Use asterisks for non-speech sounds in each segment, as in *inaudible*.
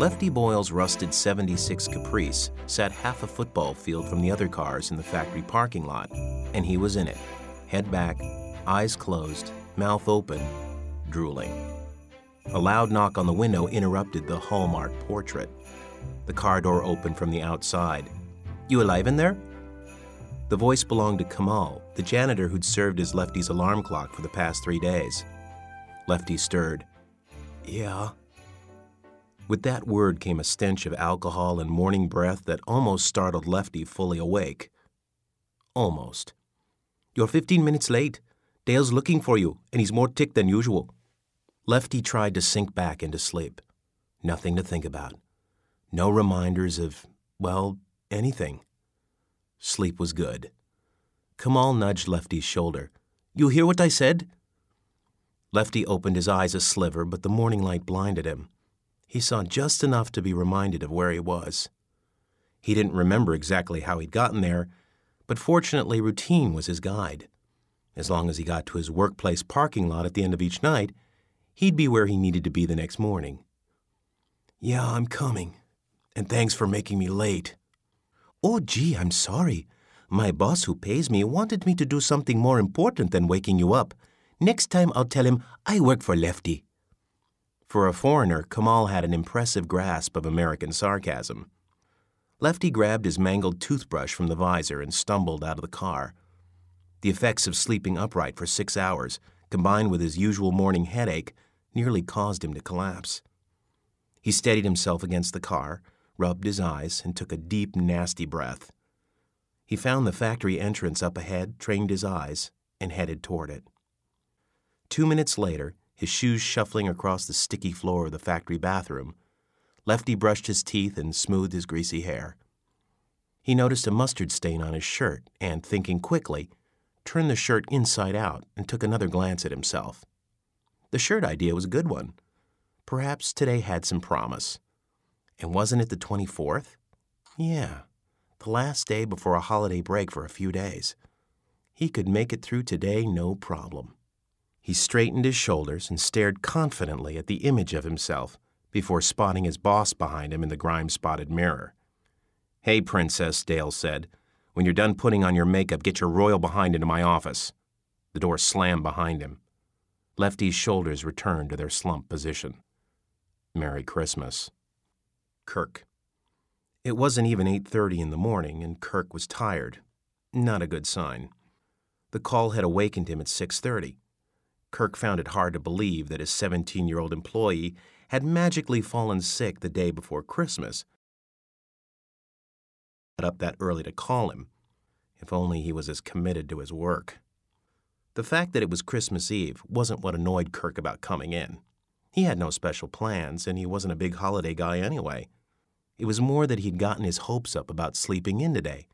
Lefty Boyle's rusted 76 Caprice sat half a football field from the other cars in the factory parking lot, and he was in it, head back, eyes closed, mouth open, drooling. A loud knock on the window interrupted the hallmark portrait. The car door opened from the outside. You alive in there? The voice belonged to Kamal, the janitor who'd served as Lefty's alarm clock for the past three days. Lefty stirred. Yeah. With that word came a stench of alcohol and morning breath that almost startled Lefty fully awake. Almost. You're 15 minutes late. Dale's looking for you, and he's more ticked than usual. Lefty tried to sink back into sleep. Nothing to think about. No reminders of, well, anything. Sleep was good. Kamal nudged Lefty's shoulder. You hear what I said? Lefty opened his eyes a sliver, but the morning light blinded him. He saw just enough to be reminded of where he was. He didn't remember exactly how he'd gotten there, but fortunately, routine was his guide. As long as he got to his workplace parking lot at the end of each night, he'd be where he needed to be the next morning. Yeah, I'm coming. And thanks for making me late. Oh, gee, I'm sorry. My boss who pays me wanted me to do something more important than waking you up. Next time I'll tell him I work for Lefty. For a foreigner, Kamal had an impressive grasp of American sarcasm. Lefty grabbed his mangled toothbrush from the visor and stumbled out of the car. The effects of sleeping upright for six hours, combined with his usual morning headache, nearly caused him to collapse. He steadied himself against the car, rubbed his eyes, and took a deep, nasty breath. He found the factory entrance up ahead, trained his eyes, and headed toward it. Two minutes later, his shoes shuffling across the sticky floor of the factory bathroom, Lefty brushed his teeth and smoothed his greasy hair. He noticed a mustard stain on his shirt and, thinking quickly, turned the shirt inside out and took another glance at himself. The shirt idea was a good one. Perhaps today had some promise. And wasn't it the 24th? Yeah, the last day before a holiday break for a few days. He could make it through today no problem. He straightened his shoulders and stared confidently at the image of himself before spotting his boss behind him in the grime spotted mirror. Hey, Princess, Dale said. When you're done putting on your makeup, get your royal behind into my office. The door slammed behind him. Lefty's shoulders returned to their slump position. Merry Christmas. Kirk. It wasn't even 8:30 in the morning and Kirk was tired. Not a good sign. The call had awakened him at 6:30. Kirk found it hard to believe that his 17-year-old employee had magically fallen sick the day before Christmas. Got Up that early to call him. If only he was as committed to his work. The fact that it was Christmas Eve wasn't what annoyed Kirk about coming in. He had no special plans, and he wasn't a big holiday guy anyway. It was more that he'd gotten his hopes up about sleeping in today.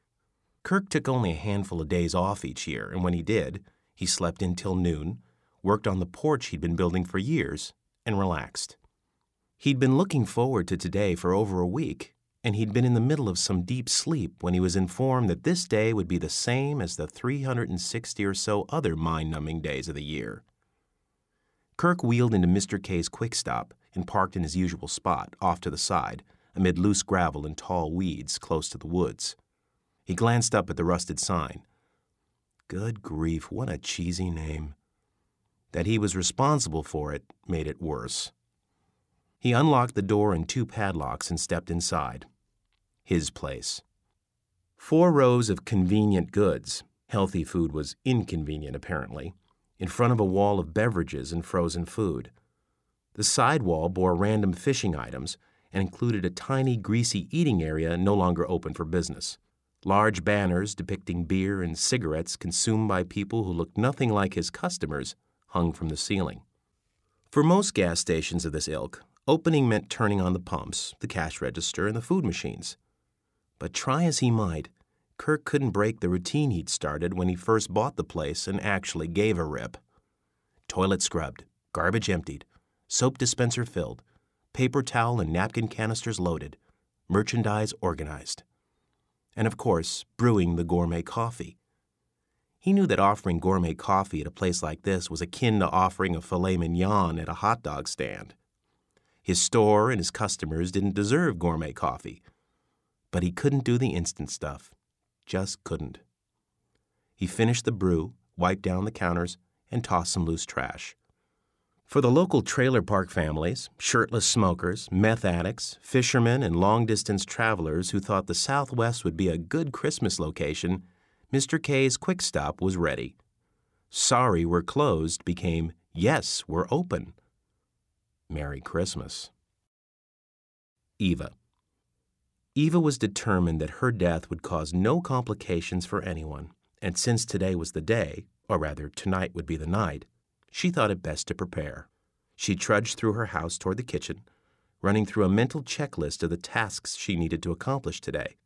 Kirk took only a handful of days off each year, and when he did, he slept in till noon, worked on the porch he'd been building for years, and relaxed. He'd been looking forward to today for over a week, and he'd been in the middle of some deep sleep when he was informed that this day would be the same as the 360 or so other mind numbing days of the year. Kirk wheeled into Mr. K's quick stop and parked in his usual spot, off to the side, amid loose gravel and tall weeds close to the woods. He glanced up at the rusted sign. Good grief, what a cheesy name. That he was responsible for it made it worse. He unlocked the door and two padlocks and stepped inside. His place. Four rows of convenient goods. Healthy food was inconvenient, apparently. In front of a wall of beverages and frozen food. The side wall bore random fishing items and included a tiny, greasy eating area no longer open for business. Large banners depicting beer and cigarettes consumed by people who looked nothing like his customers hung from the ceiling. For most gas stations of this ilk, opening meant turning on the pumps, the cash register, and the food machines. But try as he might, Kirk couldn't break the routine he'd started when he first bought the place and actually gave a rip. Toilet scrubbed, garbage emptied, soap dispenser filled, paper towel and napkin canisters loaded, merchandise organized. And of course, brewing the gourmet coffee. He knew that offering gourmet coffee at a place like this was akin to offering a filet mignon at a hot dog stand. His store and his customers didn't deserve gourmet coffee. But he couldn't do the instant stuff. Just couldn't. He finished the brew, wiped down the counters, and tossed some loose trash. For the local trailer park families, shirtless smokers, meth addicts, fishermen, and long distance travelers who thought the Southwest would be a good Christmas location, Mr. K's Quick Stop was ready. Sorry we're closed became Yes, we're open. Merry Christmas. Eva. Eva was determined that her death would cause no complications for anyone, and since today was the day, or rather tonight would be the night, she thought it best to prepare. She trudged through her house toward the kitchen, running through a mental checklist of the tasks she needed to accomplish today.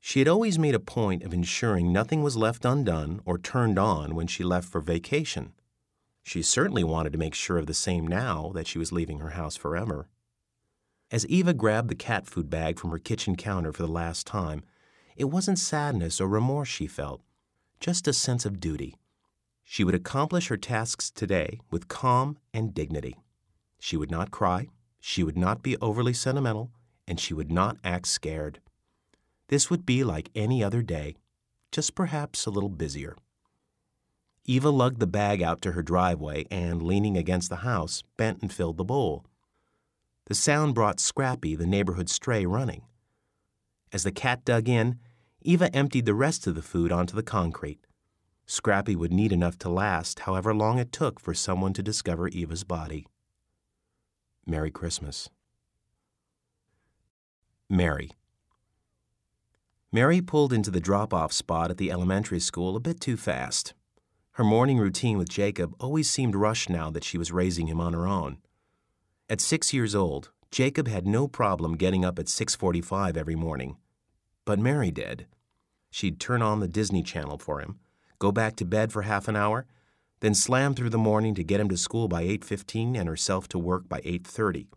She had always made a point of ensuring nothing was left undone or turned on when she left for vacation. She certainly wanted to make sure of the same now that she was leaving her house forever. As Eva grabbed the cat food bag from her kitchen counter for the last time, it wasn't sadness or remorse she felt, just a sense of duty. She would accomplish her tasks today with calm and dignity. She would not cry, she would not be overly sentimental, and she would not act scared. This would be like any other day, just perhaps a little busier. Eva lugged the bag out to her driveway and, leaning against the house, bent and filled the bowl. The sound brought Scrappy, the neighborhood stray, running. As the cat dug in, Eva emptied the rest of the food onto the concrete. Scrappy would need enough to last however long it took for someone to discover Eva's body. Merry Christmas. Mary. Mary pulled into the drop off spot at the elementary school a bit too fast. Her morning routine with Jacob always seemed rushed now that she was raising him on her own. At six years old, Jacob had no problem getting up at 6:45 every morning, but Mary did. She'd turn on the Disney Channel for him, go back to bed for half an hour, then slam through the morning to get him to school by 8:15 and herself to work by 8:30.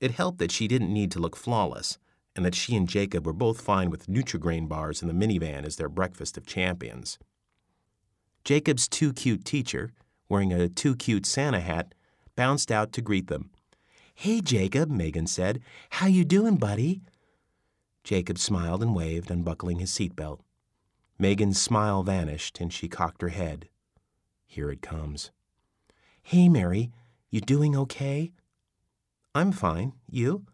It helped that she didn't need to look flawless and that she and Jacob were both fine with Nutri-Grain bars in the minivan as their breakfast of champions. Jacob's too cute teacher, wearing a too cute Santa hat, bounced out to greet them. "Hey, Jacob," Megan said. "How you doing, buddy?" Jacob smiled and waved, unbuckling his seatbelt. Megan's smile vanished, and she cocked her head. Here it comes. Hey, Mary, you doing okay? I'm fine. You?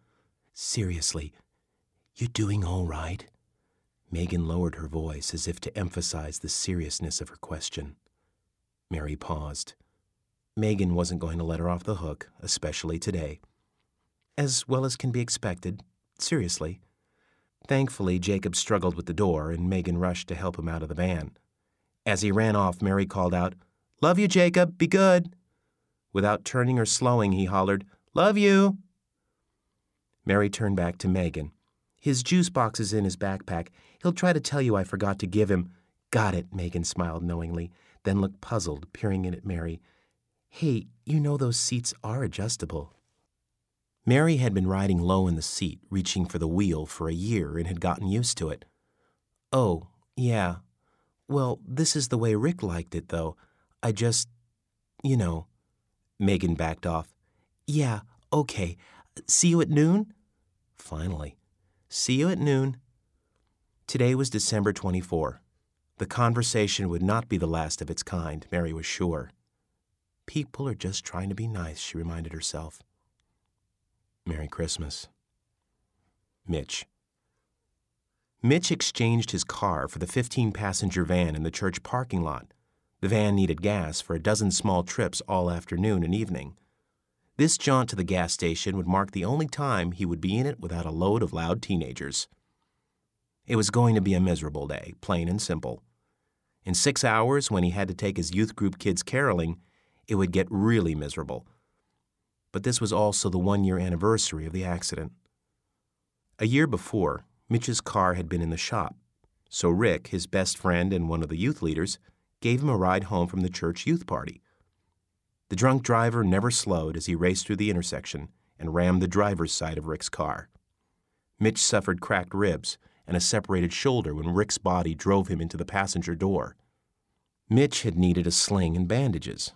Seriously, you doing all right? Megan lowered her voice as if to emphasize the seriousness of her question. Mary paused. Megan wasn't going to let her off the hook, especially today. As well as can be expected, seriously. Thankfully, Jacob struggled with the door, and Megan rushed to help him out of the van. As he ran off, Mary called out, Love you, Jacob. Be good. Without turning or slowing, he hollered, Love you. Mary turned back to Megan. His juice box is in his backpack. He'll try to tell you I forgot to give him. Got it, Megan smiled knowingly, then looked puzzled, peering in at Mary. Hey, you know those seats are adjustable. Mary had been riding low in the seat, reaching for the wheel for a year and had gotten used to it. Oh, yeah. Well, this is the way Rick liked it, though. I just, you know. Megan backed off. Yeah, okay. See you at noon? Finally. See you at noon. Today was December 24. The conversation would not be the last of its kind, Mary was sure. People are just trying to be nice, she reminded herself. Merry Christmas. Mitch. Mitch exchanged his car for the 15 passenger van in the church parking lot. The van needed gas for a dozen small trips all afternoon and evening. This jaunt to the gas station would mark the only time he would be in it without a load of loud teenagers. It was going to be a miserable day, plain and simple. In six hours, when he had to take his youth group kids caroling, it would get really miserable. But this was also the one year anniversary of the accident. A year before, Mitch's car had been in the shop, so Rick, his best friend and one of the youth leaders, gave him a ride home from the church youth party. The drunk driver never slowed as he raced through the intersection and rammed the driver's side of Rick's car. Mitch suffered cracked ribs and a separated shoulder when Rick's body drove him into the passenger door. Mitch had needed a sling and bandages.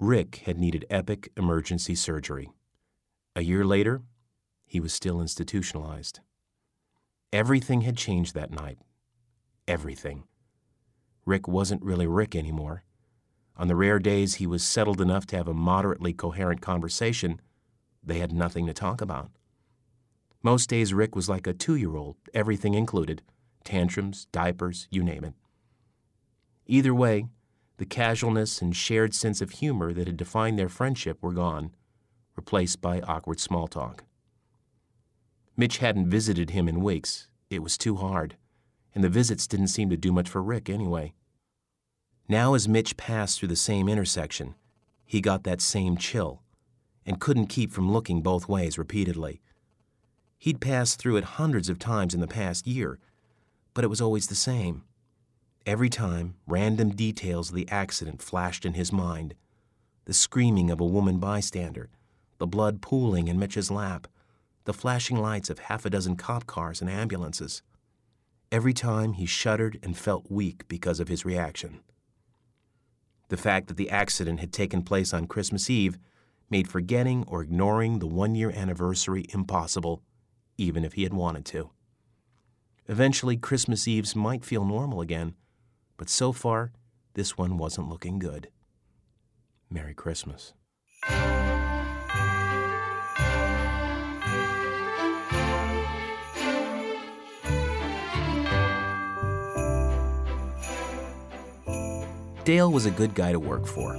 Rick had needed epic emergency surgery. A year later, he was still institutionalized. Everything had changed that night. Everything. Rick wasn't really Rick anymore. On the rare days he was settled enough to have a moderately coherent conversation, they had nothing to talk about. Most days, Rick was like a two year old, everything included tantrums, diapers, you name it. Either way, the casualness and shared sense of humor that had defined their friendship were gone, replaced by awkward small talk. Mitch hadn't visited him in weeks. It was too hard, and the visits didn't seem to do much for Rick anyway. Now, as Mitch passed through the same intersection, he got that same chill and couldn't keep from looking both ways repeatedly. He'd passed through it hundreds of times in the past year, but it was always the same. Every time, random details of the accident flashed in his mind the screaming of a woman bystander, the blood pooling in Mitch's lap, the flashing lights of half a dozen cop cars and ambulances. Every time he shuddered and felt weak because of his reaction. The fact that the accident had taken place on Christmas Eve made forgetting or ignoring the one year anniversary impossible even if he had wanted to. Eventually, Christmas Eves might feel normal again, but so far, this one wasn't looking good. Merry Christmas. Dale was a good guy to work for.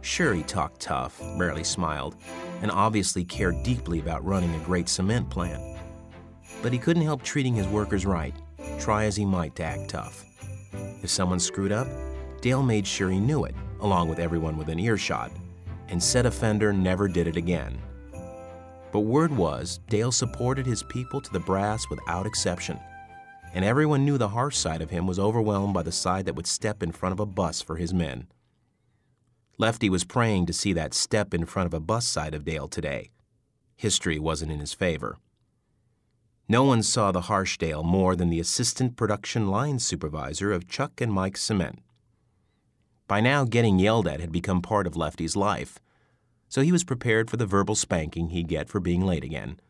Sure, he talked tough, rarely smiled, and obviously cared deeply about running a great cement plant but he couldn't help treating his workers right, try as he might to act tough. If someone screwed up, Dale made sure he knew it, along with everyone within earshot, and said offender never did it again. But word was, Dale supported his people to the brass without exception, and everyone knew the harsh side of him was overwhelmed by the side that would step in front of a bus for his men. Lefty was praying to see that step in front of a bus side of Dale today. History wasn't in his favor. No one saw the harsh Dale more than the assistant production line supervisor of Chuck and Mike Cement. By now, getting yelled at had become part of Lefty's life, so he was prepared for the verbal spanking he'd get for being late again.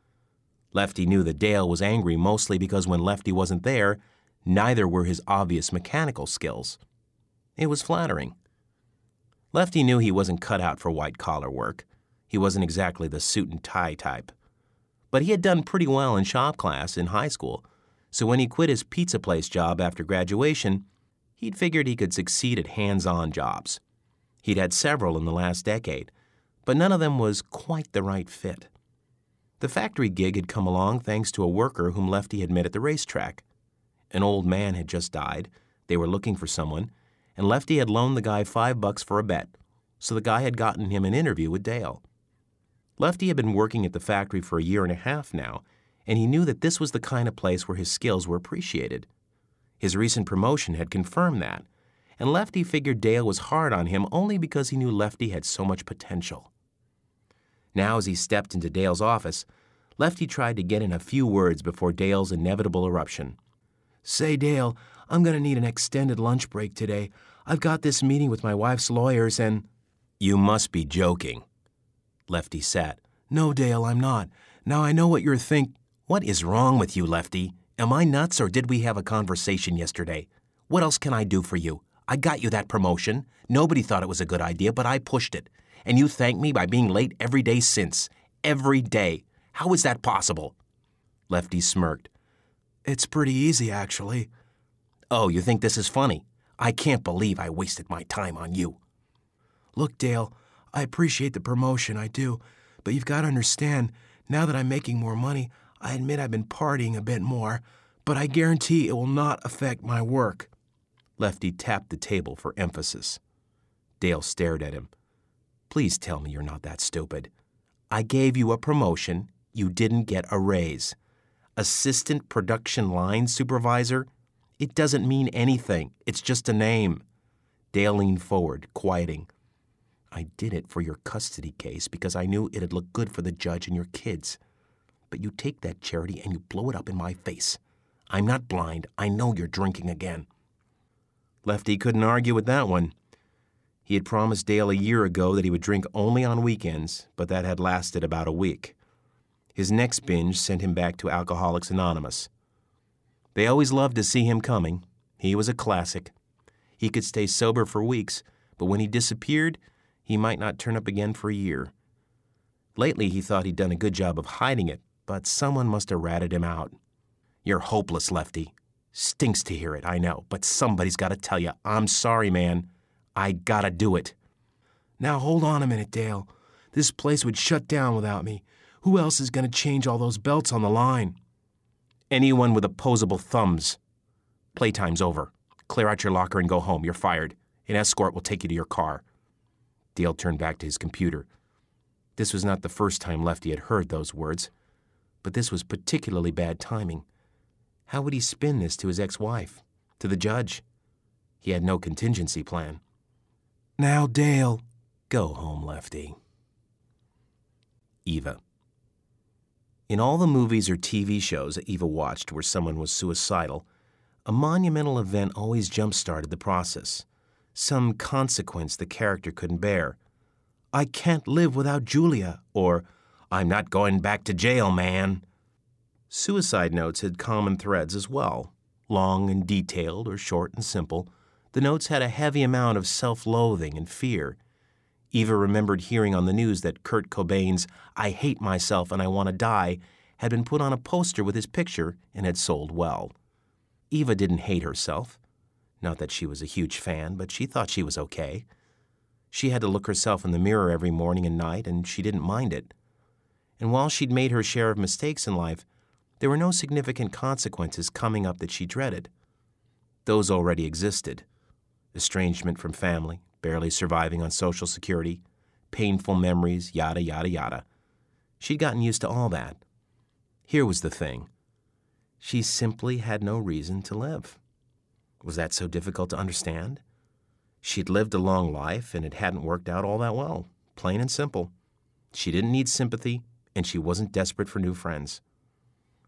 Lefty knew that Dale was angry mostly because when Lefty wasn't there, neither were his obvious mechanical skills. It was flattering. Lefty knew he wasn't cut out for white collar work. He wasn't exactly the suit and tie type but he had done pretty well in shop class in high school, so when he quit his pizza place job after graduation, he'd figured he could succeed at hands on jobs. He'd had several in the last decade, but none of them was quite the right fit. The factory gig had come along thanks to a worker whom Lefty had met at the racetrack. An old man had just died, they were looking for someone, and Lefty had loaned the guy five bucks for a bet, so the guy had gotten him an interview with Dale. Lefty had been working at the factory for a year and a half now, and he knew that this was the kind of place where his skills were appreciated. His recent promotion had confirmed that, and Lefty figured Dale was hard on him only because he knew Lefty had so much potential. Now, as he stepped into Dale's office, Lefty tried to get in a few words before Dale's inevitable eruption. Say, Dale, I'm going to need an extended lunch break today. I've got this meeting with my wife's lawyers and. You must be joking. Lefty sat. No, Dale, I'm not. Now I know what you're think. What is wrong with you, Lefty? Am I nuts or did we have a conversation yesterday? What else can I do for you? I got you that promotion. Nobody thought it was a good idea, but I pushed it. And you thank me by being late every day since. Every day. How is that possible? Lefty smirked. It's pretty easy, actually. Oh, you think this is funny? I can't believe I wasted my time on you. Look, Dale, I appreciate the promotion, I do, but you've got to understand, now that I'm making more money, I admit I've been partying a bit more, but I guarantee it will not affect my work. Lefty tapped the table for emphasis. Dale stared at him. Please tell me you're not that stupid. I gave you a promotion. You didn't get a raise. Assistant production line supervisor? It doesn't mean anything. It's just a name. Dale leaned forward, quieting. I did it for your custody case because I knew it'd look good for the judge and your kids. But you take that charity and you blow it up in my face. I'm not blind. I know you're drinking again. Lefty couldn't argue with that one. He had promised Dale a year ago that he would drink only on weekends, but that had lasted about a week. His next binge sent him back to Alcoholics Anonymous. They always loved to see him coming. He was a classic. He could stay sober for weeks, but when he disappeared, he might not turn up again for a year. Lately, he thought he'd done a good job of hiding it, but someone must have ratted him out. You're hopeless, Lefty. Stinks to hear it, I know, but somebody's got to tell you, I'm sorry, man. I gotta do it. Now hold on a minute, Dale. This place would shut down without me. Who else is to change all those belts on the line? Anyone with opposable thumbs. Playtime's over. Clear out your locker and go home. You're fired. An escort will take you to your car. Dale turned back to his computer. This was not the first time Lefty had heard those words, but this was particularly bad timing. How would he spin this to his ex wife? To the judge? He had no contingency plan. Now, Dale. Go home, Lefty. Eva. In all the movies or TV shows that Eva watched where someone was suicidal, a monumental event always jump started the process. Some consequence the character couldn't bear. I can't live without Julia, or I'm not going back to jail, man. Suicide notes had common threads as well. Long and detailed, or short and simple, the notes had a heavy amount of self loathing and fear. Eva remembered hearing on the news that Kurt Cobain's I Hate Myself and I Want to Die had been put on a poster with his picture and had sold well. Eva didn't hate herself. Not that she was a huge fan, but she thought she was okay. She had to look herself in the mirror every morning and night, and she didn't mind it. And while she'd made her share of mistakes in life, there were no significant consequences coming up that she dreaded. Those already existed estrangement from family, barely surviving on Social Security, painful memories, yada, yada, yada. She'd gotten used to all that. Here was the thing she simply had no reason to live. Was that so difficult to understand? She'd lived a long life and it hadn't worked out all that well, plain and simple. She didn't need sympathy, and she wasn't desperate for new friends.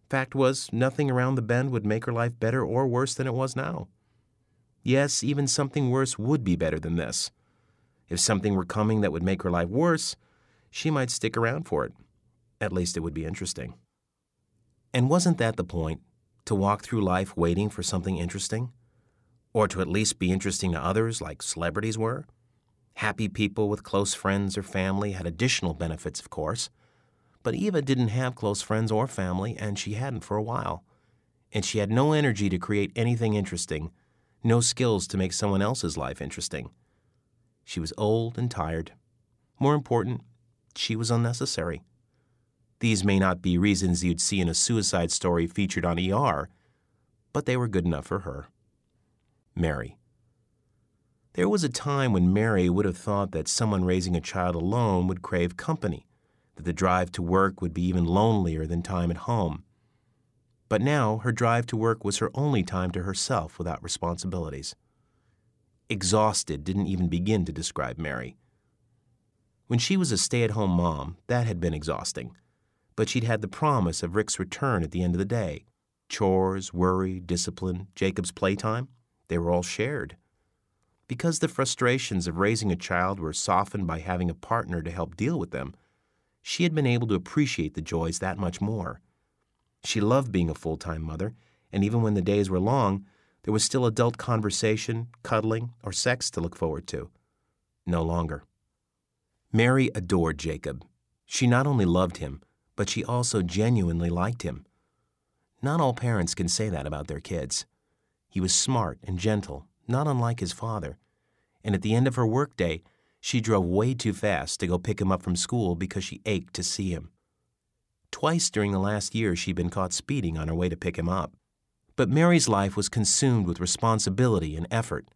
Fact was, nothing around the bend would make her life better or worse than it was now. Yes, even something worse would be better than this. If something were coming that would make her life worse, she might stick around for it. At least it would be interesting. And wasn't that the point? To walk through life waiting for something interesting? Or to at least be interesting to others like celebrities were? Happy people with close friends or family had additional benefits, of course. But Eva didn't have close friends or family, and she hadn't for a while. And she had no energy to create anything interesting no skills to make someone else's life interesting. She was old and tired. More important, she was unnecessary. These may not be reasons you'd see in a suicide story featured on ER, but they were good enough for her. Mary. There was a time when Mary would have thought that someone raising a child alone would crave company, that the drive to work would be even lonelier than time at home. But now her drive to work was her only time to herself without responsibilities. Exhausted didn't even begin to describe Mary. When she was a stay at home mom, that had been exhausting. But she'd had the promise of Rick's return at the end of the day. Chores, worry, discipline, Jacob's playtime, they were all shared. Because the frustrations of raising a child were softened by having a partner to help deal with them, she had been able to appreciate the joys that much more. She loved being a full time mother, and even when the days were long, there was still adult conversation, cuddling, or sex to look forward to. No longer. Mary adored Jacob. She not only loved him, but she also genuinely liked him. Not all parents can say that about their kids. He was smart and gentle, not unlike his father. And at the end of her workday, she drove way too fast to go pick him up from school because she ached to see him. Twice during the last year, she'd been caught speeding on her way to pick him up. But Mary's life was consumed with responsibility and effort,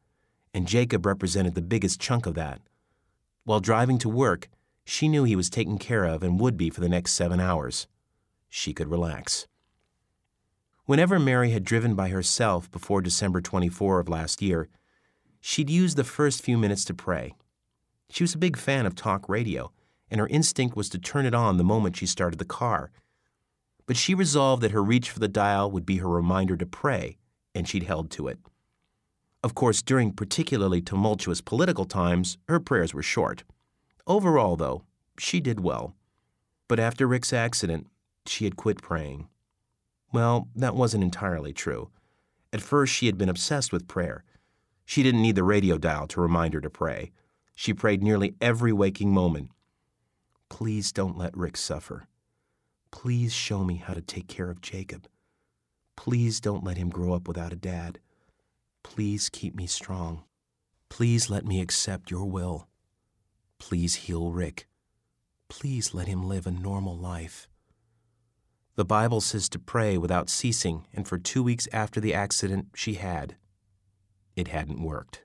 and Jacob represented the biggest chunk of that. While driving to work, she knew he was taken care of and would be for the next seven hours. She could relax. Whenever Mary had driven by herself before December 24 of last year, she'd used the first few minutes to pray. She was a big fan of talk radio and her instinct was to turn it on the moment she started the car. But she resolved that her reach for the dial would be her reminder to pray, and she'd held to it. Of course, during particularly tumultuous political times, her prayers were short. Overall, though, she did well. But after Rick's accident, she had quit praying. Well, that wasn't entirely true. At first, she had been obsessed with prayer. She didn't need the radio dial to remind her to pray. She prayed nearly every waking moment. Please don't let Rick suffer. Please show me how to take care of Jacob. Please don't let him grow up without a dad. Please keep me strong. Please let me accept your will. Please heal Rick. Please let him live a normal life. The Bible says to pray without ceasing, and for two weeks after the accident, she had. It hadn't worked.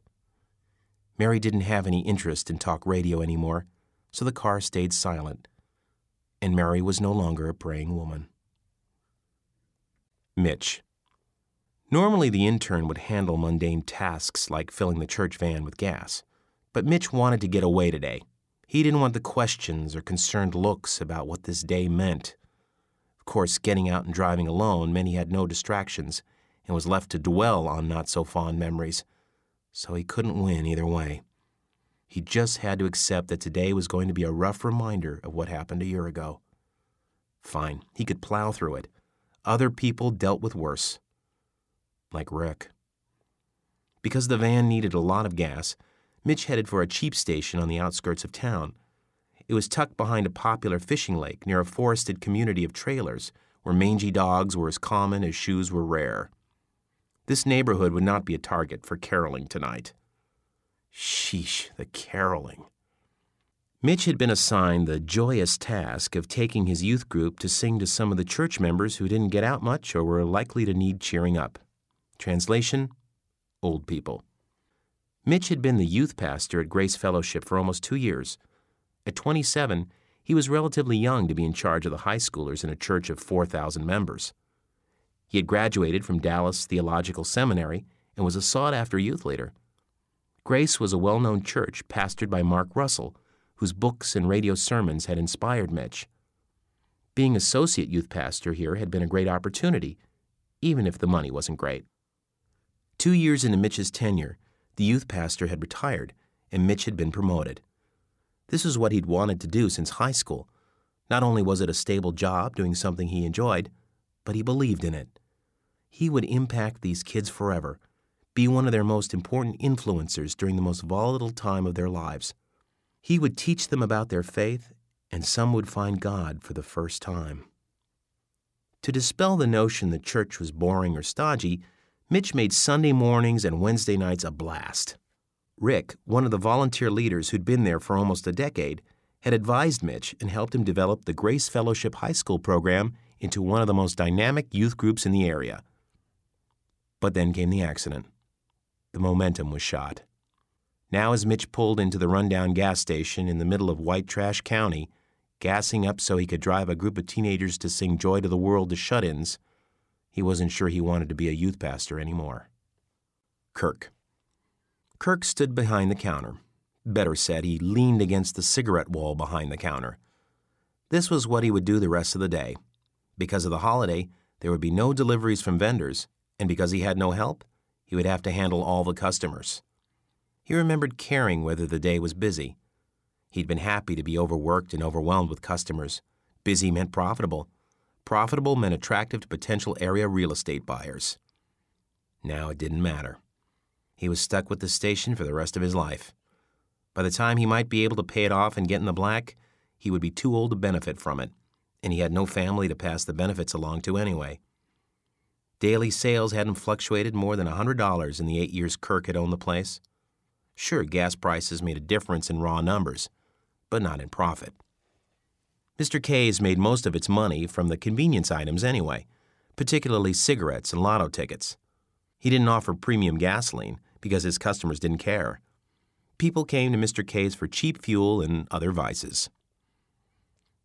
Mary didn't have any interest in talk radio anymore, so the car stayed silent, and Mary was no longer a praying woman. Mitch. Normally, the intern would handle mundane tasks like filling the church van with gas, but Mitch wanted to get away today. He didn't want the questions or concerned looks about what this day meant. Of course, getting out and driving alone meant he had no distractions and was left to dwell on not so fond memories, so he couldn't win either way. He just had to accept that today was going to be a rough reminder of what happened a year ago. Fine, he could plow through it. Other people dealt with worse. Like Rick. Because the van needed a lot of gas, Mitch headed for a cheap station on the outskirts of town it was tucked behind a popular fishing lake near a forested community of trailers where mangy dogs were as common as shoes were rare. This neighborhood would not be a target for caroling tonight. Sheesh, the caroling. Mitch had been assigned the joyous task of taking his youth group to sing to some of the church members who didn't get out much or were likely to need cheering up. Translation Old people. Mitch had been the youth pastor at Grace Fellowship for almost two years at 27, he was relatively young to be in charge of the high schoolers in a church of 4,000 members. He had graduated from Dallas Theological Seminary and was a sought after youth leader. Grace was a well known church pastored by Mark Russell, whose books and radio sermons had inspired Mitch. Being associate youth pastor here had been a great opportunity, even if the money wasn't great. Two years into Mitch's tenure, the youth pastor had retired, and Mitch had been promoted. This was what he'd wanted to do since high school. Not only was it a stable job doing something he enjoyed, but he believed in it. He would impact these kids forever, be one of their most important influencers during the most volatile time of their lives. He would teach them about their faith, and some would find God for the first time. To dispel the notion that church was boring or stodgy, Mitch made Sunday mornings and Wednesday nights a blast. Rick, one of the volunteer leaders who'd been there for almost a decade, had advised Mitch and helped him develop the Grace Fellowship High School program into one of the most dynamic youth groups in the area. But then came the accident. The momentum was shot. Now, as Mitch pulled into the rundown gas station in the middle of White Trash County, gassing up so he could drive a group of teenagers to sing Joy to the World to shut ins, he wasn't sure he wanted to be a youth pastor anymore. Kirk. Kirk stood behind the counter. Better said, he leaned against the cigarette wall behind the counter. This was what he would do the rest of the day. Because of the holiday, there would be no deliveries from vendors, and because he had no help, he would have to handle all the customers. He remembered caring whether the day was busy. He'd been happy to be overworked and overwhelmed with customers. Busy meant profitable. Profitable meant attractive to potential area real estate buyers. Now it didn't matter. He was stuck with the station for the rest of his life. By the time he might be able to pay it off and get in the black, he would be too old to benefit from it, and he had no family to pass the benefits along to anyway. Daily sales hadn't fluctuated more than a $100 in the eight years Kirk had owned the place. Sure, gas prices made a difference in raw numbers, but not in profit. Mr. K's made most of its money from the convenience items anyway, particularly cigarettes and lotto tickets. He didn't offer premium gasoline, because his customers didn't care. People came to Mr. K's for cheap fuel and other vices.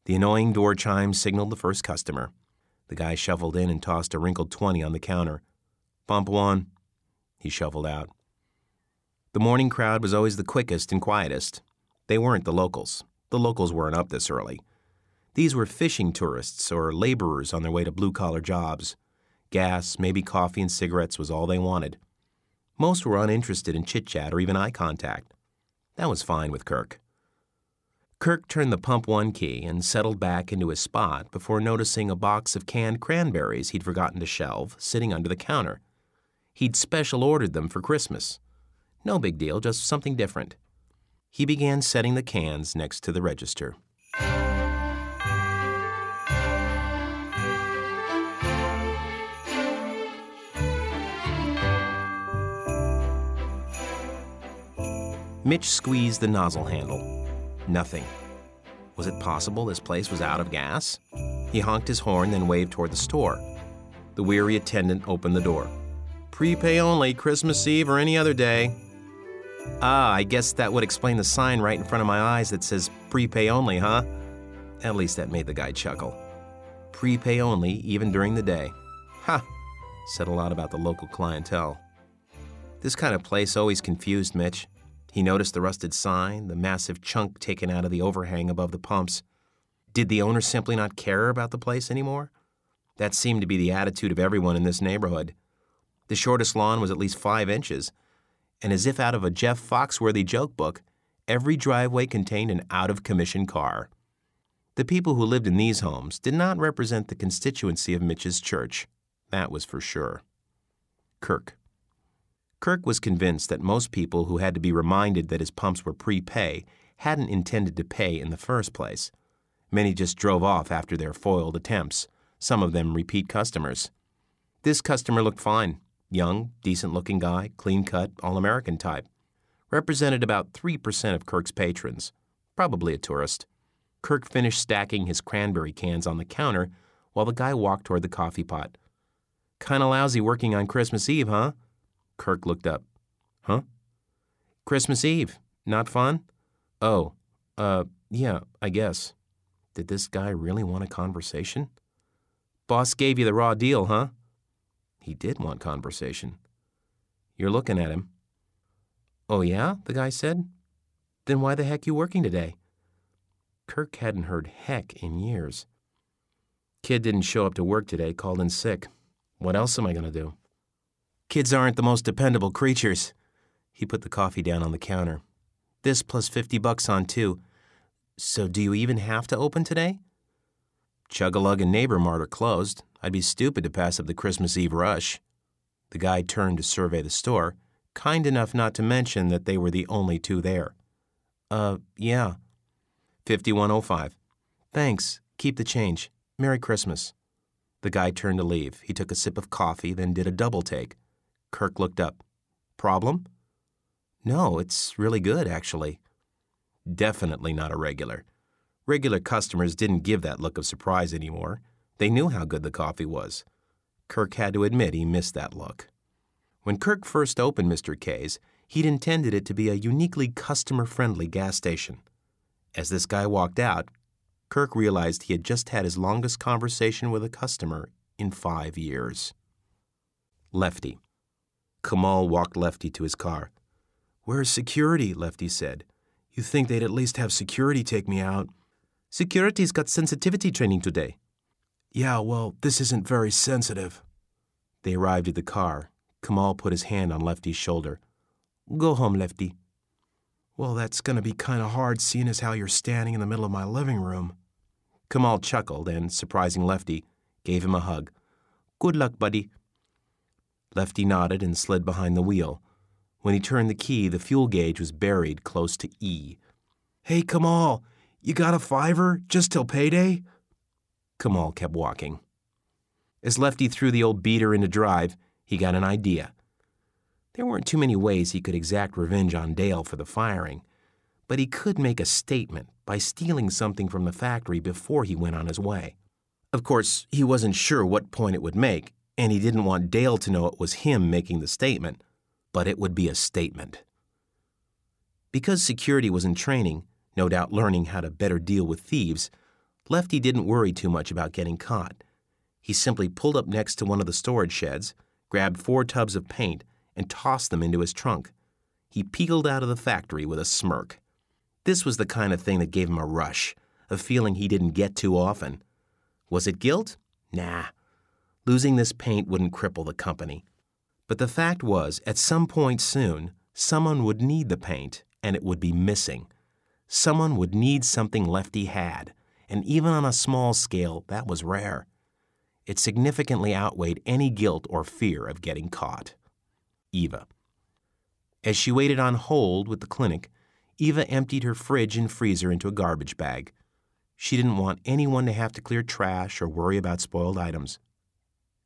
The annoying door chime signaled the first customer. The guy shuffled in and tossed a wrinkled 20 on the counter. Pump one. He shuffled out. The morning crowd was always the quickest and quietest. They weren't the locals. The locals weren't up this early. These were fishing tourists or laborers on their way to blue collar jobs. Gas, maybe coffee and cigarettes was all they wanted. Most were uninterested in chit chat or even eye contact. That was fine with Kirk. Kirk turned the pump one key and settled back into his spot before noticing a box of canned cranberries he'd forgotten to shelve sitting under the counter. He'd special ordered them for Christmas. No big deal, just something different. He began setting the cans next to the register. Mitch squeezed the nozzle handle Nothing. Was it possible this place was out of gas? He honked his horn, then waved toward the store. The weary attendant opened the door. Prepay only, Christmas Eve or any other day. Ah, I guess that would explain the sign right in front of my eyes that says prepay only, huh? At least that made the guy chuckle. Prepay only, even during the day. Ha! Said a lot about the local clientele. This kind of place always confused Mitch. He noticed the rusted sign, the massive chunk taken out of the overhang above the pumps. Did the owner simply not care about the place anymore? That seemed to be the attitude of everyone in this neighborhood. The shortest lawn was at least five inches, and as if out of a Jeff Foxworthy joke book, every driveway contained an out of commission car. The people who lived in these homes did not represent the constituency of Mitch's church. That was for sure. Kirk. Kirk was convinced that most people who had to be reminded that his pumps were prepay hadn't intended to pay in the first place. Many just drove off after their foiled attempts, some of them repeat customers. This customer looked fine young, decent looking guy, clean cut, all American type. Represented about 3% of Kirk's patrons, probably a tourist. Kirk finished stacking his cranberry cans on the counter while the guy walked toward the coffee pot. Kinda lousy working on Christmas Eve, huh? Kirk looked up. Huh? Christmas Eve. Not fun? Oh, uh, yeah, I guess. Did this guy really want a conversation? Boss gave you the raw deal, huh? He did want conversation. You're looking at him. Oh, yeah? The guy said. Then why the heck you working today? Kirk hadn't heard heck in years. Kid didn't show up to work today, called in sick. What else am I going to do? Kids aren't the most dependable creatures. He put the coffee down on the counter. This plus 50 bucks on two. So do you even have to open today? Chug-a-lug and Neighbor Mart are closed. I'd be stupid to pass up the Christmas Eve rush. The guy turned to survey the store, kind enough not to mention that they were the only two there. Uh, yeah. 5105. Thanks. Keep the change. Merry Christmas. The guy turned to leave. He took a sip of coffee, then did a double take. Kirk looked up. Problem? No, it's really good, actually. Definitely not a regular. Regular customers didn't give that look of surprise anymore. They knew how good the coffee was. Kirk had to admit he missed that look. When Kirk first opened Mr. K's, he'd intended it to be a uniquely customer friendly gas station. As this guy walked out, Kirk realized he had just had his longest conversation with a customer in five years. Lefty. Kamal walked Lefty to his car. Where's security? Lefty said. You think they'd at least have security take me out? Security's got sensitivity training today. Yeah, well, this isn't very sensitive. They arrived at the car. Kamal put his hand on Lefty's shoulder. Go home, Lefty. Well, that's going to be kind of hard seeing as how you're standing in the middle of my living room. Kamal chuckled and, surprising Lefty, gave him a hug. Good luck, buddy. Lefty nodded and slid behind the wheel. When he turned the key, the fuel gauge was buried close to E. Hey, Kamal, you got a fiver just till payday? Kamal kept walking. As Lefty threw the old beater into drive, he got an idea. There weren't too many ways he could exact revenge on Dale for the firing, but he could make a statement by stealing something from the factory before he went on his way. Of course, he wasn't sure what point it would make, and he didn't want Dale to know it was him making the statement, but it would be a statement. Because security was in training, no doubt learning how to better deal with thieves, Lefty didn't worry too much about getting caught. He simply pulled up next to one of the storage sheds, grabbed four tubs of paint, and tossed them into his trunk. He peeled out of the factory with a smirk. This was the kind of thing that gave him a rush, a feeling he didn't get too often. Was it guilt? Nah, Losing this paint wouldn't cripple the company. But the fact was, at some point soon, someone would need the paint and it would be missing. Someone would need something Lefty had, and even on a small scale, that was rare. It significantly outweighed any guilt or fear of getting caught. Eva. As she waited on hold with the clinic, Eva emptied her fridge and freezer into a garbage bag. She didn't want anyone to have to clear trash or worry about spoiled items.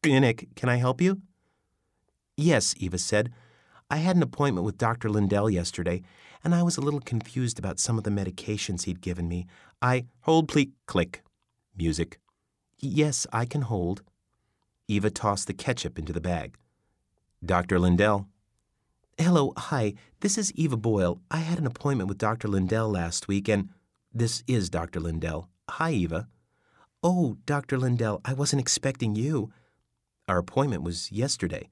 Clinic, can I help you? Yes, Eva said. I had an appointment with Dr. Lindell yesterday, and I was a little confused about some of the medications he'd given me. I. Hold, please. Click. Music. Yes, I can hold. Eva tossed the ketchup into the bag. Dr. Lindell. Hello, hi. This is Eva Boyle. I had an appointment with Dr. Lindell last week, and this is Dr. Lindell. Hi, Eva. Oh, Dr. Lindell, I wasn't expecting you. Our appointment was yesterday.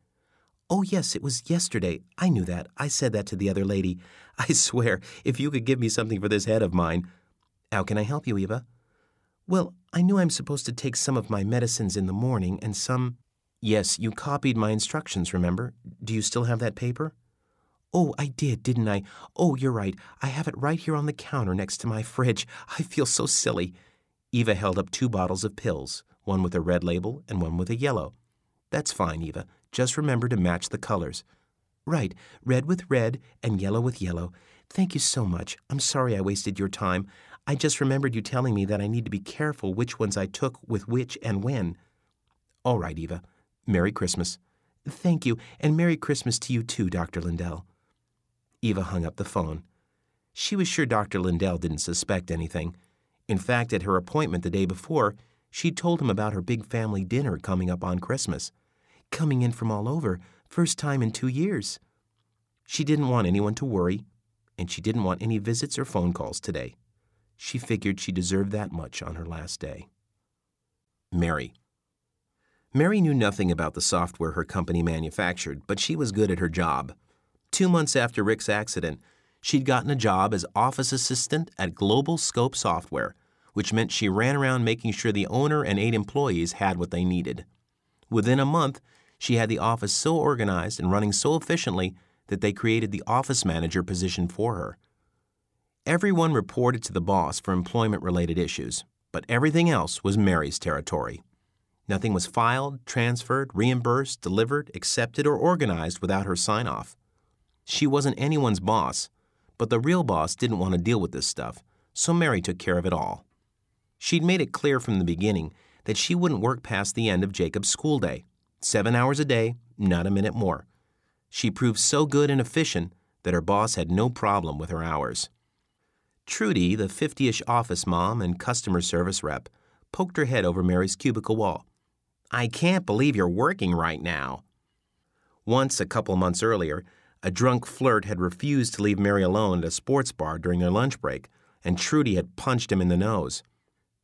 Oh, yes, it was yesterday. I knew that. I said that to the other lady. *laughs* I swear, if you could give me something for this head of mine. How can I help you, Eva? Well, I knew I'm supposed to take some of my medicines in the morning and some. Yes, you copied my instructions, remember? Do you still have that paper? Oh, I did, didn't I? Oh, you're right. I have it right here on the counter next to my fridge. *laughs* I feel so silly. Eva held up two bottles of pills, one with a red label and one with a yellow. That's fine, Eva. Just remember to match the colors. Right, red with red and yellow with yellow. Thank you so much. I'm sorry I wasted your time. I just remembered you telling me that I need to be careful which ones I took with which and when. All right, Eva. Merry Christmas. Thank you, and Merry Christmas to you too, Dr. Lindell. Eva hung up the phone. She was sure Dr. Lindell didn't suspect anything. In fact, at her appointment the day before, she'd told him about her big family dinner coming up on Christmas coming in from all over, first time in two years. She didn't want anyone to worry, and she didn't want any visits or phone calls today. She figured she deserved that much on her last day. Mary. Mary knew nothing about the software her company manufactured, but she was good at her job. Two months after Rick's accident, she'd gotten a job as office assistant at Global Scope Software, which meant she ran around making sure the owner and eight employees had what they needed. Within a month, she had the office so organized and running so efficiently that they created the office manager position for her. Everyone reported to the boss for employment related issues, but everything else was Mary's territory. Nothing was filed, transferred, reimbursed, delivered, accepted, or organized without her sign off. She wasn't anyone's boss, but the real boss didn't want to deal with this stuff, so Mary took care of it all. She'd made it clear from the beginning that she wouldn't work past the end of Jacob's school day. Seven hours a day, not a minute more. She proved so good and efficient that her boss had no problem with her hours. Trudy, the 50 ish office mom and customer service rep, poked her head over Mary's cubicle wall. I can't believe you're working right now. Once, a couple months earlier, a drunk flirt had refused to leave Mary alone at a sports bar during their lunch break, and Trudy had punched him in the nose.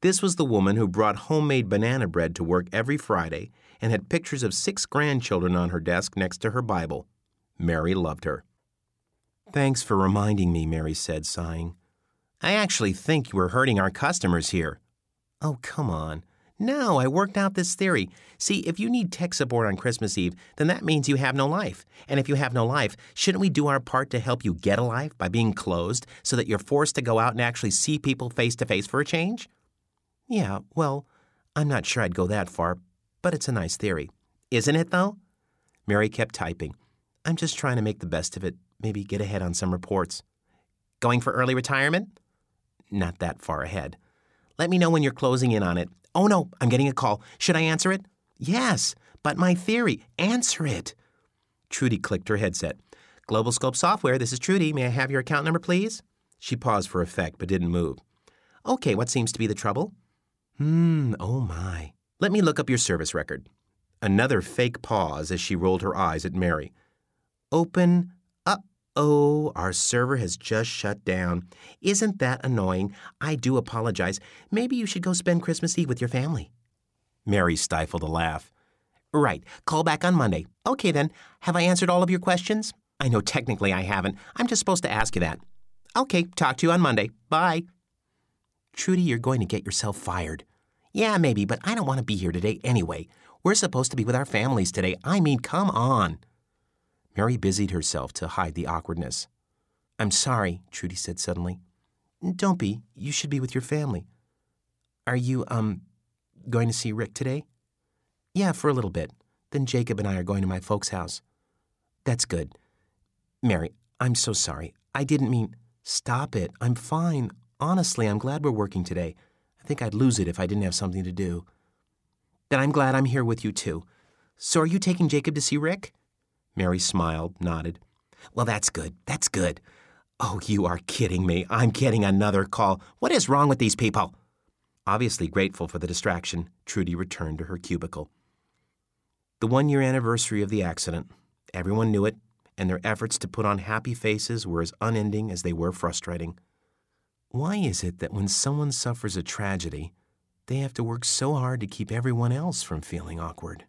This was the woman who brought homemade banana bread to work every Friday and had pictures of six grandchildren on her desk next to her Bible. Mary loved her. Thanks for reminding me, Mary said, sighing. I actually think you were hurting our customers here. Oh, come on. No, I worked out this theory. See, if you need tech support on Christmas Eve, then that means you have no life. And if you have no life, shouldn't we do our part to help you get a life by being closed so that you're forced to go out and actually see people face to face for a change? Yeah, well, I'm not sure I'd go that far, but it's a nice theory. Isn't it, though? Mary kept typing. I'm just trying to make the best of it, maybe get ahead on some reports. Going for early retirement? Not that far ahead. Let me know when you're closing in on it. Oh no, I'm getting a call. Should I answer it? Yes, but my theory. Answer it. Trudy clicked her headset. Global Scope Software, this is Trudy. May I have your account number, please? She paused for effect, but didn't move. Okay, what seems to be the trouble? Hmm, oh my. Let me look up your service record. Another fake pause as she rolled her eyes at Mary. Open. Oh, our server has just shut down. Isn't that annoying? I do apologize. Maybe you should go spend Christmas Eve with your family. Mary stifled a laugh. Right, call back on Monday. Okay then, have I answered all of your questions? I know technically I haven't. I'm just supposed to ask you that. Okay, talk to you on Monday. Bye. Trudy, you're going to get yourself fired. Yeah, maybe, but I don't want to be here today anyway. We're supposed to be with our families today. I mean, come on. Mary busied herself to hide the awkwardness. I'm sorry, Trudy said suddenly. Don't be. You should be with your family. Are you, um, going to see Rick today? Yeah, for a little bit. Then Jacob and I are going to my folks' house. That's good. Mary, I'm so sorry. I didn't mean. Stop it. I'm fine. Honestly, I'm glad we're working today. I think I'd lose it if I didn't have something to do. Then I'm glad I'm here with you, too. So are you taking Jacob to see Rick? Mary smiled, nodded. Well, that's good. That's good. Oh, you are kidding me. I'm getting another call. What is wrong with these people? Obviously grateful for the distraction, Trudy returned to her cubicle. The one year anniversary of the accident. Everyone knew it, and their efforts to put on happy faces were as unending as they were frustrating. Why is it that when someone suffers a tragedy, they have to work so hard to keep everyone else from feeling awkward?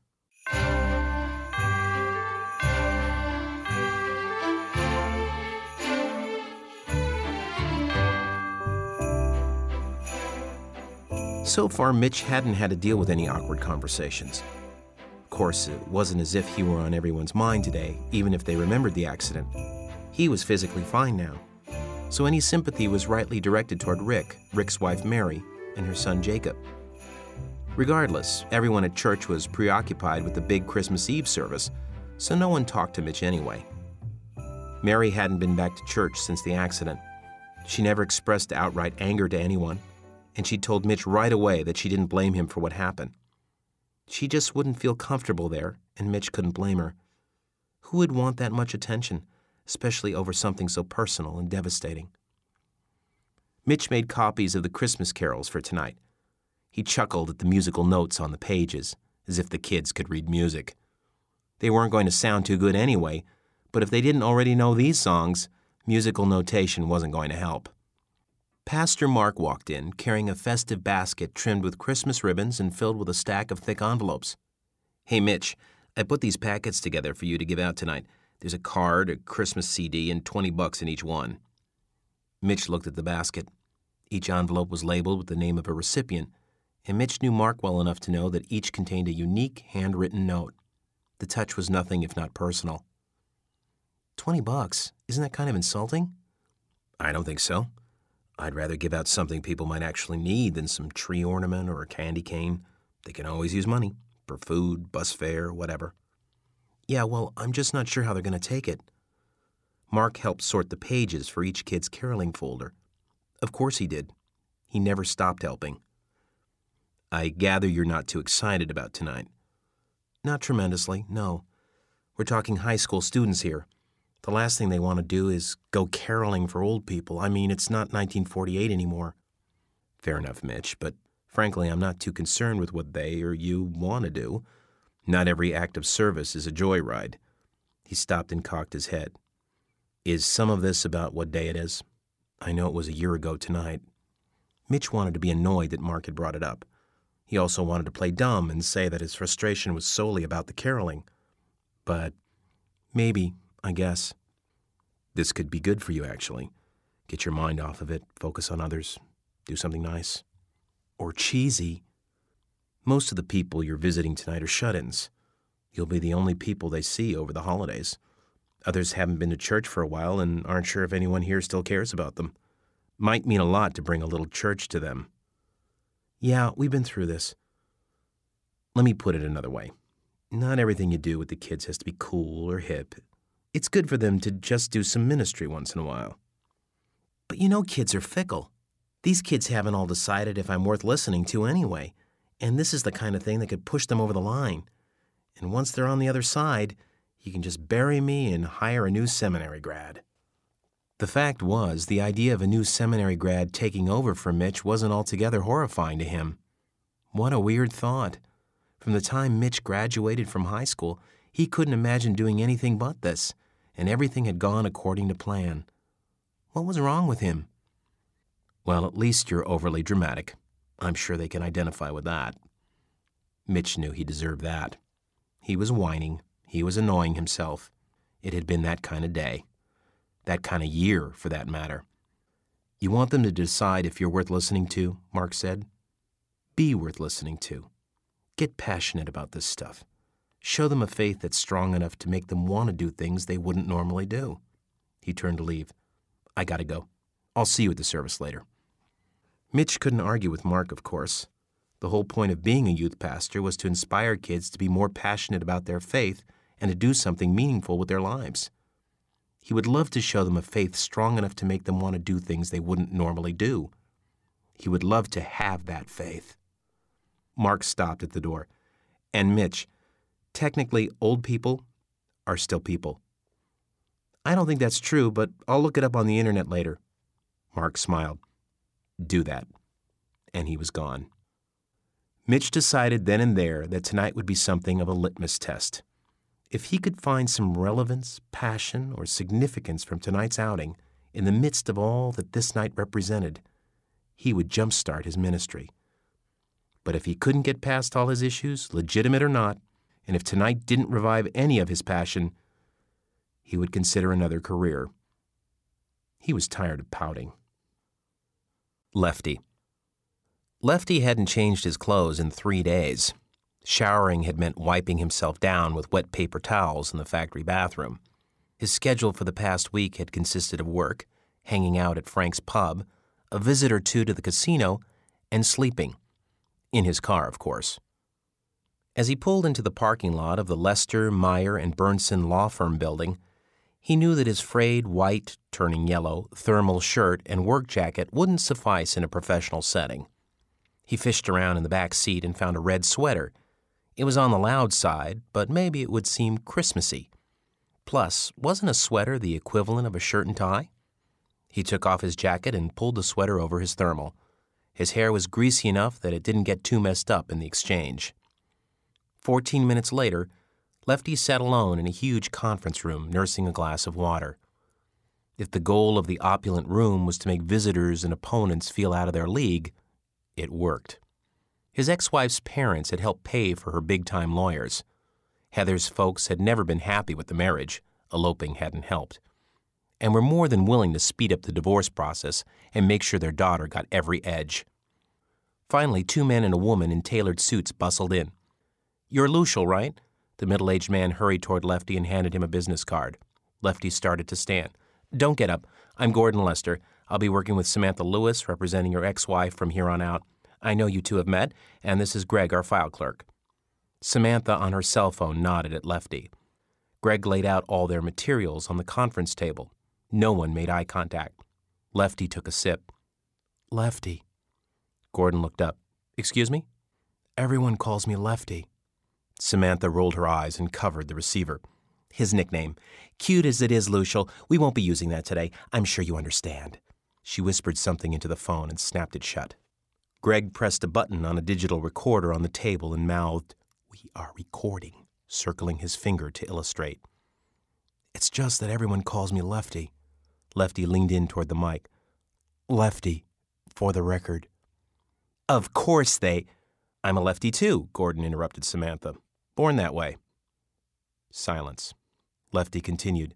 So far, Mitch hadn't had to deal with any awkward conversations. Of course, it wasn't as if he were on everyone's mind today, even if they remembered the accident. He was physically fine now. So any sympathy was rightly directed toward Rick, Rick's wife Mary, and her son Jacob. Regardless, everyone at church was preoccupied with the big Christmas Eve service, so no one talked to Mitch anyway. Mary hadn't been back to church since the accident. She never expressed outright anger to anyone, and she told Mitch right away that she didn't blame him for what happened. She just wouldn't feel comfortable there, and Mitch couldn't blame her. Who would want that much attention, especially over something so personal and devastating? Mitch made copies of the Christmas carols for tonight. He chuckled at the musical notes on the pages, as if the kids could read music. They weren't going to sound too good anyway, but if they didn't already know these songs, musical notation wasn't going to help. Pastor Mark walked in carrying a festive basket trimmed with Christmas ribbons and filled with a stack of thick envelopes. Hey, Mitch, I put these packets together for you to give out tonight. There's a card, a Christmas CD, and 20 bucks in each one. Mitch looked at the basket. Each envelope was labeled with the name of a recipient, and Mitch knew Mark well enough to know that each contained a unique handwritten note. The touch was nothing if not personal. Twenty bucks? Isn't that kind of insulting? I don't think so. I'd rather give out something people might actually need than some tree ornament or a candy cane. They can always use money for food, bus fare, whatever. Yeah, well, I'm just not sure how they're going to take it. Mark helped sort the pages for each kid's caroling folder. Of course he did. He never stopped helping. I gather you're not too excited about tonight. Not tremendously, no. We're talking high school students here. The last thing they want to do is go caroling for old people. I mean, it's not 1948 anymore. Fair enough, Mitch, but frankly, I'm not too concerned with what they or you want to do. Not every act of service is a joyride. He stopped and cocked his head. Is some of this about what day it is? I know it was a year ago tonight. Mitch wanted to be annoyed that Mark had brought it up. He also wanted to play dumb and say that his frustration was solely about the caroling. But maybe I guess. This could be good for you, actually. Get your mind off of it, focus on others, do something nice. Or cheesy. Most of the people you're visiting tonight are shut ins. You'll be the only people they see over the holidays. Others haven't been to church for a while and aren't sure if anyone here still cares about them. Might mean a lot to bring a little church to them. Yeah, we've been through this. Let me put it another way. Not everything you do with the kids has to be cool or hip. It's good for them to just do some ministry once in a while. But you know, kids are fickle. These kids haven't all decided if I'm worth listening to anyway, and this is the kind of thing that could push them over the line. And once they're on the other side, you can just bury me and hire a new seminary grad. The fact was, the idea of a new seminary grad taking over for Mitch wasn't altogether horrifying to him. What a weird thought. From the time Mitch graduated from high school, he couldn't imagine doing anything but this, and everything had gone according to plan. What was wrong with him? Well, at least you're overly dramatic. I'm sure they can identify with that. Mitch knew he deserved that. He was whining. He was annoying himself. It had been that kind of day. That kind of year, for that matter. You want them to decide if you're worth listening to, Mark said. Be worth listening to. Get passionate about this stuff. Show them a faith that's strong enough to make them want to do things they wouldn't normally do. He turned to leave. I gotta go. I'll see you at the service later. Mitch couldn't argue with Mark, of course. The whole point of being a youth pastor was to inspire kids to be more passionate about their faith and to do something meaningful with their lives. He would love to show them a faith strong enough to make them want to do things they wouldn't normally do. He would love to have that faith. Mark stopped at the door. And Mitch, technically, old people are still people. I don't think that's true, but I'll look it up on the internet later. Mark smiled. Do that. And he was gone. Mitch decided then and there that tonight would be something of a litmus test. If he could find some relevance, passion, or significance from tonight's outing in the midst of all that this night represented, he would jumpstart his ministry. But if he couldn't get past all his issues, legitimate or not, and if tonight didn't revive any of his passion, he would consider another career. He was tired of pouting. Lefty. Lefty hadn't changed his clothes in three days. Showering had meant wiping himself down with wet paper towels in the factory bathroom. His schedule for the past week had consisted of work, hanging out at Frank's pub, a visit or two to the casino, and sleeping. In his car, of course. As he pulled into the parking lot of the Lester, Meyer, and Burnson law firm building, he knew that his frayed, white, turning yellow, thermal shirt and work jacket wouldn't suffice in a professional setting. He fished around in the back seat and found a red sweater. It was on the loud side, but maybe it would seem Christmassy. Plus, wasn't a sweater the equivalent of a shirt and tie? He took off his jacket and pulled the sweater over his thermal. His hair was greasy enough that it didn't get too messed up in the exchange. Fourteen minutes later, Lefty sat alone in a huge conference room nursing a glass of water. If the goal of the opulent room was to make visitors and opponents feel out of their league, it worked. His ex wife's parents had helped pay for her big time lawyers. Heather's folks had never been happy with the marriage, eloping hadn't helped, and were more than willing to speed up the divorce process and make sure their daughter got every edge. Finally, two men and a woman in tailored suits bustled in. You're Lucial, right? The middle aged man hurried toward Lefty and handed him a business card. Lefty started to stand. Don't get up. I'm Gordon Lester. I'll be working with Samantha Lewis, representing your ex wife from here on out. I know you two have met, and this is Greg, our file clerk. Samantha, on her cell phone, nodded at Lefty. Greg laid out all their materials on the conference table. No one made eye contact. Lefty took a sip. Lefty. Gordon looked up. Excuse me? Everyone calls me Lefty. Samantha rolled her eyes and covered the receiver. His nickname. Cute as it is, Lucial, we won't be using that today. I'm sure you understand. She whispered something into the phone and snapped it shut. Greg pressed a button on a digital recorder on the table and mouthed, We are recording, circling his finger to illustrate. It's just that everyone calls me Lefty. Lefty leaned in toward the mic. Lefty, for the record. Of course they. I'm a lefty too, Gordon interrupted Samantha. Born that way. Silence. Lefty continued.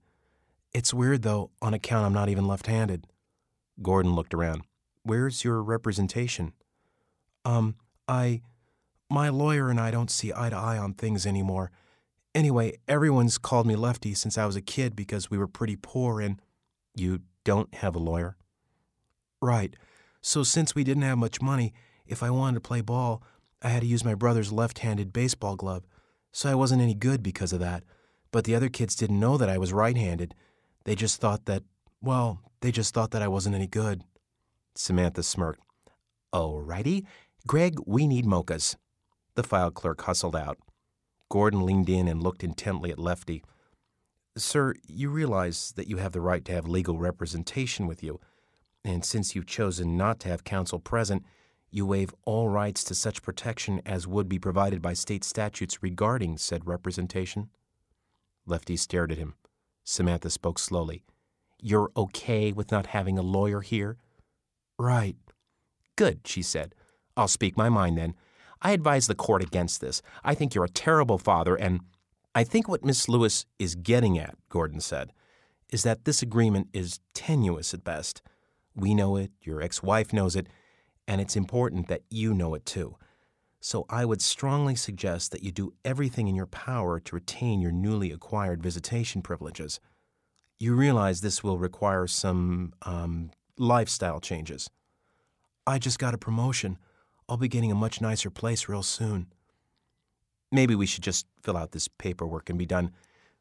It's weird, though, on account I'm not even left handed. Gordon looked around. Where's your representation? Um, I. My lawyer and I don't see eye to eye on things anymore. Anyway, everyone's called me Lefty since I was a kid because we were pretty poor and. You don't have a lawyer? Right. So since we didn't have much money, if I wanted to play ball, I had to use my brother's left handed baseball glove. So I wasn't any good because of that. But the other kids didn't know that I was right handed. They just thought that, well, they just thought that I wasn't any good. Samantha smirked. Oh, righty. Greg, we need mochas. The file clerk hustled out. Gordon leaned in and looked intently at Lefty. Sir, you realize that you have the right to have legal representation with you, and since you've chosen not to have counsel present, you waive all rights to such protection as would be provided by state statutes regarding said representation. Lefty stared at him. Samantha spoke slowly. You're okay with not having a lawyer here? Right. Good, she said. I'll speak my mind then. I advise the court against this. I think you're a terrible father, and I think what Miss Lewis is getting at, Gordon said, is that this agreement is tenuous at best. We know it, your ex wife knows it, and it's important that you know it too. So I would strongly suggest that you do everything in your power to retain your newly acquired visitation privileges. You realize this will require some um, lifestyle changes. I just got a promotion. I'll be getting a much nicer place real soon. Maybe we should just fill out this paperwork and be done.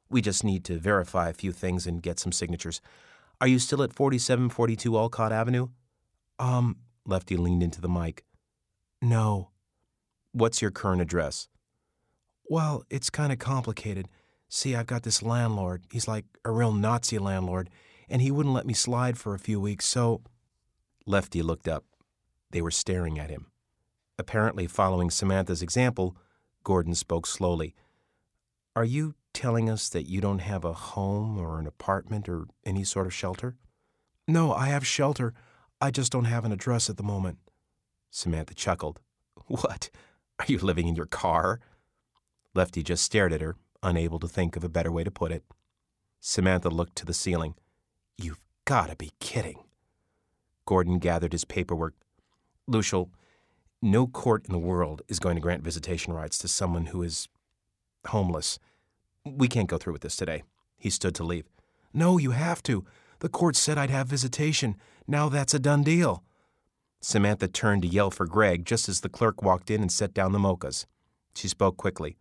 We just need to verify a few things and get some signatures. Are you still at 4742 Olcott Avenue? Um, Lefty leaned into the mic. No. What's your current address? Well, it's kind of complicated. See, I've got this landlord. He's like a real Nazi landlord, and he wouldn't let me slide for a few weeks, so. Lefty looked up. They were staring at him. Apparently, following Samantha's example, Gordon spoke slowly. Are you telling us that you don't have a home or an apartment or any sort of shelter? No, I have shelter. I just don't have an address at the moment. Samantha chuckled. What? Are you living in your car? Lefty just stared at her, unable to think of a better way to put it. Samantha looked to the ceiling. You've got to be kidding. Gordon gathered his paperwork. Lucial, no court in the world is going to grant visitation rights to someone who is homeless. We can't go through with this today. He stood to leave. No, you have to. The court said I'd have visitation. Now that's a done deal. Samantha turned to yell for Greg just as the clerk walked in and set down the mochas. She spoke quickly.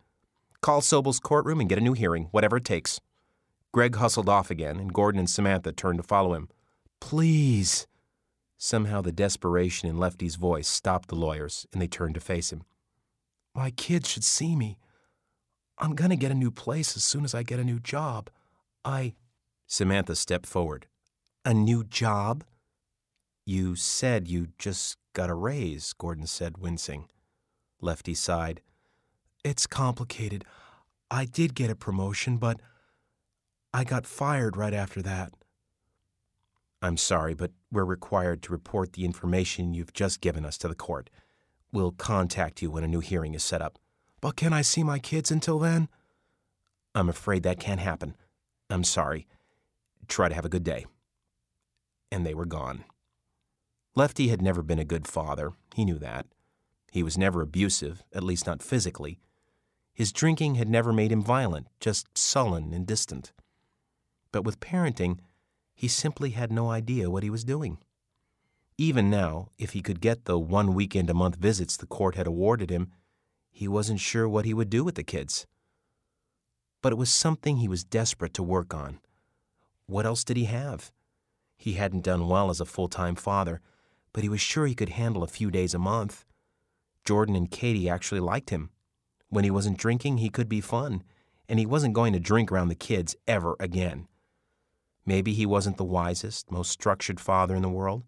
Call Sobel's courtroom and get a new hearing, whatever it takes. Greg hustled off again, and Gordon and Samantha turned to follow him. Please. Somehow the desperation in Lefty's voice stopped the lawyers, and they turned to face him. My kids should see me. I'm going to get a new place as soon as I get a new job. I. Samantha stepped forward. A new job? You said you just got a raise, Gordon said, wincing. Lefty sighed. It's complicated. I did get a promotion, but I got fired right after that. I'm sorry, but we're required to report the information you've just given us to the court. We'll contact you when a new hearing is set up. But can I see my kids until then? I'm afraid that can't happen. I'm sorry. Try to have a good day. And they were gone. Lefty had never been a good father. He knew that. He was never abusive, at least not physically. His drinking had never made him violent, just sullen and distant. But with parenting, he simply had no idea what he was doing. Even now, if he could get the one weekend a month visits the court had awarded him, he wasn't sure what he would do with the kids. But it was something he was desperate to work on. What else did he have? He hadn't done well as a full time father, but he was sure he could handle a few days a month. Jordan and Katie actually liked him. When he wasn't drinking, he could be fun, and he wasn't going to drink around the kids ever again. Maybe he wasn't the wisest, most structured father in the world,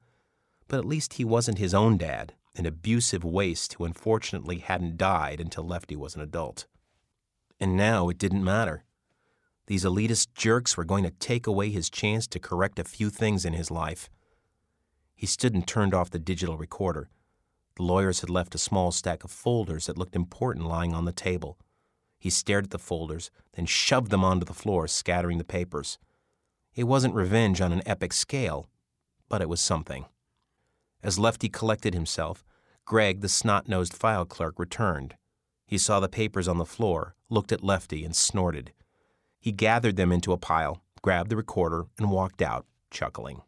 but at least he wasn't his own dad, an abusive waste who unfortunately hadn't died until Lefty was an adult. And now it didn't matter. These elitist jerks were going to take away his chance to correct a few things in his life. He stood and turned off the digital recorder. The lawyers had left a small stack of folders that looked important lying on the table. He stared at the folders, then shoved them onto the floor, scattering the papers. It wasn't revenge on an epic scale, but it was something. As Lefty collected himself, Greg, the snot nosed file clerk, returned. He saw the papers on the floor, looked at Lefty, and snorted. He gathered them into a pile, grabbed the recorder, and walked out, chuckling.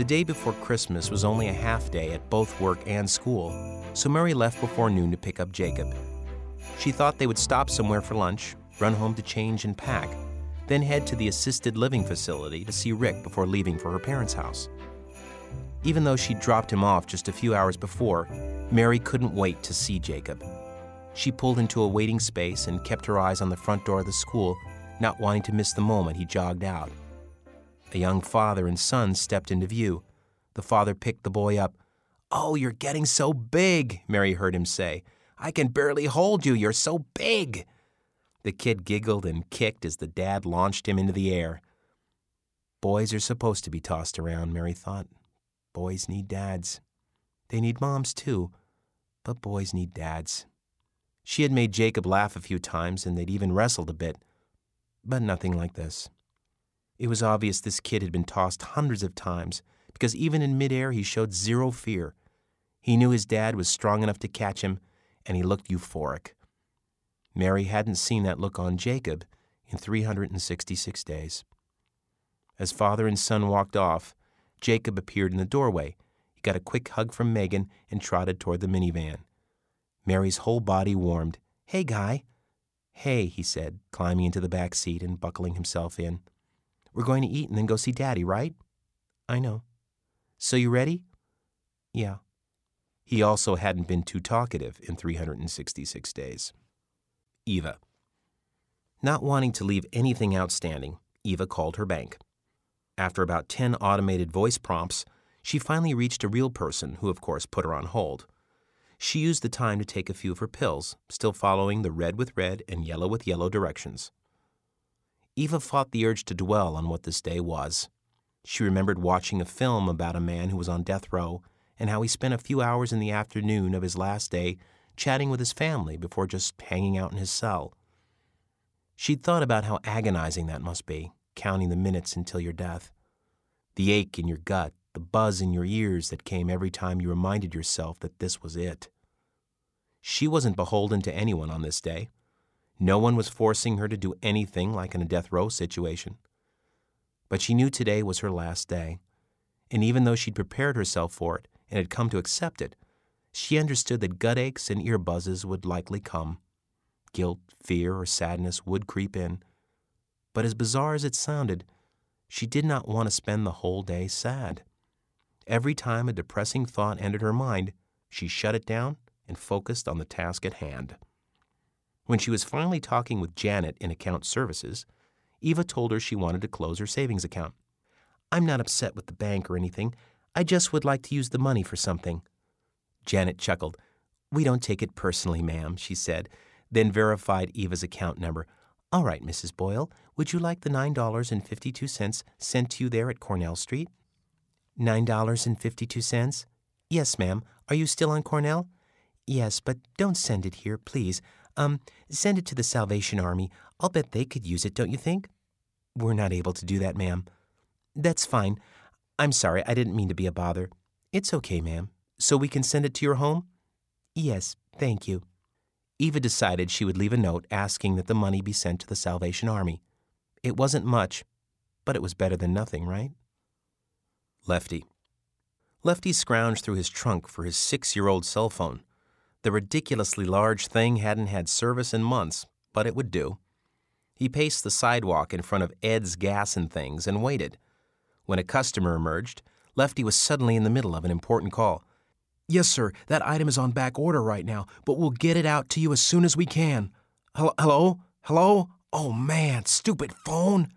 The day before Christmas was only a half day at both work and school, so Mary left before noon to pick up Jacob. She thought they would stop somewhere for lunch, run home to change and pack, then head to the assisted living facility to see Rick before leaving for her parents' house. Even though she'd dropped him off just a few hours before, Mary couldn't wait to see Jacob. She pulled into a waiting space and kept her eyes on the front door of the school, not wanting to miss the moment he jogged out. A young father and son stepped into view. The father picked the boy up. Oh, you're getting so big, Mary heard him say. I can barely hold you, you're so big. The kid giggled and kicked as the dad launched him into the air. Boys are supposed to be tossed around, Mary thought. Boys need dads. They need moms too, but boys need dads. She had made Jacob laugh a few times and they'd even wrestled a bit, but nothing like this. It was obvious this kid had been tossed hundreds of times because even in midair he showed zero fear. He knew his dad was strong enough to catch him, and he looked euphoric. Mary hadn't seen that look on Jacob in 366 days. As father and son walked off, Jacob appeared in the doorway. He got a quick hug from Megan and trotted toward the minivan. Mary's whole body warmed. Hey, Guy. Hey, he said, climbing into the back seat and buckling himself in. We're going to eat and then go see Daddy, right? I know. So you ready? Yeah. He also hadn't been too talkative in 366 days. Eva. Not wanting to leave anything outstanding, Eva called her bank. After about 10 automated voice prompts, she finally reached a real person who, of course, put her on hold. She used the time to take a few of her pills, still following the red with red and yellow with yellow directions. Eva fought the urge to dwell on what this day was. She remembered watching a film about a man who was on death row and how he spent a few hours in the afternoon of his last day chatting with his family before just hanging out in his cell. She'd thought about how agonizing that must be, counting the minutes until your death. The ache in your gut, the buzz in your ears that came every time you reminded yourself that this was it. She wasn't beholden to anyone on this day. No one was forcing her to do anything like in a death row situation. But she knew today was her last day, and even though she'd prepared herself for it and had come to accept it, she understood that gut aches and ear buzzes would likely come. Guilt, fear, or sadness would creep in. But as bizarre as it sounded, she did not want to spend the whole day sad. Every time a depressing thought entered her mind, she shut it down and focused on the task at hand. When she was finally talking with Janet in account services, Eva told her she wanted to close her savings account. I'm not upset with the bank or anything. I just would like to use the money for something. Janet chuckled. We don't take it personally, ma'am, she said, then verified Eva's account number. All right, Mrs. Boyle, would you like the $9.52 sent to you there at Cornell Street? $9.52? Yes, ma'am. Are you still on Cornell? Yes, but don't send it here, please. Um, send it to the Salvation Army. I'll bet they could use it, don't you think? We're not able to do that, ma'am. That's fine. I'm sorry, I didn't mean to be a bother. It's okay, ma'am. So we can send it to your home? Yes, thank you. Eva decided she would leave a note asking that the money be sent to the Salvation Army. It wasn't much, but it was better than nothing, right? Lefty. Lefty scrounged through his trunk for his six year old cell phone. The ridiculously large thing hadn't had service in months, but it would do. He paced the sidewalk in front of Ed's Gas and Things and waited. When a customer emerged, Lefty was suddenly in the middle of an important call. Yes, sir, that item is on back order right now, but we'll get it out to you as soon as we can. Hello? Hello? Oh man, stupid phone!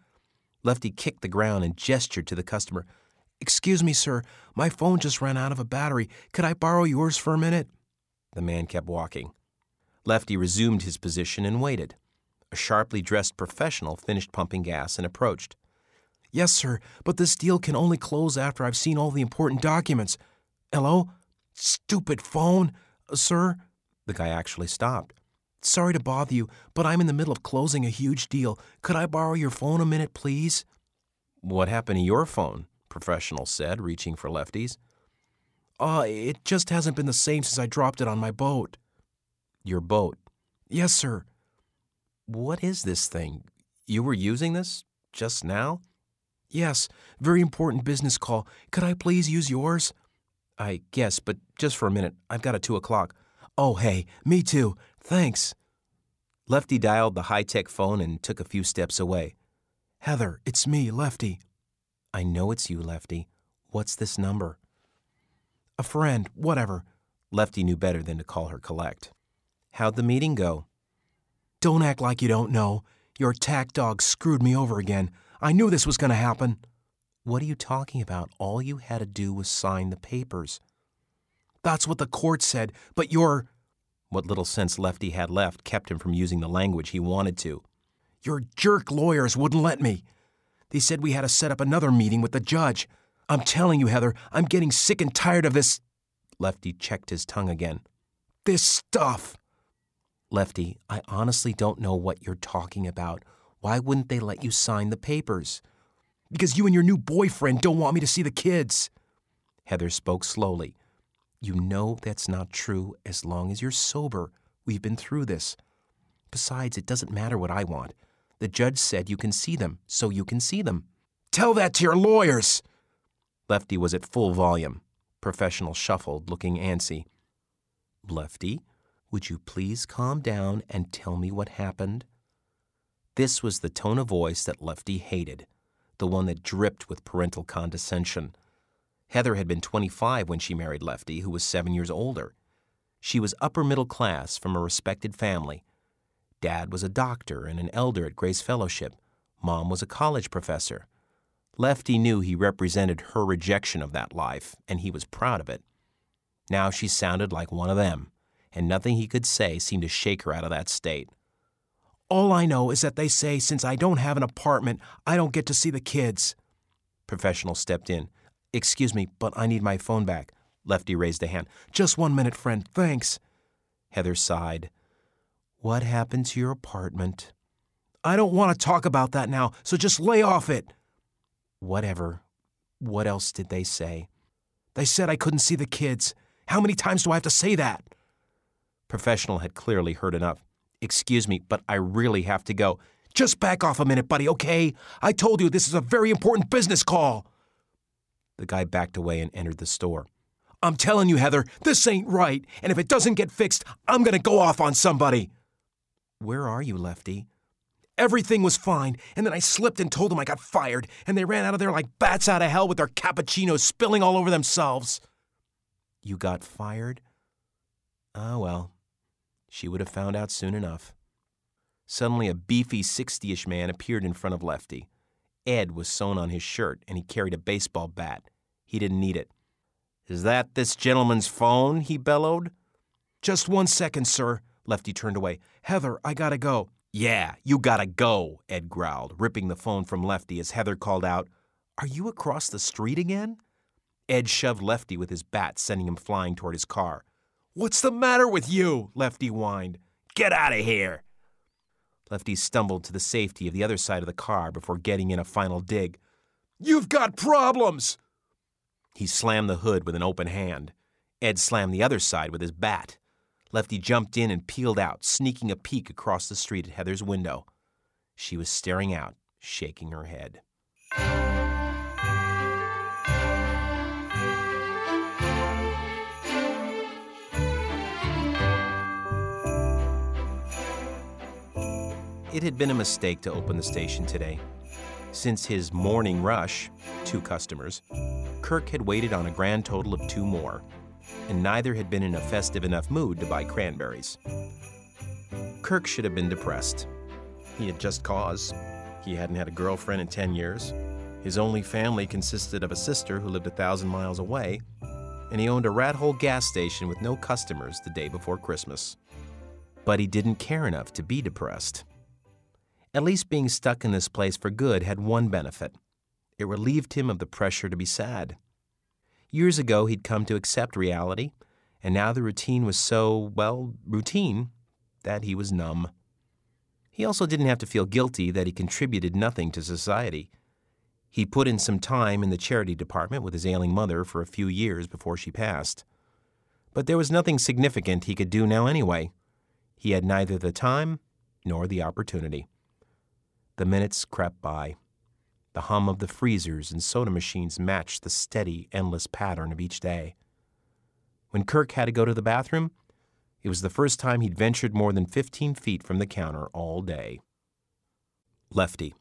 Lefty kicked the ground and gestured to the customer. Excuse me, sir, my phone just ran out of a battery. Could I borrow yours for a minute? The man kept walking. Lefty resumed his position and waited. A sharply dressed professional finished pumping gas and approached. Yes, sir, but this deal can only close after I've seen all the important documents. Hello? Stupid phone. Uh, sir? The guy actually stopped. Sorry to bother you, but I'm in the middle of closing a huge deal. Could I borrow your phone a minute, please? What happened to your phone? Professional said, reaching for Lefty's. Uh, it just hasn't been the same since I dropped it on my boat. Your boat? Yes, sir. What is this thing? You were using this just now? Yes, very important business call. Could I please use yours? I guess, but just for a minute. I've got a two o'clock. Oh, hey, me too. Thanks. Lefty dialed the high tech phone and took a few steps away. Heather, it's me, Lefty. I know it's you, Lefty. What's this number? A friend, whatever. Lefty knew better than to call her collect. How'd the meeting go? Don't act like you don't know. Your tack dog screwed me over again. I knew this was going to happen. What are you talking about? All you had to do was sign the papers. That's what the court said, but you're. What little sense Lefty had left kept him from using the language he wanted to. Your jerk lawyers wouldn't let me. They said we had to set up another meeting with the judge. I'm telling you, Heather, I'm getting sick and tired of this. Lefty checked his tongue again. This stuff. Lefty, I honestly don't know what you're talking about. Why wouldn't they let you sign the papers? Because you and your new boyfriend don't want me to see the kids. Heather spoke slowly. You know that's not true as long as you're sober. We've been through this. Besides, it doesn't matter what I want. The judge said you can see them, so you can see them. Tell that to your lawyers! Lefty was at full volume. Professional shuffled, looking antsy. Lefty, would you please calm down and tell me what happened? This was the tone of voice that Lefty hated, the one that dripped with parental condescension. Heather had been 25 when she married Lefty, who was seven years older. She was upper middle class from a respected family. Dad was a doctor and an elder at Grace Fellowship. Mom was a college professor. Lefty knew he represented her rejection of that life, and he was proud of it. Now she sounded like one of them, and nothing he could say seemed to shake her out of that state. All I know is that they say since I don't have an apartment, I don't get to see the kids. Professional stepped in. Excuse me, but I need my phone back. Lefty raised a hand. Just one minute, friend. Thanks. Heather sighed. What happened to your apartment? I don't want to talk about that now, so just lay off it. Whatever. What else did they say? They said I couldn't see the kids. How many times do I have to say that? Professional had clearly heard enough. Excuse me, but I really have to go. Just back off a minute, buddy, okay? I told you this is a very important business call. The guy backed away and entered the store. I'm telling you, Heather, this ain't right, and if it doesn't get fixed, I'm gonna go off on somebody. Where are you, Lefty? Everything was fine, and then I slipped and told them I got fired, and they ran out of there like bats out of hell with their cappuccinos spilling all over themselves. You got fired? Ah, well, she would have found out soon enough. Suddenly, a beefy 60 ish man appeared in front of Lefty. Ed was sewn on his shirt, and he carried a baseball bat. He didn't need it. Is that this gentleman's phone? he bellowed. Just one second, sir. Lefty turned away. Heather, I gotta go. Yeah, you gotta go, Ed growled, ripping the phone from Lefty as Heather called out, Are you across the street again? Ed shoved Lefty with his bat, sending him flying toward his car. What's the matter with you? Lefty whined. Get out of here! Lefty stumbled to the safety of the other side of the car before getting in a final dig. You've got problems! He slammed the hood with an open hand. Ed slammed the other side with his bat. Lefty jumped in and peeled out, sneaking a peek across the street at Heather's window. She was staring out, shaking her head. It had been a mistake to open the station today. Since his morning rush, two customers, Kirk had waited on a grand total of two more and neither had been in a festive enough mood to buy cranberries. Kirk should have been depressed. He had just cause. He hadn't had a girlfriend in 10 years. His only family consisted of a sister who lived a thousand miles away, and he owned a rat hole gas station with no customers the day before Christmas. But he didn't care enough to be depressed. At least being stuck in this place for good had one benefit it relieved him of the pressure to be sad. Years ago, he'd come to accept reality, and now the routine was so, well, routine that he was numb. He also didn't have to feel guilty that he contributed nothing to society. He put in some time in the charity department with his ailing mother for a few years before she passed. But there was nothing significant he could do now anyway. He had neither the time nor the opportunity. The minutes crept by. The hum of the freezers and soda machines matched the steady, endless pattern of each day. When Kirk had to go to the bathroom, it was the first time he'd ventured more than 15 feet from the counter all day. Lefty.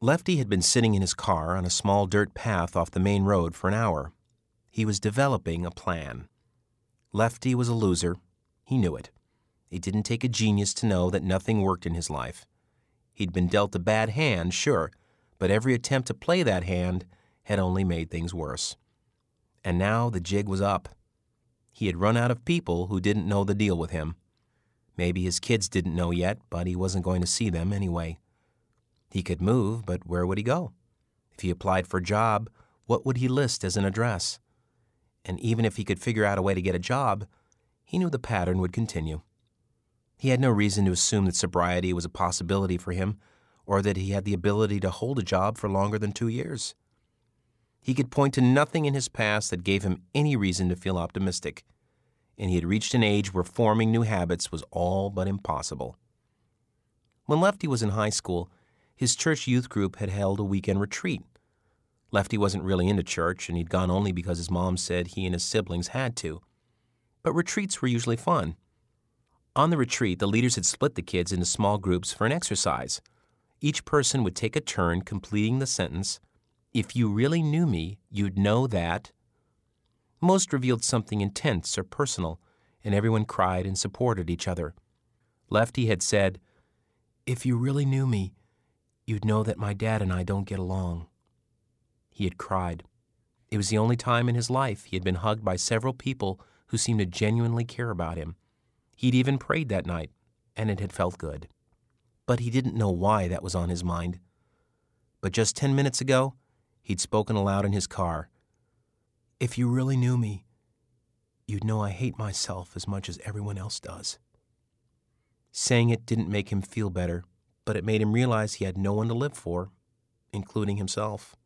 Lefty had been sitting in his car on a small dirt path off the main road for an hour. He was developing a plan. Lefty was a loser. He knew it. It didn't take a genius to know that nothing worked in his life. He'd been dealt a bad hand, sure, but every attempt to play that hand had only made things worse. And now the jig was up. He had run out of people who didn't know the deal with him. Maybe his kids didn't know yet, but he wasn't going to see them anyway. He could move, but where would he go? If he applied for a job, what would he list as an address? And even if he could figure out a way to get a job, he knew the pattern would continue. He had no reason to assume that sobriety was a possibility for him or that he had the ability to hold a job for longer than two years. He could point to nothing in his past that gave him any reason to feel optimistic, and he had reached an age where forming new habits was all but impossible. When Lefty was in high school, his church youth group had held a weekend retreat. Lefty wasn't really into church, and he'd gone only because his mom said he and his siblings had to. But retreats were usually fun. On the retreat, the leaders had split the kids into small groups for an exercise. Each person would take a turn completing the sentence, If you really knew me, you'd know that. Most revealed something intense or personal, and everyone cried and supported each other. Lefty had said, If you really knew me, you'd know that my dad and I don't get along. He had cried. It was the only time in his life he had been hugged by several people who seemed to genuinely care about him. He'd even prayed that night, and it had felt good. But he didn't know why that was on his mind. But just ten minutes ago, he'd spoken aloud in his car. If you really knew me, you'd know I hate myself as much as everyone else does. Saying it didn't make him feel better, but it made him realize he had no one to live for, including himself.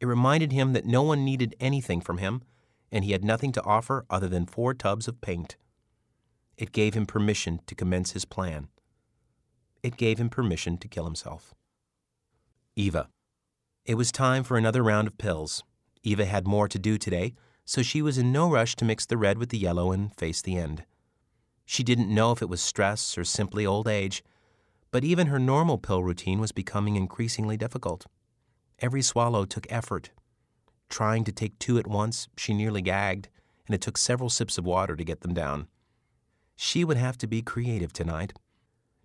It reminded him that no one needed anything from him, and he had nothing to offer other than four tubs of paint. It gave him permission to commence his plan. It gave him permission to kill himself. Eva. It was time for another round of pills. Eva had more to do today, so she was in no rush to mix the red with the yellow and face the end. She didn't know if it was stress or simply old age, but even her normal pill routine was becoming increasingly difficult. Every swallow took effort. Trying to take two at once, she nearly gagged, and it took several sips of water to get them down. She would have to be creative tonight.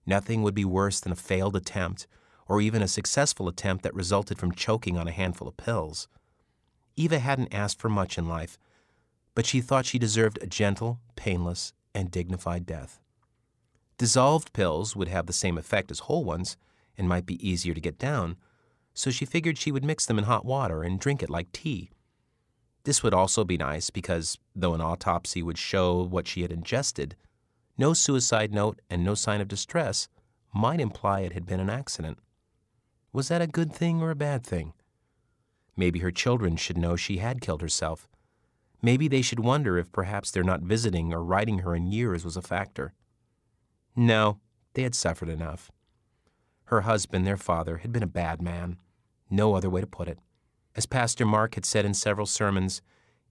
Nothing would be worse than a failed attempt, or even a successful attempt that resulted from choking on a handful of pills. Eva hadn't asked for much in life, but she thought she deserved a gentle, painless, and dignified death. Dissolved pills would have the same effect as whole ones and might be easier to get down, so she figured she would mix them in hot water and drink it like tea. This would also be nice because, though an autopsy would show what she had ingested, no suicide note and no sign of distress might imply it had been an accident. Was that a good thing or a bad thing? Maybe her children should know she had killed herself. Maybe they should wonder if perhaps their not visiting or writing her in years was a factor. No, they had suffered enough. Her husband, their father, had been a bad man. No other way to put it. As Pastor Mark had said in several sermons,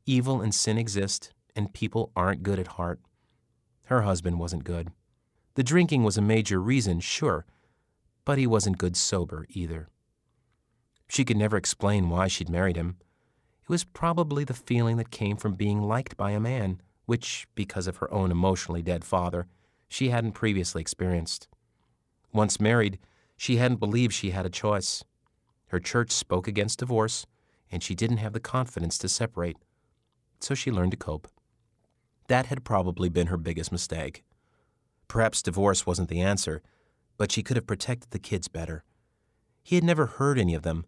evil and sin exist, and people aren't good at heart. Her husband wasn't good. The drinking was a major reason, sure, but he wasn't good sober either. She could never explain why she'd married him. It was probably the feeling that came from being liked by a man, which, because of her own emotionally dead father, she hadn't previously experienced. Once married, she hadn't believed she had a choice. Her church spoke against divorce, and she didn't have the confidence to separate, so she learned to cope. That had probably been her biggest mistake. Perhaps divorce wasn't the answer, but she could have protected the kids better. He had never hurt any of them,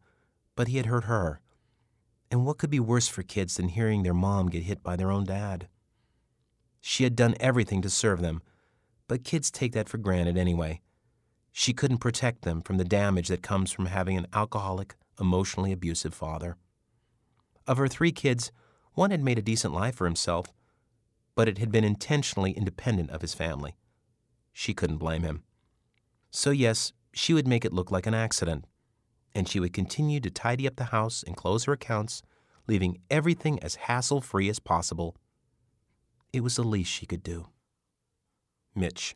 but he had hurt her. And what could be worse for kids than hearing their mom get hit by their own dad? She had done everything to serve them, but kids take that for granted anyway. She couldn't protect them from the damage that comes from having an alcoholic, emotionally abusive father. Of her three kids, one had made a decent life for himself, but it had been intentionally independent of his family. She couldn't blame him. So, yes, she would make it look like an accident, and she would continue to tidy up the house and close her accounts, leaving everything as hassle free as possible. It was the least she could do. Mitch.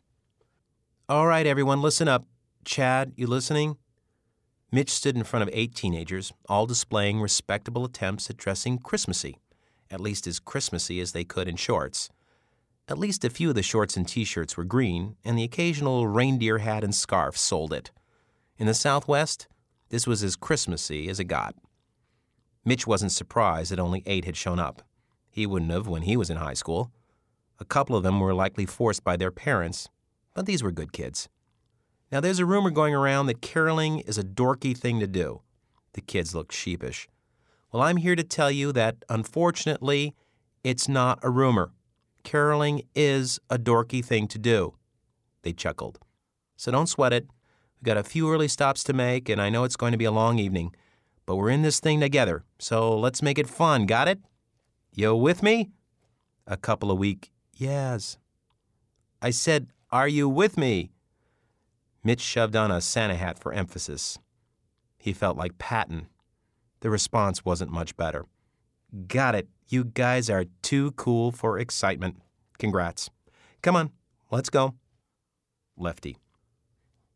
All right, everyone, listen up. Chad, you listening? Mitch stood in front of eight teenagers, all displaying respectable attempts at dressing Christmassy, at least as Christmassy as they could in shorts. At least a few of the shorts and t shirts were green, and the occasional reindeer hat and scarf sold it. In the Southwest, this was as Christmassy as it got. Mitch wasn't surprised that only eight had shown up. He wouldn't have when he was in high school. A couple of them were likely forced by their parents, but these were good kids. Now, there's a rumor going around that caroling is a dorky thing to do. The kids looked sheepish. Well, I'm here to tell you that, unfortunately, it's not a rumor. Caroling is a dorky thing to do. They chuckled. So don't sweat it. We've got a few early stops to make, and I know it's going to be a long evening. but we're in this thing together, so let's make it fun, got it? You with me? A couple of weak yes. I said, Are you with me? Mitch shoved on a Santa hat for emphasis. He felt like Patton. The response wasn't much better. Got it. You guys are too cool for excitement. Congrats. Come on, let's go. Lefty.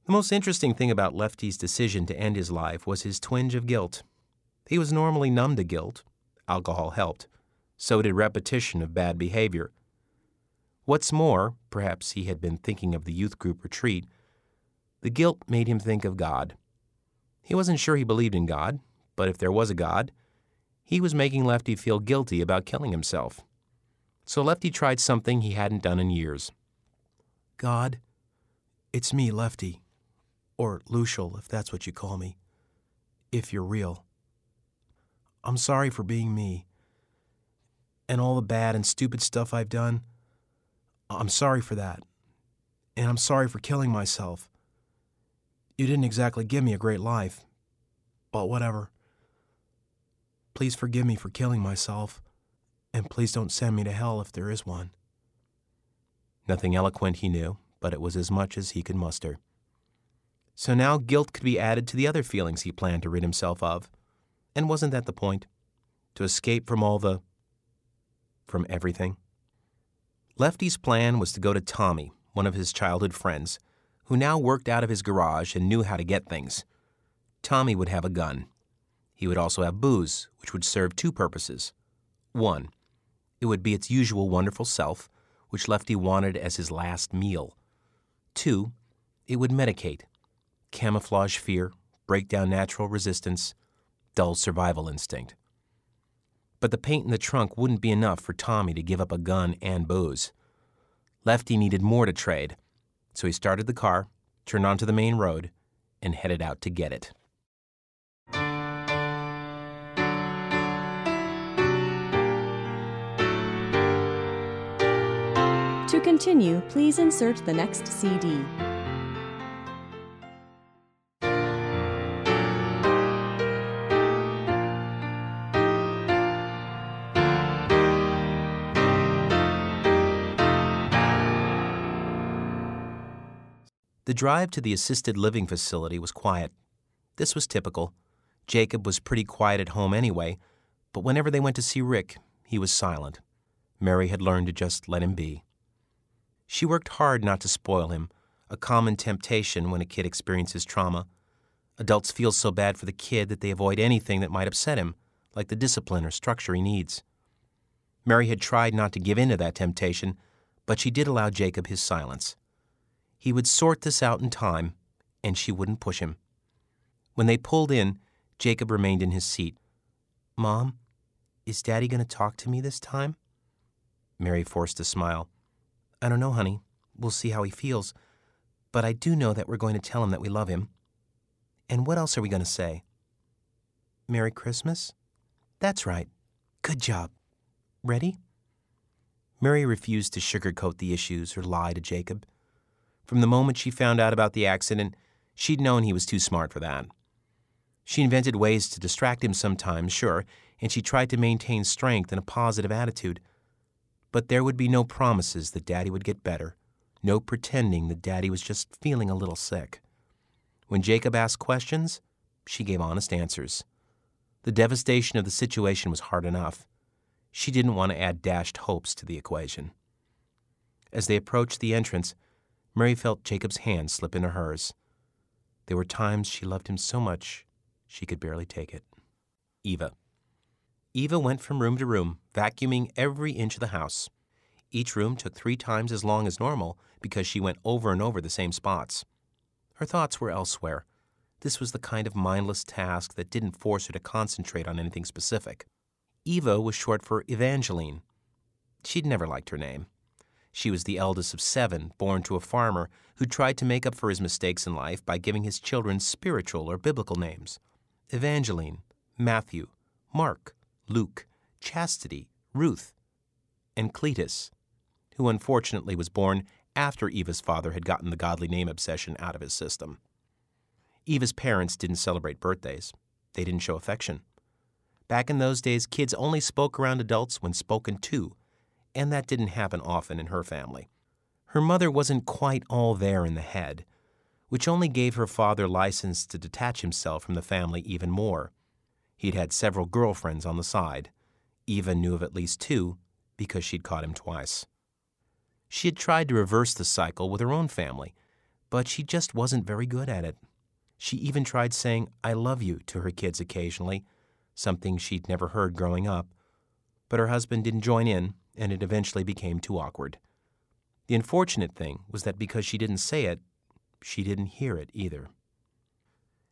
The most interesting thing about Lefty's decision to end his life was his twinge of guilt. He was normally numb to guilt. Alcohol helped. So did repetition of bad behavior. What's more, perhaps he had been thinking of the youth group retreat, the guilt made him think of God. He wasn't sure he believed in God, but if there was a God, he was making Lefty feel guilty about killing himself. So Lefty tried something he hadn't done in years. God, it's me, Lefty. Or Lucial, if that's what you call me. If you're real. I'm sorry for being me. And all the bad and stupid stuff I've done. I'm sorry for that. And I'm sorry for killing myself. You didn't exactly give me a great life. But whatever. Please forgive me for killing myself. And please don't send me to hell if there is one. Nothing eloquent, he knew, but it was as much as he could muster. So now guilt could be added to the other feelings he planned to rid himself of. And wasn't that the point? To escape from all the. from everything? Lefty's plan was to go to Tommy, one of his childhood friends, who now worked out of his garage and knew how to get things. Tommy would have a gun. He would also have booze, which would serve two purposes. One, it would be its usual wonderful self, which Lefty wanted as his last meal. Two, it would medicate, camouflage fear, break down natural resistance, dull survival instinct. But the paint in the trunk wouldn't be enough for Tommy to give up a gun and booze. Lefty needed more to trade, so he started the car, turned onto the main road, and headed out to get it. Continue, please insert the next CD. The drive to the assisted living facility was quiet. This was typical. Jacob was pretty quiet at home anyway, but whenever they went to see Rick, he was silent. Mary had learned to just let him be. She worked hard not to spoil him, a common temptation when a kid experiences trauma. Adults feel so bad for the kid that they avoid anything that might upset him, like the discipline or structure he needs. Mary had tried not to give in to that temptation, but she did allow Jacob his silence. He would sort this out in time, and she wouldn't push him. When they pulled in, Jacob remained in his seat. Mom, is Daddy going to talk to me this time? Mary forced a smile. I don't know, honey. We'll see how he feels. But I do know that we're going to tell him that we love him. And what else are we going to say? Merry Christmas? That's right. Good job. Ready? Mary refused to sugarcoat the issues or lie to Jacob. From the moment she found out about the accident, she'd known he was too smart for that. She invented ways to distract him sometimes, sure, and she tried to maintain strength and a positive attitude. But there would be no promises that Daddy would get better, no pretending that Daddy was just feeling a little sick. When Jacob asked questions, she gave honest answers. The devastation of the situation was hard enough. She didn't want to add dashed hopes to the equation. As they approached the entrance, Mary felt Jacob's hand slip into hers. There were times she loved him so much she could barely take it. Eva. Eva went from room to room, vacuuming every inch of the house. Each room took three times as long as normal because she went over and over the same spots. Her thoughts were elsewhere. This was the kind of mindless task that didn't force her to concentrate on anything specific. Eva was short for Evangeline. She'd never liked her name. She was the eldest of seven, born to a farmer who tried to make up for his mistakes in life by giving his children spiritual or biblical names Evangeline, Matthew, Mark, Luke, Chastity, Ruth, and Cletus, who unfortunately was born after Eva's father had gotten the godly name obsession out of his system. Eva's parents didn't celebrate birthdays. they didn't show affection. Back in those days, kids only spoke around adults when spoken to, and that didn't happen often in her family. Her mother wasn't quite all there in the head, which only gave her father license to detach himself from the family even more. He'd had several girlfriends on the side. Eva knew of at least two because she'd caught him twice. She had tried to reverse the cycle with her own family, but she just wasn't very good at it. She even tried saying, I love you to her kids occasionally, something she'd never heard growing up. But her husband didn't join in, and it eventually became too awkward. The unfortunate thing was that because she didn't say it, she didn't hear it either.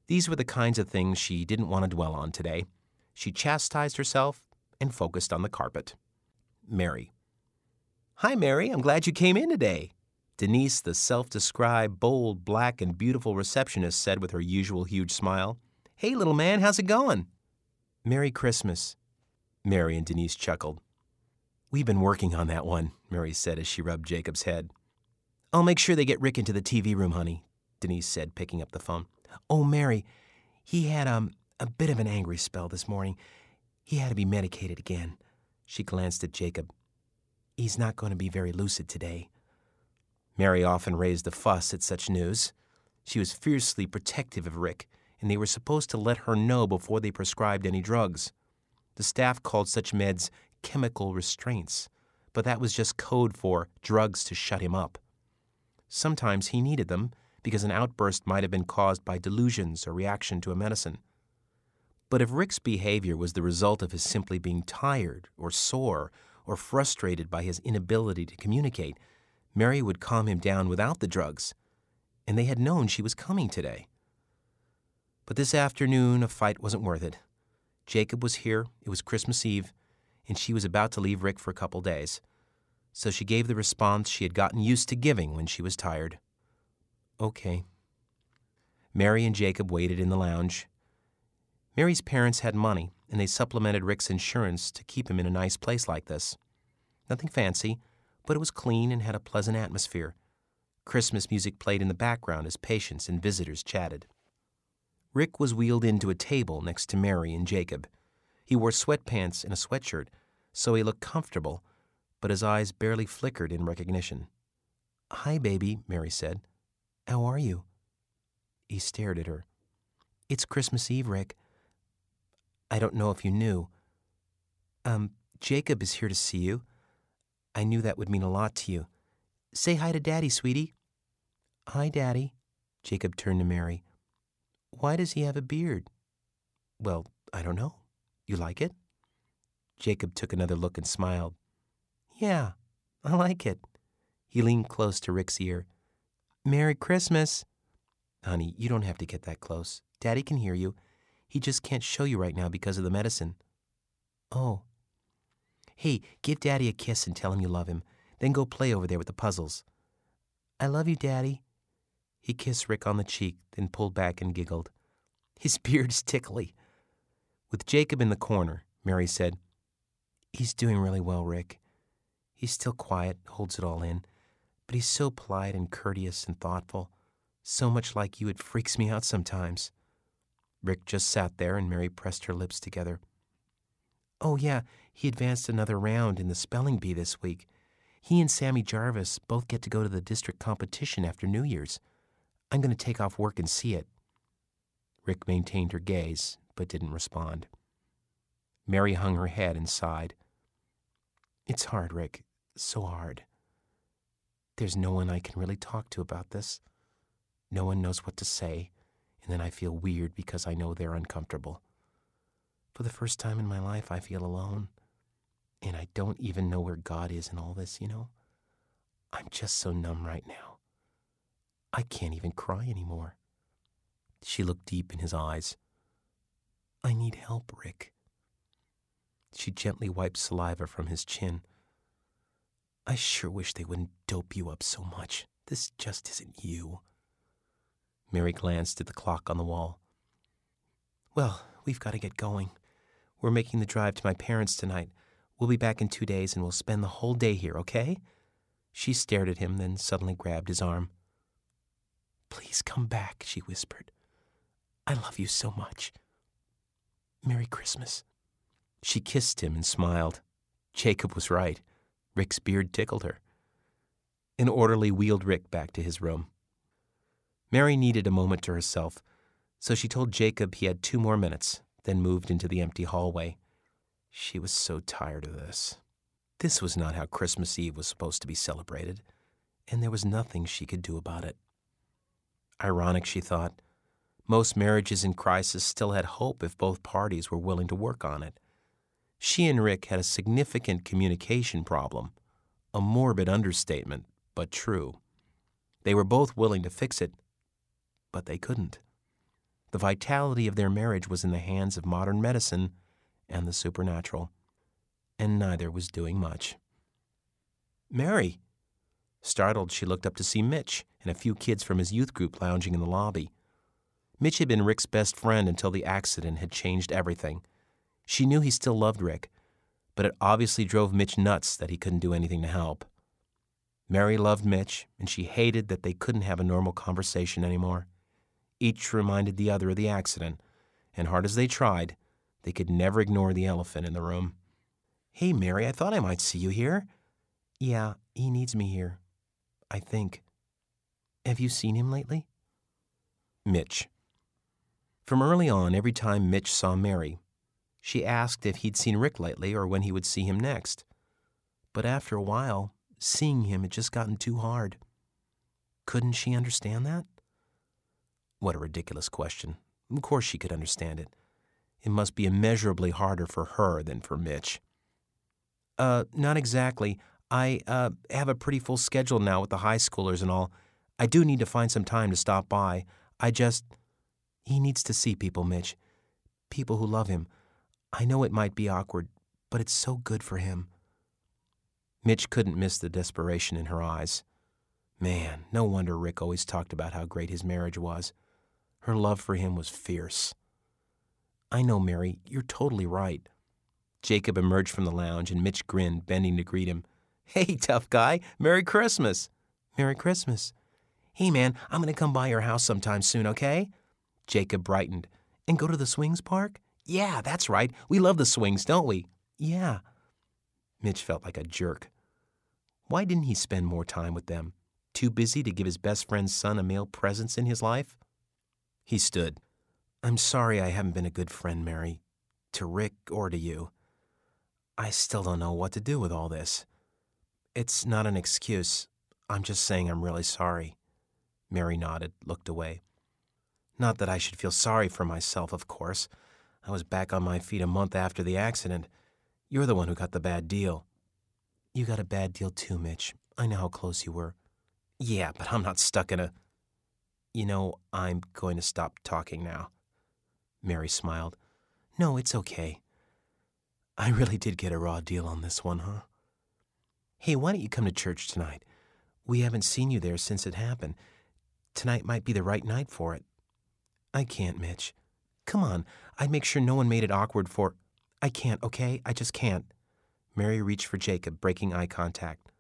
These were the kinds of things she didn't want to dwell on today. She chastised herself and focused on the carpet. Mary. Hi, Mary. I'm glad you came in today. Denise, the self described, bold, black, and beautiful receptionist, said with her usual huge smile. Hey, little man, how's it going? Merry Christmas. Mary and Denise chuckled. We've been working on that one, Mary said as she rubbed Jacob's head. I'll make sure they get Rick into the TV room, honey, Denise said, picking up the phone. Oh, Mary, he had um, a bit of an angry spell this morning. He had to be medicated again. She glanced at Jacob. He's not going to be very lucid today. Mary often raised a fuss at such news. She was fiercely protective of Rick, and they were supposed to let her know before they prescribed any drugs. The staff called such meds chemical restraints, but that was just code for drugs to shut him up. Sometimes he needed them because an outburst might have been caused by delusions or reaction to a medicine. But if Rick's behavior was the result of his simply being tired or sore or frustrated by his inability to communicate, Mary would calm him down without the drugs, and they had known she was coming today. But this afternoon, a fight wasn't worth it. Jacob was here, it was Christmas Eve, and she was about to leave Rick for a couple days. So she gave the response she had gotten used to giving when she was tired. Okay. Mary and Jacob waited in the lounge. Mary's parents had money, and they supplemented Rick's insurance to keep him in a nice place like this. Nothing fancy, but it was clean and had a pleasant atmosphere. Christmas music played in the background as patients and visitors chatted. Rick was wheeled into a table next to Mary and Jacob. He wore sweatpants and a sweatshirt, so he looked comfortable, but his eyes barely flickered in recognition. Hi, baby, Mary said. How are you? He stared at her. It's Christmas Eve, Rick. I don't know if you knew. Um, Jacob is here to see you. I knew that would mean a lot to you. Say hi to Daddy, sweetie. Hi, Daddy. Jacob turned to Mary. Why does he have a beard? Well, I don't know. You like it? Jacob took another look and smiled. Yeah, I like it. He leaned close to Rick's ear. Merry Christmas. Honey, you don't have to get that close. Daddy can hear you. He just can't show you right now because of the medicine. Oh. Hey, give Daddy a kiss and tell him you love him. Then go play over there with the puzzles. I love you, Daddy. He kissed Rick on the cheek, then pulled back and giggled. His *laughs* beard's tickly. With Jacob in the corner, Mary said, He's doing really well, Rick. He's still quiet, holds it all in but he's so polite and courteous and thoughtful. So much like you, it freaks me out sometimes. Rick just sat there, and Mary pressed her lips together. Oh, yeah, he advanced another round in the spelling bee this week. He and Sammy Jarvis both get to go to the district competition after New Year's. I'm going to take off work and see it. Rick maintained her gaze, but didn't respond. Mary hung her head and sighed. It's hard, Rick. So hard. There's no one I can really talk to about this. No one knows what to say, and then I feel weird because I know they're uncomfortable. For the first time in my life, I feel alone. And I don't even know where God is in all this, you know? I'm just so numb right now. I can't even cry anymore. She looked deep in his eyes. I need help, Rick. She gently wiped saliva from his chin. I sure wish they wouldn't dope you up so much. This just isn't you. Mary glanced at the clock on the wall. Well, we've got to get going. We're making the drive to my parents tonight. We'll be back in two days and we'll spend the whole day here, okay? She stared at him, then suddenly grabbed his arm. Please come back, she whispered. I love you so much. Merry Christmas. She kissed him and smiled. Jacob was right. Rick's beard tickled her. An orderly wheeled Rick back to his room. Mary needed a moment to herself, so she told Jacob he had two more minutes, then moved into the empty hallway. She was so tired of this. This was not how Christmas Eve was supposed to be celebrated, and there was nothing she could do about it. Ironic, she thought. Most marriages in crisis still had hope if both parties were willing to work on it. She and Rick had a significant communication problem, a morbid understatement, but true. They were both willing to fix it, but they couldn't. The vitality of their marriage was in the hands of modern medicine and the supernatural, and neither was doing much. Mary! Startled, she looked up to see Mitch and a few kids from his youth group lounging in the lobby. Mitch had been Rick's best friend until the accident had changed everything. She knew he still loved Rick, but it obviously drove Mitch nuts that he couldn't do anything to help. Mary loved Mitch, and she hated that they couldn't have a normal conversation anymore. Each reminded the other of the accident, and hard as they tried, they could never ignore the elephant in the room. Hey, Mary, I thought I might see you here. Yeah, he needs me here. I think. Have you seen him lately? Mitch. From early on, every time Mitch saw Mary, she asked if he'd seen Rick lately or when he would see him next. But after a while, seeing him had just gotten too hard. Couldn't she understand that? What a ridiculous question. Of course she could understand it. It must be immeasurably harder for her than for Mitch. Uh, not exactly. I, uh, have a pretty full schedule now with the high schoolers and all. I do need to find some time to stop by. I just. He needs to see people, Mitch. People who love him. I know it might be awkward, but it's so good for him. Mitch couldn't miss the desperation in her eyes. Man, no wonder Rick always talked about how great his marriage was. Her love for him was fierce. I know, Mary, you're totally right. Jacob emerged from the lounge and Mitch grinned, bending to greet him. Hey, tough guy, Merry Christmas. Merry Christmas. Hey, man, I'm going to come by your house sometime soon, okay? Jacob brightened. And go to the swings park? Yeah, that's right. We love the swings, don't we? Yeah. Mitch felt like a jerk. Why didn't he spend more time with them? Too busy to give his best friend's son a male presence in his life? He stood. I'm sorry I haven't been a good friend, Mary. To Rick or to you. I still don't know what to do with all this. It's not an excuse. I'm just saying I'm really sorry. Mary nodded, looked away. Not that I should feel sorry for myself, of course. I was back on my feet a month after the accident. You're the one who got the bad deal. You got a bad deal too, Mitch. I know how close you were. Yeah, but I'm not stuck in a. You know, I'm going to stop talking now. Mary smiled. No, it's okay. I really did get a raw deal on this one, huh? Hey, why don't you come to church tonight? We haven't seen you there since it happened. Tonight might be the right night for it. I can't, Mitch. Come on, I'd make sure no one made it awkward for. I can't, okay? I just can't. Mary reached for Jacob, breaking eye contact.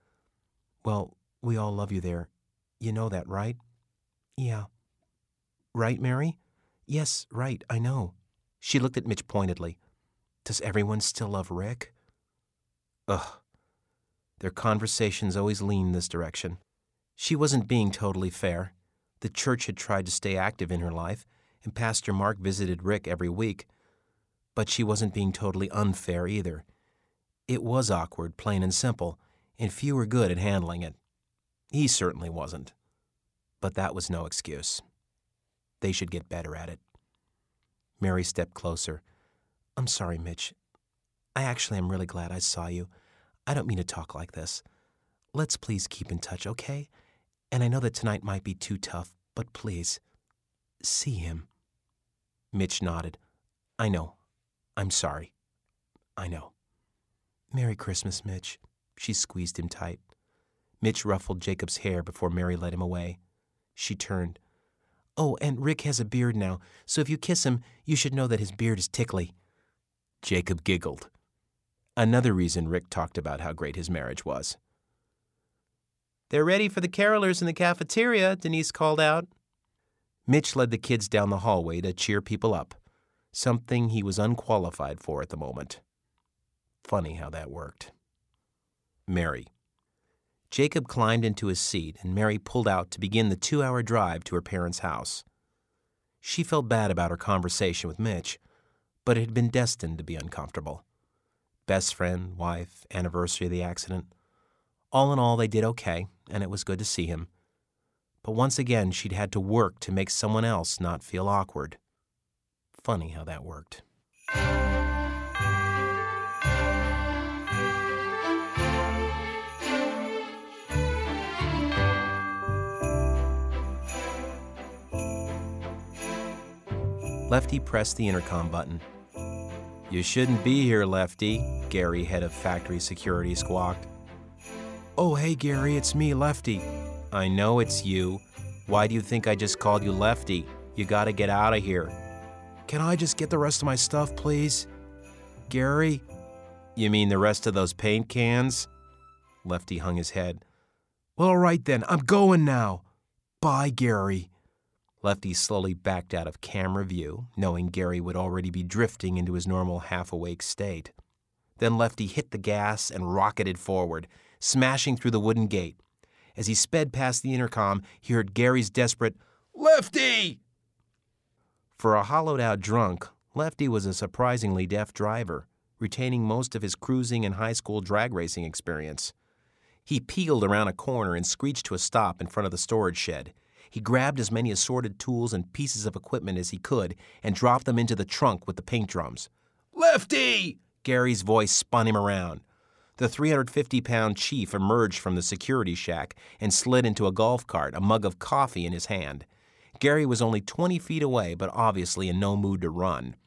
Well, we all love you there. You know that, right? Yeah. Right, Mary? Yes, right, I know. She looked at Mitch pointedly. Does everyone still love Rick? Ugh. Their conversations always leaned this direction. She wasn't being totally fair. The church had tried to stay active in her life, and Pastor Mark visited Rick every week. But she wasn't being totally unfair either. It was awkward, plain and simple, and few were good at handling it. He certainly wasn't. But that was no excuse. They should get better at it. Mary stepped closer. I'm sorry, Mitch. I actually am really glad I saw you. I don't mean to talk like this. Let's please keep in touch, okay? And I know that tonight might be too tough, but please, see him. Mitch nodded. I know. I'm sorry. I know. Merry Christmas, Mitch. She squeezed him tight. Mitch ruffled Jacob's hair before Mary led him away. She turned. Oh, and Rick has a beard now, so if you kiss him, you should know that his beard is tickly. Jacob giggled. Another reason Rick talked about how great his marriage was. They're ready for the carolers in the cafeteria, Denise called out. Mitch led the kids down the hallway to cheer people up. something he was unqualified for at the moment. Funny how that worked. Mary. Jacob climbed into his seat, and Mary pulled out to begin the two hour drive to her parents' house. She felt bad about her conversation with Mitch, but it had been destined to be uncomfortable. Best friend, wife, anniversary of the accident. All in all, they did okay, and it was good to see him. But once again, she'd had to work to make someone else not feel awkward. Funny how that worked. Lefty pressed the intercom button. You shouldn't be here, Lefty, Gary, head of factory security, squawked. Oh, hey, Gary, it's me, Lefty. I know it's you. Why do you think I just called you Lefty? You gotta get out of here. Can I just get the rest of my stuff, please? Gary? You mean the rest of those paint cans? Lefty hung his head. Well, all right then, I'm going now. Bye, Gary. Lefty slowly backed out of camera view, knowing Gary would already be drifting into his normal half awake state. Then Lefty hit the gas and rocketed forward, smashing through the wooden gate. As he sped past the intercom, he heard Gary's desperate, Lefty! For a hollowed out drunk, Lefty was a surprisingly deft driver, retaining most of his cruising and high school drag racing experience. He peeled around a corner and screeched to a stop in front of the storage shed. He grabbed as many assorted tools and pieces of equipment as he could and dropped them into the trunk with the paint drums. Lefty! Gary's voice spun him around. The 350 pound chief emerged from the security shack and slid into a golf cart, a mug of coffee in his hand. Gary was only 20 feet away, but obviously in no mood to run.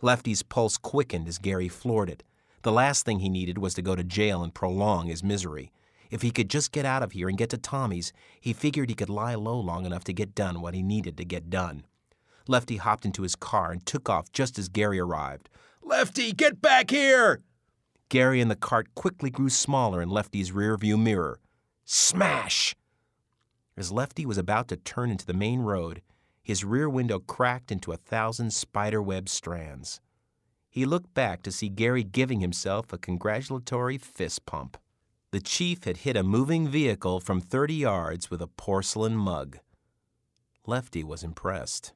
Lefty's pulse quickened as Gary floored it. The last thing he needed was to go to jail and prolong his misery. If he could just get out of here and get to Tommy's, he figured he could lie low long enough to get done what he needed to get done. Lefty hopped into his car and took off just as Gary arrived. Lefty, get back here! Gary and the cart quickly grew smaller in Lefty's rearview mirror. Smash! As Lefty was about to turn into the main road, his rear window cracked into a thousand spiderweb strands. He looked back to see Gary giving himself a congratulatory fist pump. The chief had hit a moving vehicle from 30 yards with a porcelain mug. Lefty was impressed.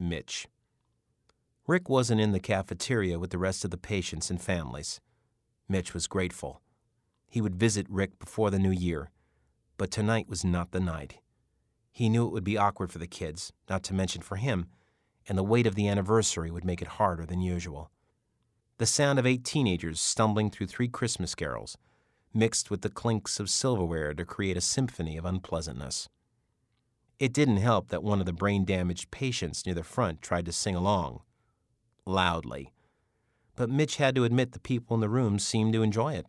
Mitch. Rick wasn't in the cafeteria with the rest of the patients and families. Mitch was grateful. He would visit Rick before the new year, but tonight was not the night. He knew it would be awkward for the kids, not to mention for him, and the weight of the anniversary would make it harder than usual the sound of eight teenagers stumbling through three Christmas carols, mixed with the clinks of silverware to create a symphony of unpleasantness. It didn't help that one of the brain damaged patients near the front tried to sing along, loudly. But Mitch had to admit the people in the room seemed to enjoy it.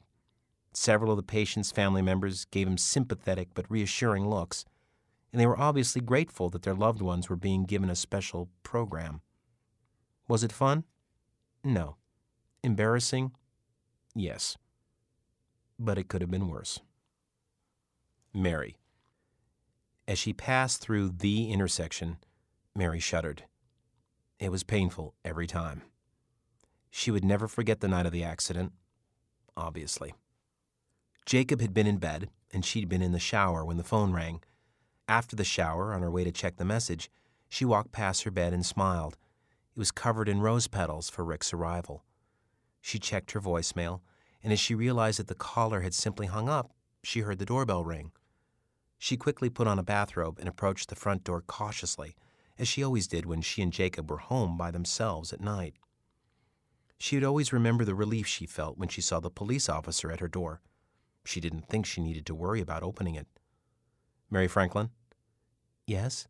Several of the patient's family members gave him sympathetic but reassuring looks, and they were obviously grateful that their loved ones were being given a special program. Was it fun? No. Embarrassing? Yes. But it could have been worse. Mary. As she passed through the intersection, Mary shuddered. It was painful every time. She would never forget the night of the accident, obviously. Jacob had been in bed, and she'd been in the shower when the phone rang. After the shower, on her way to check the message, she walked past her bed and smiled. It was covered in rose petals for Rick's arrival. She checked her voicemail, and as she realized that the caller had simply hung up, she heard the doorbell ring. She quickly put on a bathrobe and approached the front door cautiously, as she always did when she and Jacob were home by themselves at night. She would always remember the relief she felt when she saw the police officer at her door. She didn't think she needed to worry about opening it. Mary Franklin? Yes?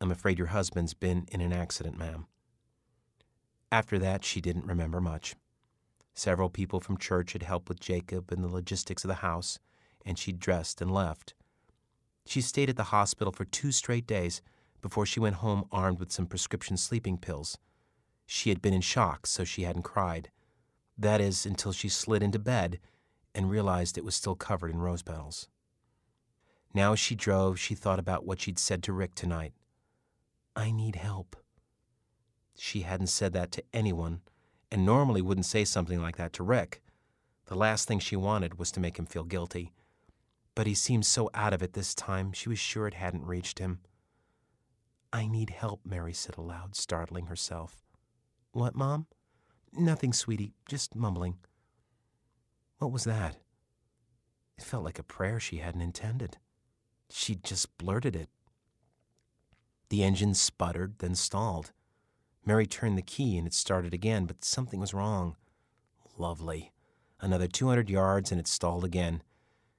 I'm afraid your husband's been in an accident, ma'am. After that, she didn't remember much. Several people from church had helped with Jacob and the logistics of the house, and she dressed and left. She stayed at the hospital for two straight days before she went home armed with some prescription sleeping pills. She had been in shock, so she hadn't cried. That is, until she slid into bed and realized it was still covered in rose petals. Now, as she drove, she thought about what she'd said to Rick tonight I need help. She hadn't said that to anyone, and normally wouldn't say something like that to Rick. The last thing she wanted was to make him feel guilty. But he seemed so out of it this time, she was sure it hadn't reached him. I need help, Mary said aloud, startling herself. What, Mom? Nothing, sweetie, just mumbling. What was that? It felt like a prayer she hadn't intended. She'd just blurted it. The engine sputtered, then stalled. Mary turned the key and it started again, but something was wrong. Lovely. Another 200 yards and it stalled again.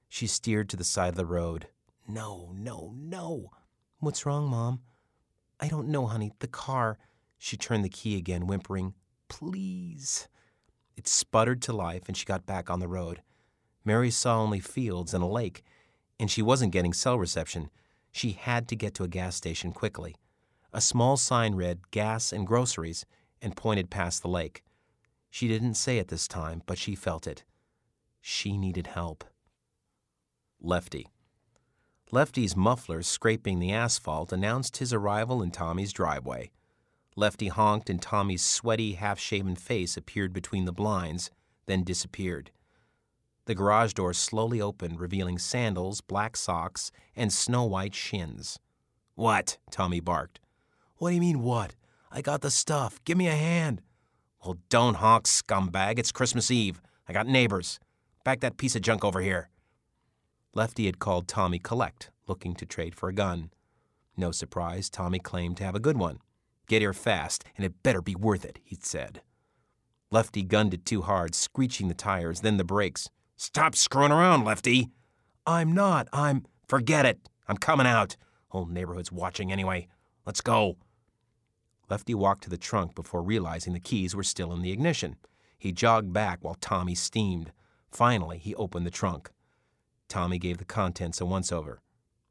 She steered to the side of the road. No, no, no. What's wrong, Mom? I don't know, honey. The car. She turned the key again, whimpering, Please. It sputtered to life and she got back on the road. Mary saw only fields and a lake, and she wasn't getting cell reception. She had to get to a gas station quickly. A small sign read gas and groceries and pointed past the lake. She didn't say it this time, but she felt it. She needed help. Lefty. Lefty's muffler scraping the asphalt announced his arrival in Tommy's driveway. Lefty honked, and Tommy's sweaty, half shaven face appeared between the blinds, then disappeared. The garage door slowly opened, revealing sandals, black socks, and snow white shins. What? Tommy barked. What do you mean, what? I got the stuff. Give me a hand. Well, don't honk, scumbag. It's Christmas Eve. I got neighbors. Back that piece of junk over here. Lefty had called Tommy Collect, looking to trade for a gun. No surprise, Tommy claimed to have a good one. Get here fast, and it better be worth it, he'd said. Lefty gunned it too hard, screeching the tires, then the brakes. Stop screwing around, Lefty. I'm not. I'm. Forget it. I'm coming out. Whole neighborhood's watching anyway. Let's go. Lefty walked to the trunk before realizing the keys were still in the ignition. He jogged back while Tommy steamed. Finally, he opened the trunk. Tommy gave the contents a once over.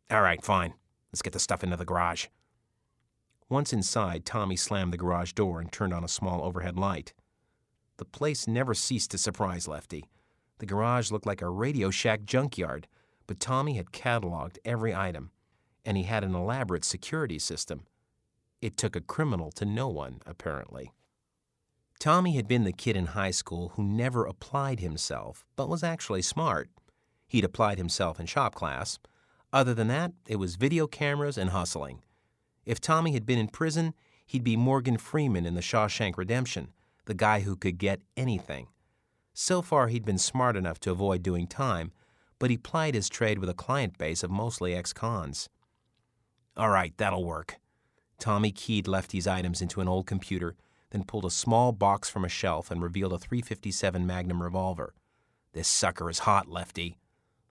All right, fine. Let's get the stuff into the garage. Once inside, Tommy slammed the garage door and turned on a small overhead light. The place never ceased to surprise Lefty. The garage looked like a Radio Shack junkyard, but Tommy had cataloged every item, and he had an elaborate security system. It took a criminal to know one, apparently. Tommy had been the kid in high school who never applied himself, but was actually smart. He'd applied himself in shop class. Other than that, it was video cameras and hustling. If Tommy had been in prison, he'd be Morgan Freeman in The Shawshank Redemption, the guy who could get anything. So far, he'd been smart enough to avoid doing time, but he plied his trade with a client base of mostly ex cons. All right, that'll work. Tommy keyed Lefty's items into an old computer, then pulled a small box from a shelf and revealed a 357 Magnum revolver. This sucker is hot, Lefty.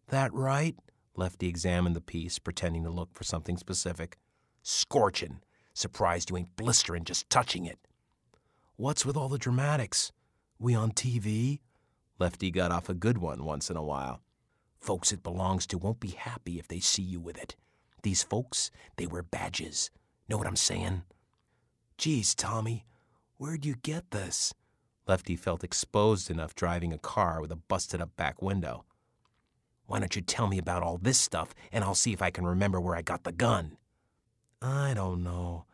That right? Lefty examined the piece, pretending to look for something specific. Scorchin'. Surprised you ain't blisterin' just touching it. What's with all the dramatics? We on TV? Lefty got off a good one once in a while. Folks it belongs to won't be happy if they see you with it. These folks, they wear badges. Know what I'm saying? Geez, Tommy, where'd you get this? Lefty felt exposed enough driving a car with a busted up back window. Why don't you tell me about all this stuff and I'll see if I can remember where I got the gun? I don't know.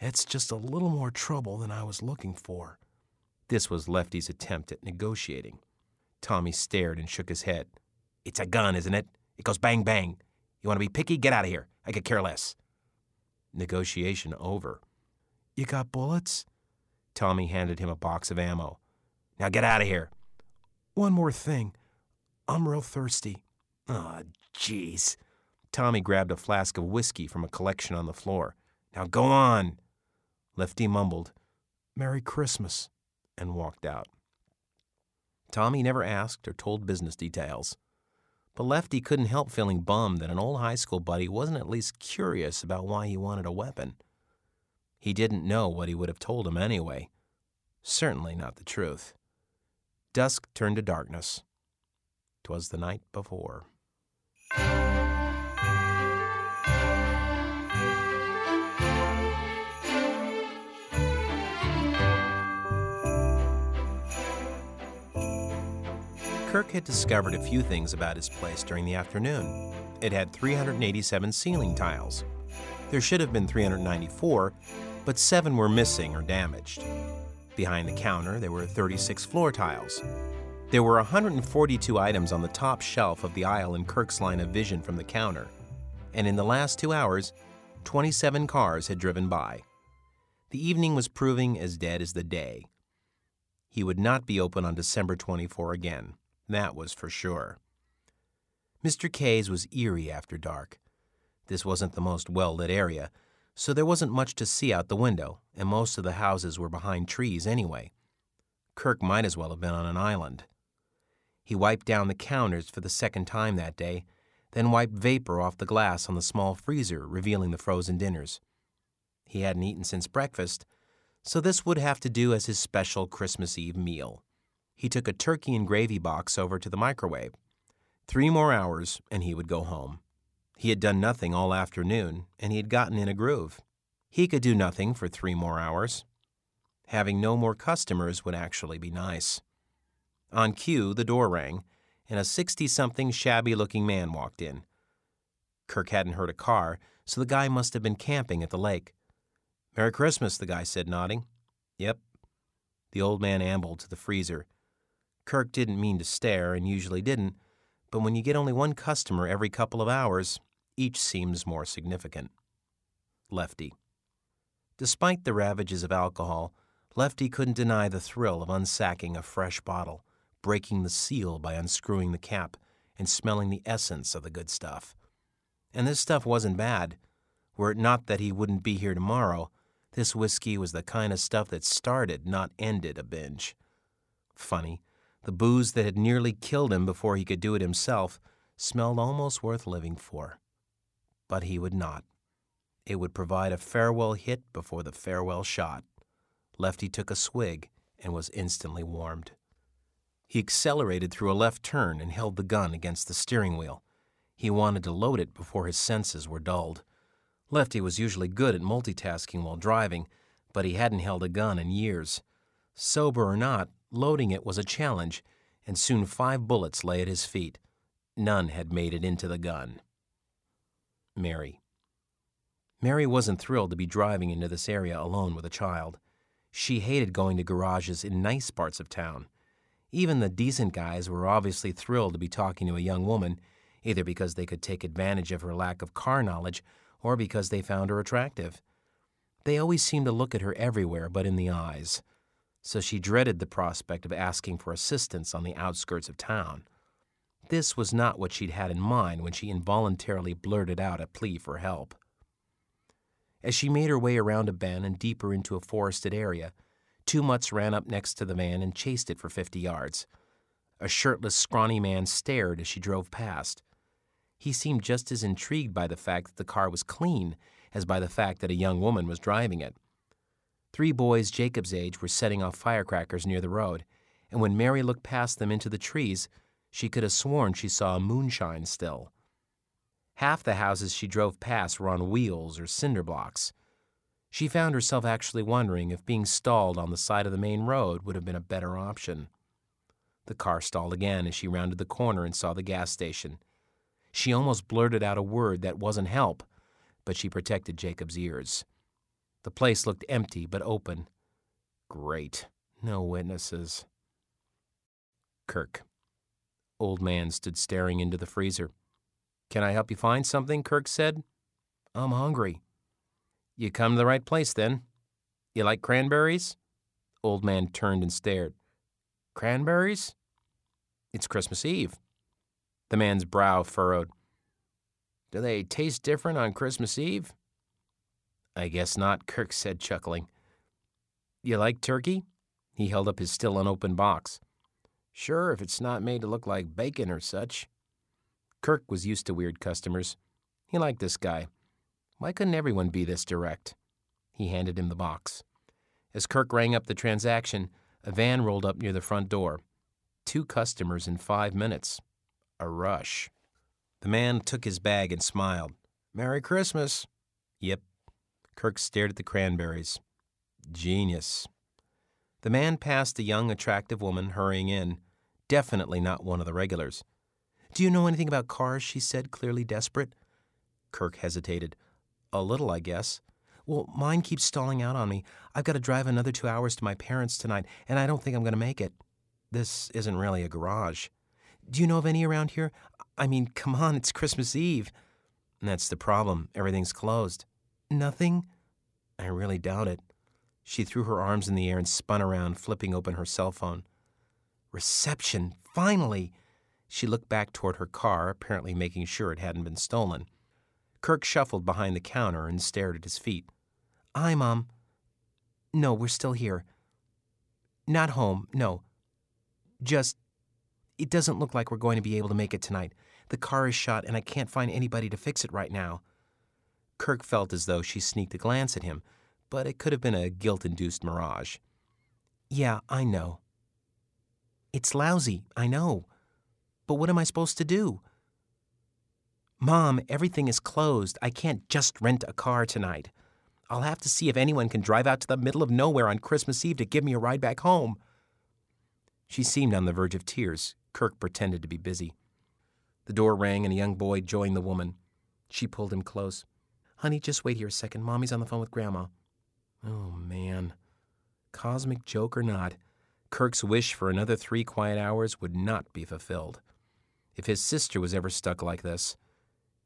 It's just a little more trouble than I was looking for. This was Lefty's attempt at negotiating. Tommy stared and shook his head. It's a gun, isn't it? It goes bang bang. You want to be picky? Get out of here. I could care less. Negotiation over. You got bullets? Tommy handed him a box of ammo. Now get out of here. One more thing. I'm real thirsty. Ah, oh, jeez. Tommy grabbed a flask of whiskey from a collection on the floor. Now go on. Lefty mumbled, Merry Christmas, and walked out. Tommy never asked or told business details. But Lefty couldn't help feeling bummed that an old high school buddy wasn't at least curious about why he wanted a weapon. He didn't know what he would have told him anyway. Certainly not the truth. Dusk turned to darkness. 'Twas the night before. Kirk had discovered a few things about his place during the afternoon. It had 387 ceiling tiles. There should have been 394, but seven were missing or damaged. Behind the counter, there were 36 floor tiles. There were 142 items on the top shelf of the aisle in Kirk's line of vision from the counter, and in the last two hours, 27 cars had driven by. The evening was proving as dead as the day. He would not be open on December 24 again, that was for sure. Mr. K's was eerie after dark. This wasn't the most well lit area, so there wasn't much to see out the window, and most of the houses were behind trees anyway. Kirk might as well have been on an island. He wiped down the counters for the second time that day, then wiped vapor off the glass on the small freezer, revealing the frozen dinners. He hadn't eaten since breakfast, so this would have to do as his special Christmas Eve meal. He took a turkey and gravy box over to the microwave. Three more hours, and he would go home. He had done nothing all afternoon, and he had gotten in a groove. He could do nothing for three more hours. Having no more customers would actually be nice. On cue, the door rang, and a 60 something shabby looking man walked in. Kirk hadn't heard a car, so the guy must have been camping at the lake. Merry Christmas, the guy said, nodding. Yep. The old man ambled to the freezer. Kirk didn't mean to stare, and usually didn't, but when you get only one customer every couple of hours, each seems more significant. Lefty. Despite the ravages of alcohol, Lefty couldn't deny the thrill of unsacking a fresh bottle, breaking the seal by unscrewing the cap, and smelling the essence of the good stuff. And this stuff wasn't bad. Were it not that he wouldn't be here tomorrow, this whiskey was the kind of stuff that started, not ended, a binge. Funny, the booze that had nearly killed him before he could do it himself smelled almost worth living for but he would not. It would provide a farewell hit before the farewell shot. Lefty took a swig and was instantly warmed. He accelerated through a left turn and held the gun against the steering wheel. He wanted to load it before his senses were dulled. Lefty was usually good at multitasking while driving, but he hadn't held a gun in years. Sober or not, loading it was a challenge, and soon five bullets lay at his feet. None had made it into the gun. Mary. Mary wasn't thrilled to be driving into this area alone with a child. She hated going to garages in nice parts of town. Even the decent guys were obviously thrilled to be talking to a young woman, either because they could take advantage of her lack of car knowledge or because they found her attractive. They always seemed to look at her everywhere but in the eyes, so she dreaded the prospect of asking for assistance on the outskirts of town. This was not what she'd had in mind when she involuntarily blurted out a plea for help. As she made her way around a bend and deeper into a forested area, two mutts ran up next to the van and chased it for 50 yards. A shirtless, scrawny man stared as she drove past. He seemed just as intrigued by the fact that the car was clean as by the fact that a young woman was driving it. Three boys Jacob's age were setting off firecrackers near the road, and when Mary looked past them into the trees, she could have sworn she saw a moonshine still. Half the houses she drove past were on wheels or cinder blocks. She found herself actually wondering if being stalled on the side of the main road would have been a better option. The car stalled again as she rounded the corner and saw the gas station. She almost blurted out a word that wasn't help, but she protected Jacob's ears. The place looked empty but open. Great. No witnesses. Kirk. Old man stood staring into the freezer. Can I help you find something? Kirk said. I'm hungry. You come to the right place then. You like cranberries? Old man turned and stared. Cranberries? It's Christmas Eve. The man's brow furrowed. Do they taste different on Christmas Eve? I guess not, Kirk said, chuckling. You like turkey? He held up his still unopened box. Sure, if it's not made to look like bacon or such. Kirk was used to weird customers. He liked this guy. Why couldn't everyone be this direct? He handed him the box. As Kirk rang up the transaction, a van rolled up near the front door. Two customers in five minutes. A rush. The man took his bag and smiled. Merry Christmas. Yep. Kirk stared at the cranberries. Genius. The man passed a young, attractive woman hurrying in definitely not one of the regulars. Do you know anything about cars? she said, clearly desperate. Kirk hesitated. A little, I guess. Well, mine keeps stalling out on me. I've got to drive another two hours to my parents tonight, and I don't think I'm going to make it. This isn't really a garage. Do you know of any around here? I mean, come on, it's Christmas Eve. That's the problem. Everything's closed. Nothing? I really doubt it. She threw her arms in the air and spun around, flipping open her cell phone. Reception, finally! She looked back toward her car, apparently making sure it hadn't been stolen. Kirk shuffled behind the counter and stared at his feet. Hi, Mom. No, we're still here. Not home, no. Just, it doesn't look like we're going to be able to make it tonight. The car is shot and I can't find anybody to fix it right now. Kirk felt as though she sneaked a glance at him, but it could have been a guilt induced mirage. Yeah, I know. It's lousy, I know. But what am I supposed to do? Mom, everything is closed. I can't just rent a car tonight. I'll have to see if anyone can drive out to the middle of nowhere on Christmas Eve to give me a ride back home. She seemed on the verge of tears. Kirk pretended to be busy. The door rang and a young boy joined the woman. She pulled him close. Honey, just wait here a second. Mommy's on the phone with Grandma. Oh, man. Cosmic joke or not, Kirk's wish for another three quiet hours would not be fulfilled. If his sister was ever stuck like this,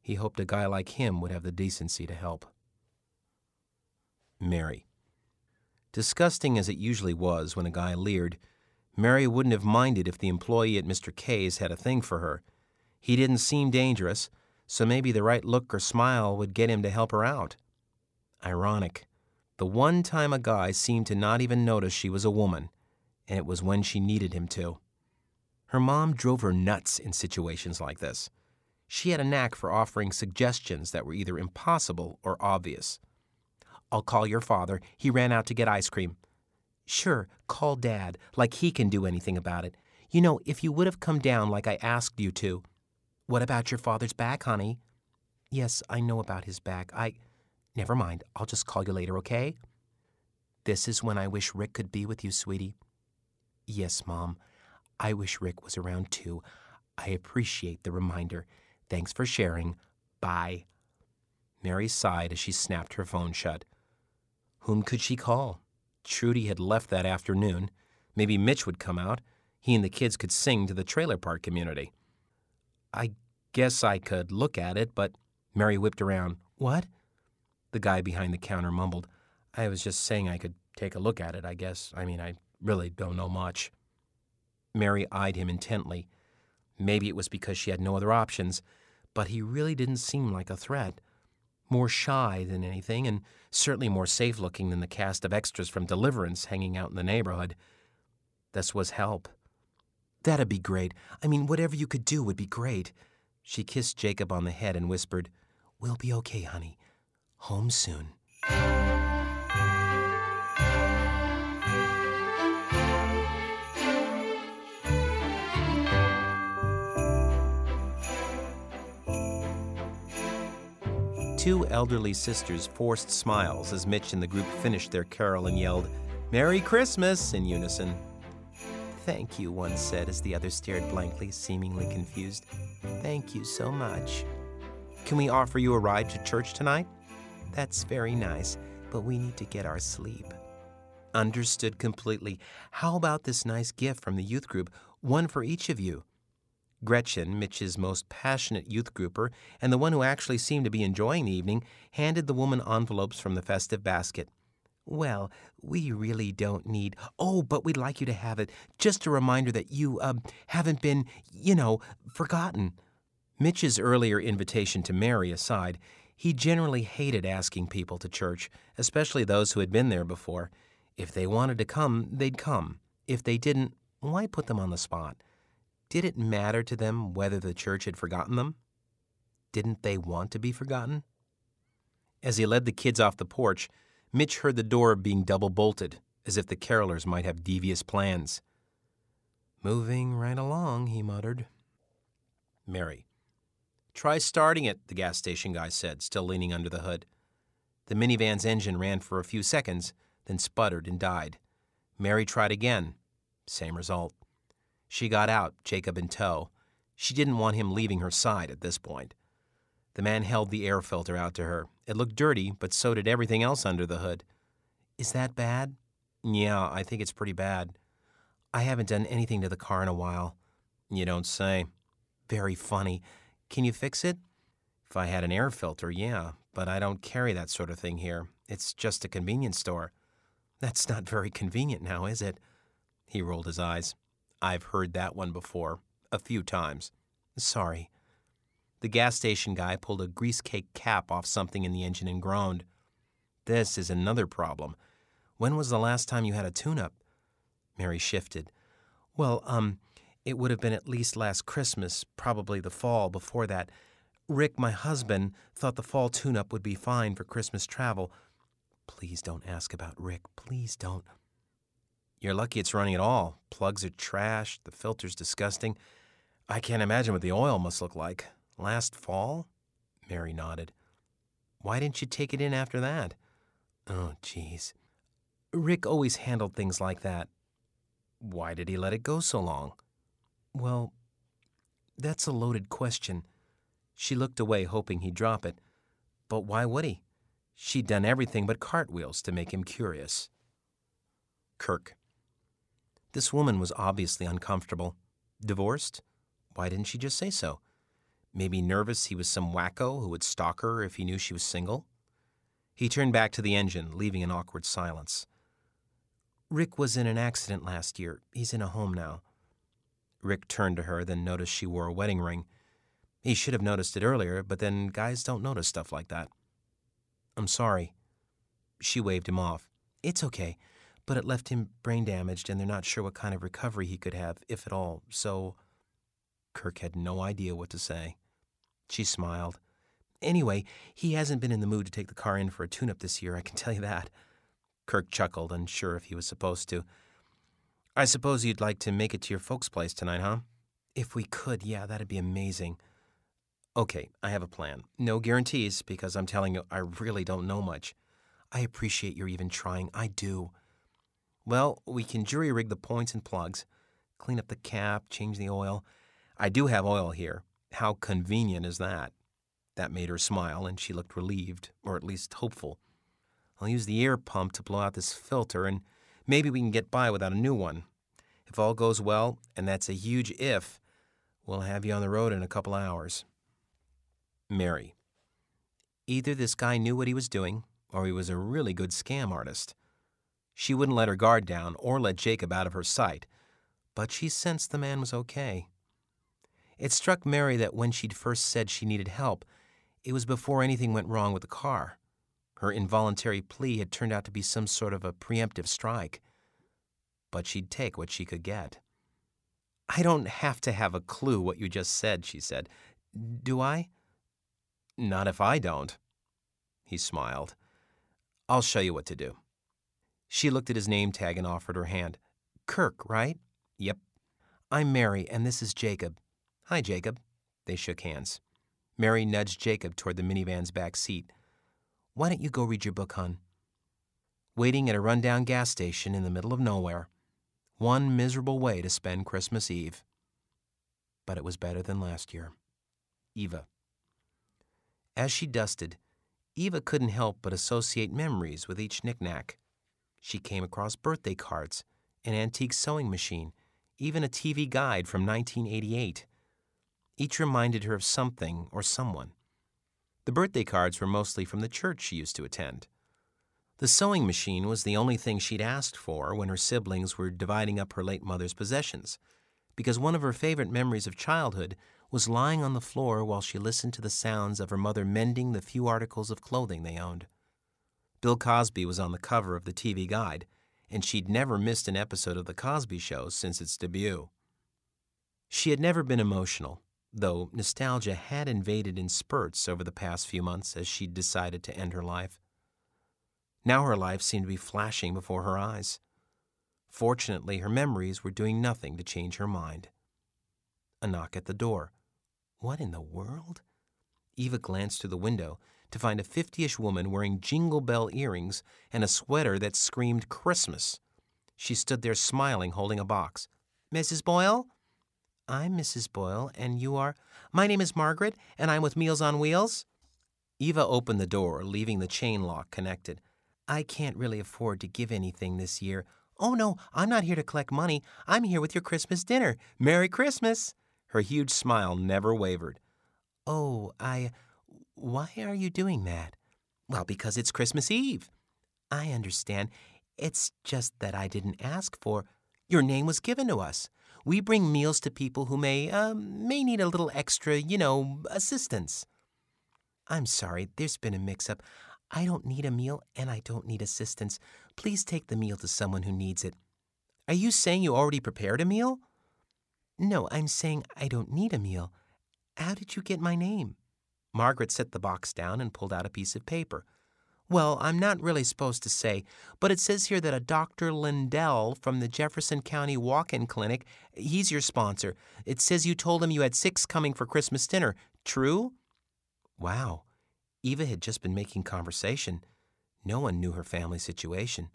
he hoped a guy like him would have the decency to help. Mary. Disgusting as it usually was when a guy leered, Mary wouldn't have minded if the employee at Mr. K's had a thing for her. He didn't seem dangerous, so maybe the right look or smile would get him to help her out. Ironic. The one time a guy seemed to not even notice she was a woman, and it was when she needed him to. Her mom drove her nuts in situations like this. She had a knack for offering suggestions that were either impossible or obvious. I'll call your father. He ran out to get ice cream. Sure, call Dad, like he can do anything about it. You know, if you would have come down like I asked you to. What about your father's back, honey? Yes, I know about his back. I. Never mind. I'll just call you later, okay? This is when I wish Rick could be with you, sweetie. Yes, Mom. I wish Rick was around too. I appreciate the reminder. Thanks for sharing. Bye. Mary sighed as she snapped her phone shut. Whom could she call? Trudy had left that afternoon. Maybe Mitch would come out. He and the kids could sing to the trailer park community. I guess I could look at it, but Mary whipped around. What? The guy behind the counter mumbled. I was just saying I could take a look at it, I guess. I mean, I really don't know much. Mary eyed him intently. Maybe it was because she had no other options, but he really didn't seem like a threat. More shy than anything, and certainly more safe looking than the cast of extras from Deliverance hanging out in the neighborhood. This was help. That'd be great. I mean, whatever you could do would be great. She kissed Jacob on the head and whispered, We'll be okay, honey. Home soon. Two elderly sisters forced smiles as Mitch and the group finished their carol and yelled, Merry Christmas in unison. Thank you, one said as the other stared blankly, seemingly confused. Thank you so much. Can we offer you a ride to church tonight? That's very nice, but we need to get our sleep. Understood completely. How about this nice gift from the youth group, one for each of you? Gretchen, Mitch's most passionate youth grouper, and the one who actually seemed to be enjoying the evening, handed the woman envelopes from the festive basket. Well, we really don't need. Oh, but we'd like you to have it. Just a reminder that you, uh, haven't been, you know, forgotten. Mitch's earlier invitation to Mary aside, he generally hated asking people to church, especially those who had been there before. If they wanted to come, they'd come. If they didn't, why put them on the spot? Did it matter to them whether the church had forgotten them? Didn't they want to be forgotten? As he led the kids off the porch, Mitch heard the door being double bolted, as if the carolers might have devious plans. Moving right along, he muttered. Mary. Try starting it, the gas station guy said, still leaning under the hood. The minivan's engine ran for a few seconds, then sputtered and died. Mary tried again. Same result. She got out, Jacob in tow. She didn't want him leaving her side at this point. The man held the air filter out to her. It looked dirty, but so did everything else under the hood. Is that bad? Yeah, I think it's pretty bad. I haven't done anything to the car in a while. You don't say. Very funny. Can you fix it? If I had an air filter, yeah, but I don't carry that sort of thing here. It's just a convenience store. That's not very convenient now, is it? He rolled his eyes. I've heard that one before, a few times. Sorry. The gas station guy pulled a grease cake cap off something in the engine and groaned. This is another problem. When was the last time you had a tune up? Mary shifted. Well, um, it would have been at least last Christmas, probably the fall before that. Rick, my husband, thought the fall tune up would be fine for Christmas travel. Please don't ask about Rick. Please don't. You're lucky it's running at all. Plugs are trashed, the filter's disgusting. I can't imagine what the oil must look like. Last fall? Mary nodded. Why didn't you take it in after that? Oh, jeez. Rick always handled things like that. Why did he let it go so long? Well, that's a loaded question. She looked away, hoping he'd drop it. But why would he? She'd done everything but cartwheels to make him curious. Kirk. This woman was obviously uncomfortable. Divorced? Why didn't she just say so? Maybe nervous he was some wacko who would stalk her if he knew she was single? He turned back to the engine, leaving an awkward silence. Rick was in an accident last year. He's in a home now. Rick turned to her, then noticed she wore a wedding ring. He should have noticed it earlier, but then guys don't notice stuff like that. I'm sorry. She waved him off. It's okay, but it left him brain damaged, and they're not sure what kind of recovery he could have, if at all, so. Kirk had no idea what to say. She smiled. Anyway, he hasn't been in the mood to take the car in for a tune up this year, I can tell you that. Kirk chuckled, unsure if he was supposed to. I suppose you'd like to make it to your folks' place tonight, huh? If we could, yeah, that'd be amazing. Okay, I have a plan. No guarantees, because I'm telling you, I really don't know much. I appreciate your even trying. I do. Well, we can jury rig the points and plugs, clean up the cap, change the oil. I do have oil here. How convenient is that? That made her smile, and she looked relieved, or at least hopeful. I'll use the air pump to blow out this filter, and maybe we can get by without a new one. If all goes well, and that's a huge if, we'll have you on the road in a couple hours. Mary. Either this guy knew what he was doing, or he was a really good scam artist. She wouldn't let her guard down or let Jacob out of her sight, but she sensed the man was okay. It struck Mary that when she'd first said she needed help, it was before anything went wrong with the car. Her involuntary plea had turned out to be some sort of a preemptive strike. But she'd take what she could get. I don't have to have a clue what you just said, she said. Do I? Not if I don't. He smiled. I'll show you what to do. She looked at his name tag and offered her hand. Kirk, right? Yep. I'm Mary, and this is Jacob. Hi, Jacob. They shook hands. Mary nudged Jacob toward the minivan's back seat. Why don't you go read your book, hon? Waiting at a rundown gas station in the middle of nowhere. One miserable way to spend Christmas Eve. But it was better than last year. Eva. As she dusted, Eva couldn't help but associate memories with each knickknack. She came across birthday cards, an antique sewing machine, even a TV guide from 1988. Each reminded her of something or someone. The birthday cards were mostly from the church she used to attend. The sewing machine was the only thing she'd asked for when her siblings were dividing up her late mother's possessions, because one of her favorite memories of childhood was lying on the floor while she listened to the sounds of her mother mending the few articles of clothing they owned. Bill Cosby was on the cover of the TV guide, and she'd never missed an episode of The Cosby Show since its debut. She had never been emotional, though nostalgia had invaded in spurts over the past few months as she'd decided to end her life. Now her life seemed to be flashing before her eyes. Fortunately, her memories were doing nothing to change her mind. A knock at the door. What in the world? Eva glanced through the window to find a fifty-ish woman wearing jingle bell earrings and a sweater that screamed Christmas. She stood there smiling, holding a box. Mrs. Boyle? I'm Mrs. Boyle, and you are? My name is Margaret, and I'm with Meals on Wheels. Eva opened the door, leaving the chain lock connected. I can't really afford to give anything this year. Oh, no, I'm not here to collect money. I'm here with your Christmas dinner. Merry Christmas! Her huge smile never wavered. Oh, I. Why are you doing that? Well, because it's Christmas Eve. I understand. It's just that I didn't ask for. Your name was given to us. We bring meals to people who may, uh, may need a little extra, you know, assistance. I'm sorry, there's been a mix up. I don't need a meal and I don't need assistance. Please take the meal to someone who needs it. Are you saying you already prepared a meal? No, I'm saying I don't need a meal. How did you get my name? Margaret set the box down and pulled out a piece of paper. Well, I'm not really supposed to say, but it says here that a Dr. Lindell from the Jefferson County Walk In Clinic, he's your sponsor. It says you told him you had six coming for Christmas dinner. True? Wow. Eva had just been making conversation. No one knew her family situation.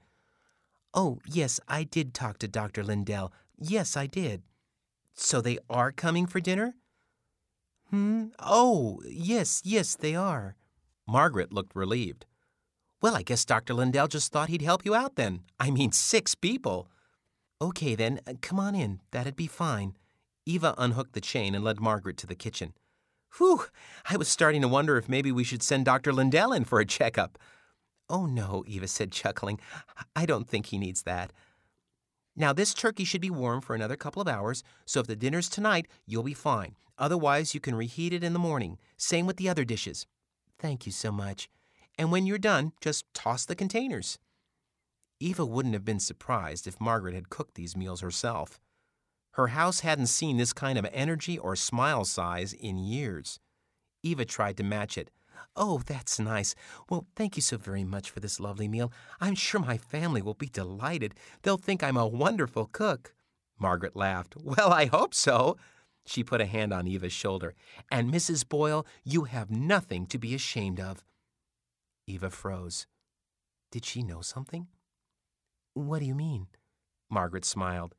Oh, yes, I did talk to Dr. Lindell. Yes, I did. So they are coming for dinner? Hmm? Oh, yes, yes, they are. Margaret looked relieved. Well, I guess Dr. Lindell just thought he'd help you out then. I mean, six people. Okay, then, uh, come on in. That'd be fine. Eva unhooked the chain and led Margaret to the kitchen. Whew, I was starting to wonder if maybe we should send Dr. Lindell in for a checkup. Oh, no, Eva said, chuckling. I don't think he needs that. Now, this turkey should be warm for another couple of hours, so if the dinner's tonight, you'll be fine. Otherwise, you can reheat it in the morning. Same with the other dishes. Thank you so much and when you're done, just toss the containers. Eva wouldn't have been surprised if Margaret had cooked these meals herself. Her house hadn't seen this kind of energy or smile size in years. Eva tried to match it. Oh, that's nice. Well, thank you so very much for this lovely meal. I'm sure my family will be delighted. They'll think I'm a wonderful cook. Margaret laughed. Well, I hope so. She put a hand on Eva's shoulder. And Mrs. Boyle, you have nothing to be ashamed of. Eva froze. Did she know something? What do you mean? Margaret smiled.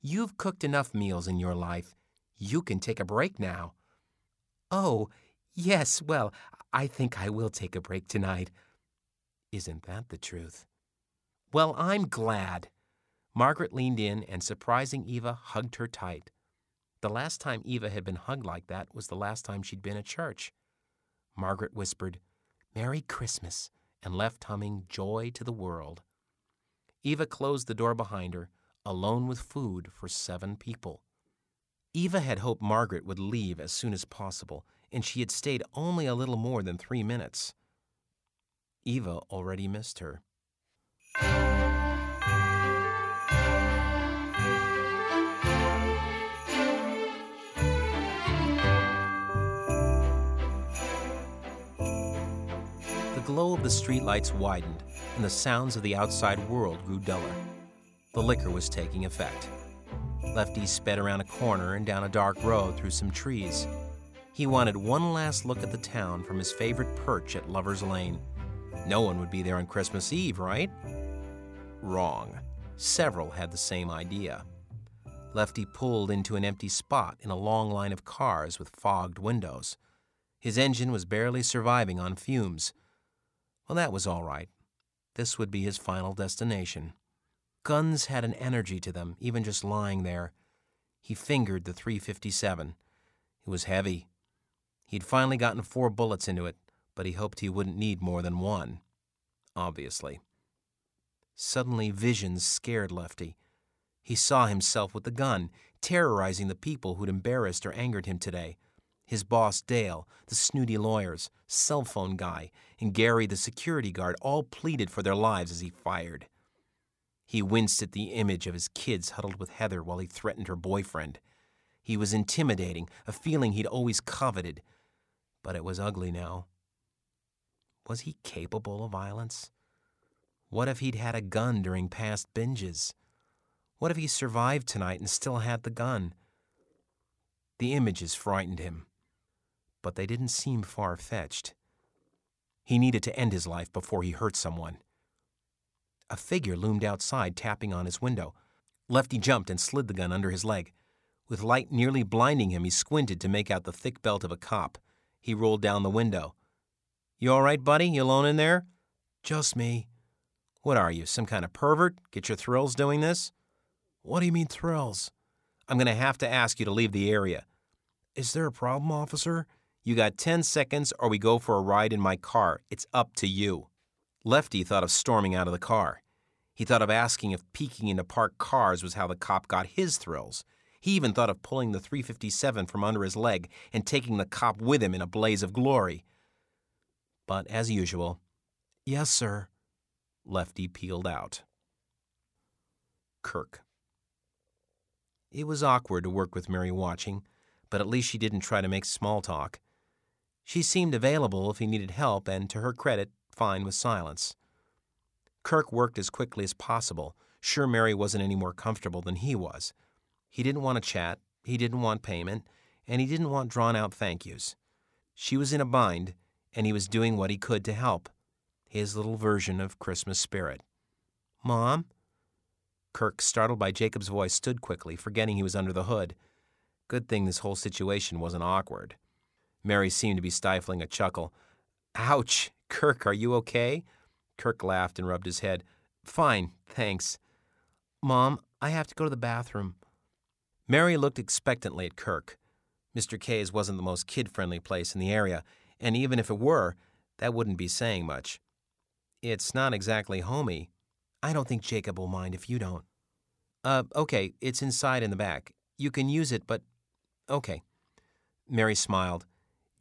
You've cooked enough meals in your life. You can take a break now. Oh, yes, well, I think I will take a break tonight. Isn't that the truth? Well, I'm glad. Margaret leaned in and, surprising Eva, hugged her tight. The last time Eva had been hugged like that was the last time she'd been at church. Margaret whispered, Merry Christmas, and left humming Joy to the World. Eva closed the door behind her, alone with food for seven people. Eva had hoped Margaret would leave as soon as possible, and she had stayed only a little more than three minutes. Eva already missed her. Glow of the streetlights widened, and the sounds of the outside world grew duller. The liquor was taking effect. Lefty sped around a corner and down a dark road through some trees. He wanted one last look at the town from his favorite perch at Lover's Lane. No one would be there on Christmas Eve, right? Wrong. Several had the same idea. Lefty pulled into an empty spot in a long line of cars with fogged windows. His engine was barely surviving on fumes. Well, that was all right. This would be his final destination. Guns had an energy to them, even just lying there. He fingered the 357. It was heavy. He'd finally gotten four bullets into it, but he hoped he wouldn't need more than one. Obviously. Suddenly, visions scared Lefty. He saw himself with the gun, terrorizing the people who'd embarrassed or angered him today his boss Dale, the snooty lawyers, cell phone guy, and Gary the security guard all pleaded for their lives as he fired. He winced at the image of his kids huddled with Heather while he threatened her boyfriend. He was intimidating, a feeling he'd always coveted, but it was ugly now. Was he capable of violence? What if he'd had a gun during past binges? What if he survived tonight and still had the gun? The images frightened him but they didn't seem far fetched. He needed to end his life before he hurt someone. A figure loomed outside, tapping on his window. Lefty jumped and slid the gun under his leg. With light nearly blinding him, he squinted to make out the thick belt of a cop. He rolled down the window. You all right, buddy? You alone in there? Just me. What are you, some kind of pervert? Get your thrills doing this? What do you mean, thrills? I'm going to have to ask you to leave the area. Is there a problem, officer? You got 10 seconds or we go for a ride in my car. It's up to you. Lefty thought of storming out of the car. He thought of asking if peeking into parked cars was how the cop got his thrills. He even thought of pulling the 357 from under his leg and taking the cop with him in a blaze of glory. But as usual, Yes, sir. Lefty peeled out. Kirk. It was awkward to work with Mary watching, but at least she didn't try to make small talk. She seemed available if he needed help, and to her credit, fine with silence. Kirk worked as quickly as possible, sure Mary wasn't any more comfortable than he was. He didn't want to chat, he didn't want payment, and he didn't want drawn out thank yous. She was in a bind, and he was doing what he could to help. His little version of Christmas spirit. Mom? Kirk, startled by Jacob's voice, stood quickly, forgetting he was under the hood. Good thing this whole situation wasn't awkward. Mary seemed to be stifling a chuckle. Ouch! Kirk, are you okay? Kirk laughed and rubbed his head. Fine, thanks. Mom, I have to go to the bathroom. Mary looked expectantly at Kirk. Mr. K's wasn't the most kid friendly place in the area, and even if it were, that wouldn't be saying much. It's not exactly homey. I don't think Jacob will mind if you don't. Uh, okay, it's inside in the back. You can use it, but. Okay. Mary smiled.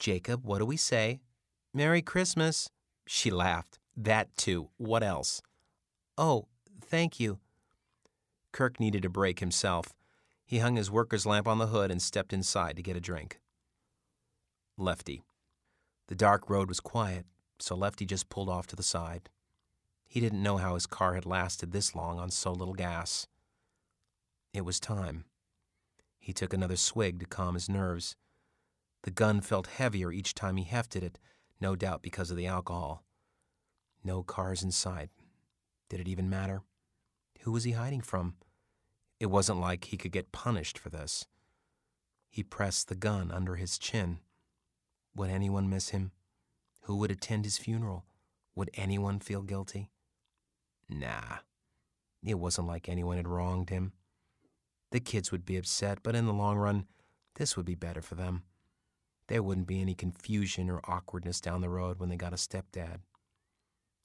Jacob, what do we say? Merry Christmas. She laughed. That too. What else? Oh, thank you. Kirk needed a break himself. He hung his worker's lamp on the hood and stepped inside to get a drink. Lefty. The dark road was quiet, so Lefty just pulled off to the side. He didn't know how his car had lasted this long on so little gas. It was time. He took another swig to calm his nerves. The gun felt heavier each time he hefted it, no doubt because of the alcohol. No cars in sight. Did it even matter? Who was he hiding from? It wasn't like he could get punished for this. He pressed the gun under his chin. Would anyone miss him? Who would attend his funeral? Would anyone feel guilty? Nah. It wasn't like anyone had wronged him. The kids would be upset, but in the long run, this would be better for them. There wouldn't be any confusion or awkwardness down the road when they got a stepdad.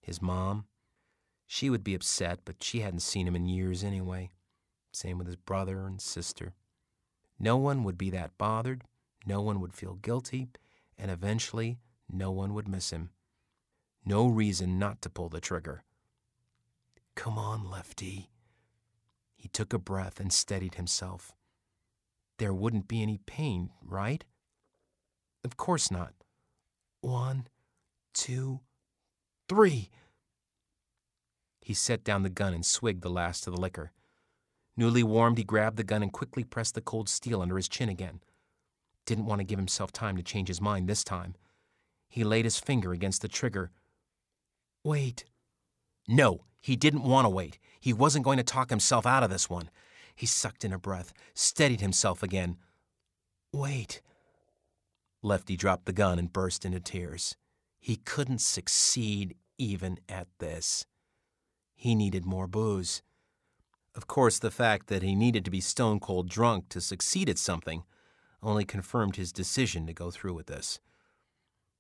His mom, she would be upset, but she hadn't seen him in years anyway. Same with his brother and sister. No one would be that bothered, no one would feel guilty, and eventually no one would miss him. No reason not to pull the trigger. Come on, Lefty. He took a breath and steadied himself. There wouldn't be any pain, right? Of course not. One, two, three. He set down the gun and swigged the last of the liquor. Newly warmed, he grabbed the gun and quickly pressed the cold steel under his chin again. Didn't want to give himself time to change his mind this time. He laid his finger against the trigger. Wait. No, he didn't want to wait. He wasn't going to talk himself out of this one. He sucked in a breath, steadied himself again. Wait. Lefty dropped the gun and burst into tears. He couldn't succeed even at this. He needed more booze. Of course, the fact that he needed to be stone cold drunk to succeed at something only confirmed his decision to go through with this.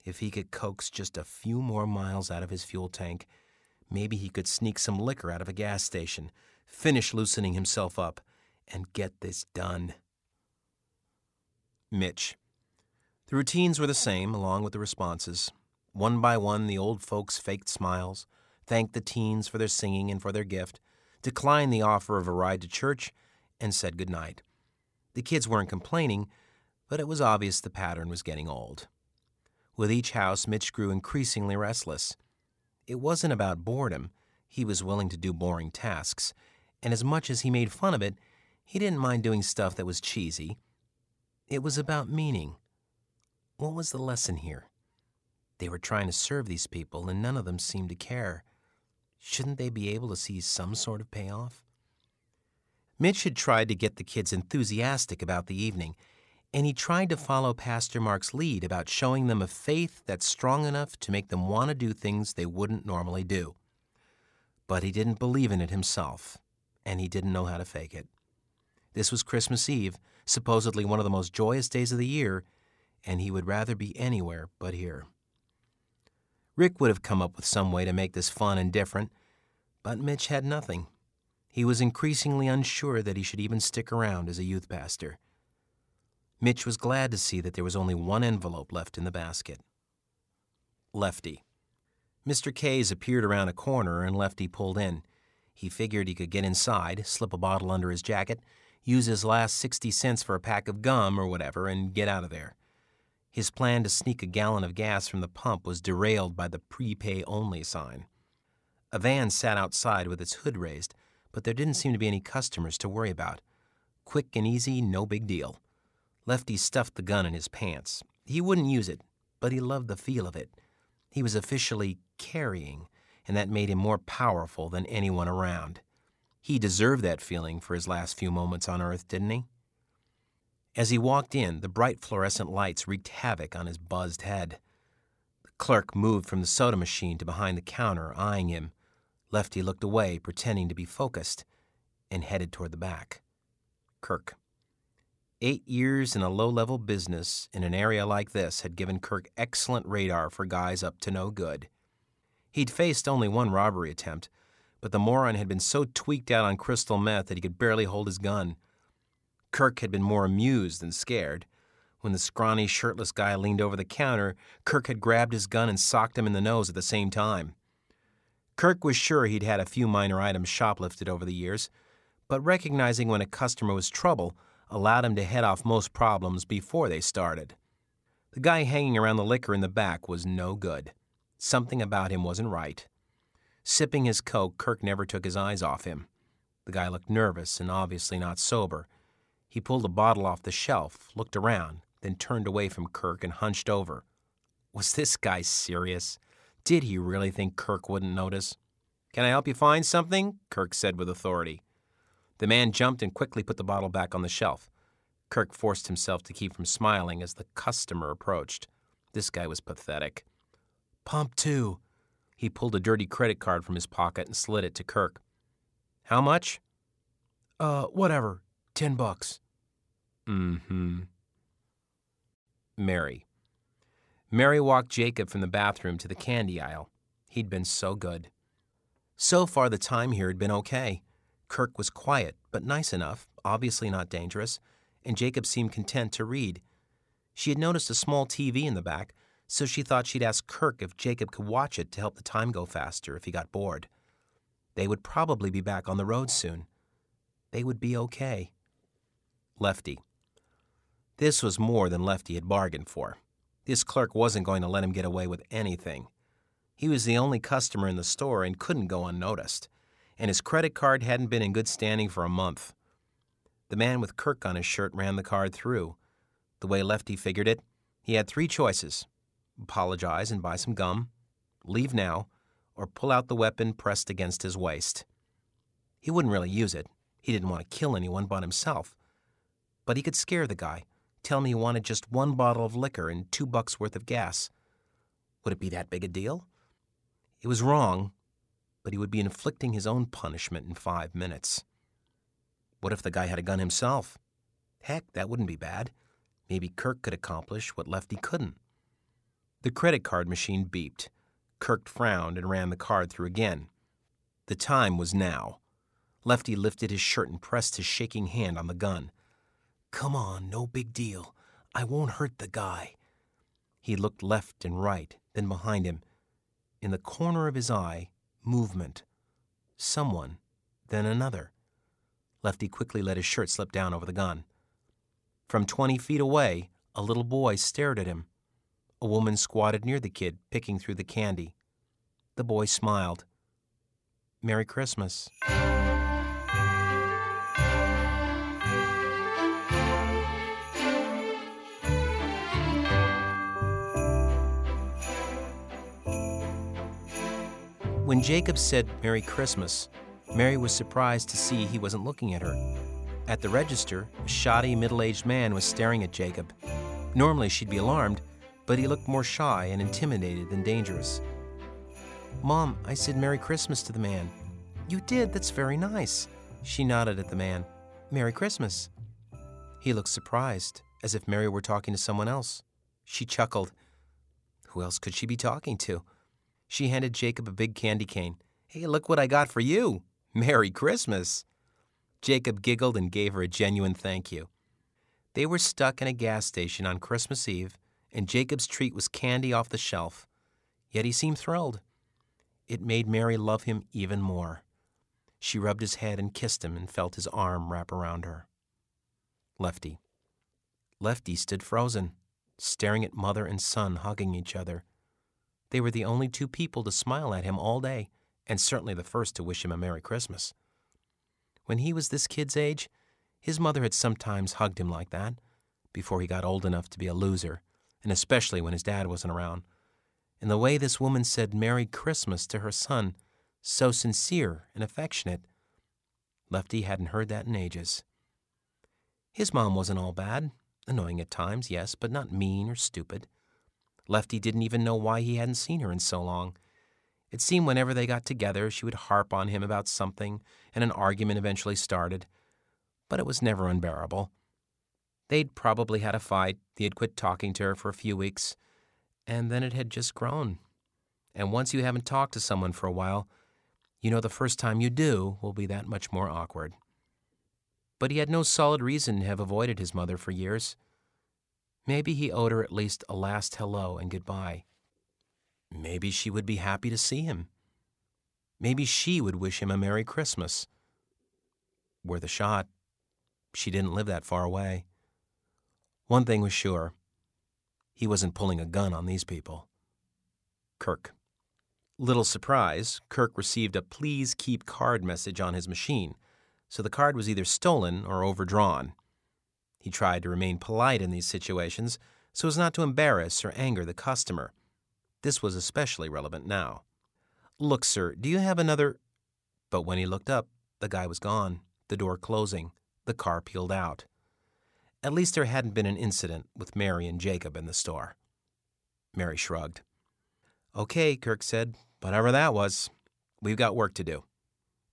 If he could coax just a few more miles out of his fuel tank, maybe he could sneak some liquor out of a gas station, finish loosening himself up, and get this done. Mitch. The routines were the same, along with the responses. One by one, the old folks faked smiles, thanked the teens for their singing and for their gift, declined the offer of a ride to church, and said good night. The kids weren't complaining, but it was obvious the pattern was getting old. With each house, Mitch grew increasingly restless. It wasn't about boredom. He was willing to do boring tasks, and as much as he made fun of it, he didn't mind doing stuff that was cheesy. It was about meaning. What was the lesson here? They were trying to serve these people, and none of them seemed to care. Shouldn't they be able to see some sort of payoff? Mitch had tried to get the kids enthusiastic about the evening, and he tried to follow Pastor Mark's lead about showing them a faith that's strong enough to make them want to do things they wouldn't normally do. But he didn't believe in it himself, and he didn't know how to fake it. This was Christmas Eve, supposedly one of the most joyous days of the year, and he would rather be anywhere but here. Rick would have come up with some way to make this fun and different, but Mitch had nothing. He was increasingly unsure that he should even stick around as a youth pastor. Mitch was glad to see that there was only one envelope left in the basket. Lefty. Mr. K's appeared around a corner and Lefty pulled in. He figured he could get inside, slip a bottle under his jacket, use his last 60 cents for a pack of gum or whatever, and get out of there. His plan to sneak a gallon of gas from the pump was derailed by the prepay only sign. A van sat outside with its hood raised, but there didn't seem to be any customers to worry about. Quick and easy, no big deal. Lefty stuffed the gun in his pants. He wouldn't use it, but he loved the feel of it. He was officially carrying, and that made him more powerful than anyone around. He deserved that feeling for his last few moments on Earth, didn't he? As he walked in, the bright fluorescent lights wreaked havoc on his buzzed head. The clerk moved from the soda machine to behind the counter, eyeing him. Lefty looked away, pretending to be focused, and headed toward the back. Kirk. Eight years in a low level business in an area like this had given Kirk excellent radar for guys up to no good. He'd faced only one robbery attempt, but the moron had been so tweaked out on crystal meth that he could barely hold his gun. Kirk had been more amused than scared. When the scrawny, shirtless guy leaned over the counter, Kirk had grabbed his gun and socked him in the nose at the same time. Kirk was sure he'd had a few minor items shoplifted over the years, but recognizing when a customer was trouble allowed him to head off most problems before they started. The guy hanging around the liquor in the back was no good. Something about him wasn't right. Sipping his Coke, Kirk never took his eyes off him. The guy looked nervous and obviously not sober. He pulled a bottle off the shelf, looked around, then turned away from Kirk and hunched over. Was this guy serious? Did he really think Kirk wouldn't notice? Can I help you find something? Kirk said with authority. The man jumped and quickly put the bottle back on the shelf. Kirk forced himself to keep from smiling as the customer approached. This guy was pathetic. Pump two, he pulled a dirty credit card from his pocket and slid it to Kirk. How much? Uh, whatever. Ten bucks. Mm-hmm. Mary. Mary walked Jacob from the bathroom to the candy aisle. He'd been so good. So far, the time here had been okay. Kirk was quiet, but nice enough, obviously not dangerous, and Jacob seemed content to read. She had noticed a small TV in the back, so she thought she'd ask Kirk if Jacob could watch it to help the time go faster if he got bored. They would probably be back on the road soon. They would be okay. Lefty. This was more than Lefty had bargained for. This clerk wasn't going to let him get away with anything. He was the only customer in the store and couldn't go unnoticed, and his credit card hadn't been in good standing for a month. The man with Kirk on his shirt ran the card through. The way Lefty figured it, he had three choices apologize and buy some gum, leave now, or pull out the weapon pressed against his waist. He wouldn't really use it. He didn't want to kill anyone but himself. But he could scare the guy, tell me he wanted just one bottle of liquor and two bucks worth of gas. Would it be that big a deal? It was wrong, but he would be inflicting his own punishment in five minutes. What if the guy had a gun himself? Heck, that wouldn't be bad. Maybe Kirk could accomplish what Lefty couldn't. The credit card machine beeped. Kirk frowned and ran the card through again. The time was now. Lefty lifted his shirt and pressed his shaking hand on the gun. Come on, no big deal. I won't hurt the guy. He looked left and right, then behind him. In the corner of his eye, movement. Someone, then another. Lefty quickly let his shirt slip down over the gun. From twenty feet away, a little boy stared at him. A woman squatted near the kid, picking through the candy. The boy smiled. Merry Christmas. When Jacob said Merry Christmas, Mary was surprised to see he wasn't looking at her. At the register, a shoddy, middle aged man was staring at Jacob. Normally, she'd be alarmed, but he looked more shy and intimidated than dangerous. Mom, I said Merry Christmas to the man. You did? That's very nice. She nodded at the man. Merry Christmas. He looked surprised, as if Mary were talking to someone else. She chuckled. Who else could she be talking to? She handed Jacob a big candy cane. Hey, look what I got for you. Merry Christmas. Jacob giggled and gave her a genuine thank you. They were stuck in a gas station on Christmas Eve, and Jacob's treat was candy off the shelf. Yet he seemed thrilled. It made Mary love him even more. She rubbed his head and kissed him and felt his arm wrap around her. Lefty. Lefty stood frozen, staring at mother and son hugging each other. They were the only two people to smile at him all day, and certainly the first to wish him a Merry Christmas. When he was this kid's age, his mother had sometimes hugged him like that, before he got old enough to be a loser, and especially when his dad wasn't around. And the way this woman said Merry Christmas to her son, so sincere and affectionate, Lefty hadn't heard that in ages. His mom wasn't all bad, annoying at times, yes, but not mean or stupid. Lefty didn't even know why he hadn't seen her in so long. It seemed whenever they got together, she would harp on him about something, and an argument eventually started. But it was never unbearable. They'd probably had a fight, he had quit talking to her for a few weeks, and then it had just grown. And once you haven't talked to someone for a while, you know the first time you do will be that much more awkward. But he had no solid reason to have avoided his mother for years. Maybe he owed her at least a last hello and goodbye. Maybe she would be happy to see him. Maybe she would wish him a Merry Christmas. Worth a shot. She didn't live that far away. One thing was sure he wasn't pulling a gun on these people. Kirk. Little surprise, Kirk received a please keep card message on his machine, so the card was either stolen or overdrawn. He tried to remain polite in these situations so as not to embarrass or anger the customer. This was especially relevant now. Look, sir, do you have another? But when he looked up, the guy was gone, the door closing, the car peeled out. At least there hadn't been an incident with Mary and Jacob in the store. Mary shrugged. Okay, Kirk said, whatever that was. We've got work to do.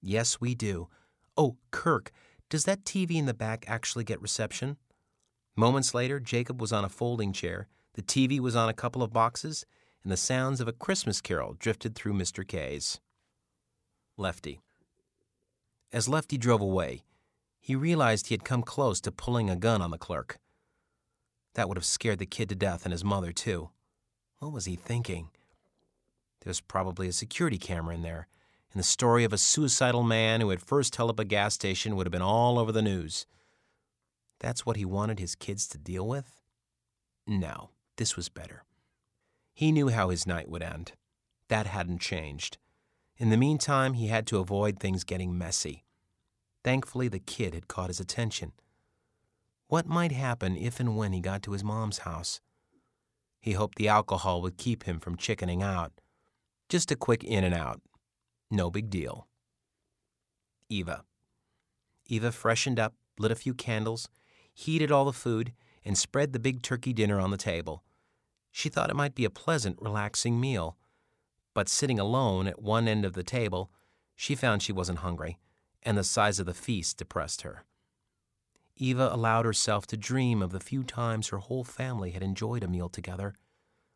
Yes, we do. Oh, Kirk, does that TV in the back actually get reception? Moments later, Jacob was on a folding chair, the TV was on a couple of boxes, and the sounds of a Christmas carol drifted through Mr. K's. Lefty. As Lefty drove away, he realized he had come close to pulling a gun on the clerk. That would have scared the kid to death and his mother, too. What was he thinking? There's probably a security camera in there, and the story of a suicidal man who had first held up a gas station would have been all over the news. That's what he wanted his kids to deal with? No, this was better. He knew how his night would end. That hadn't changed. In the meantime, he had to avoid things getting messy. Thankfully, the kid had caught his attention. What might happen if and when he got to his mom's house? He hoped the alcohol would keep him from chickening out. Just a quick in and out. No big deal. Eva. Eva freshened up, lit a few candles, heated all the food, and spread the big turkey dinner on the table. She thought it might be a pleasant, relaxing meal. But sitting alone at one end of the table, she found she wasn't hungry, and the size of the feast depressed her. Eva allowed herself to dream of the few times her whole family had enjoyed a meal together,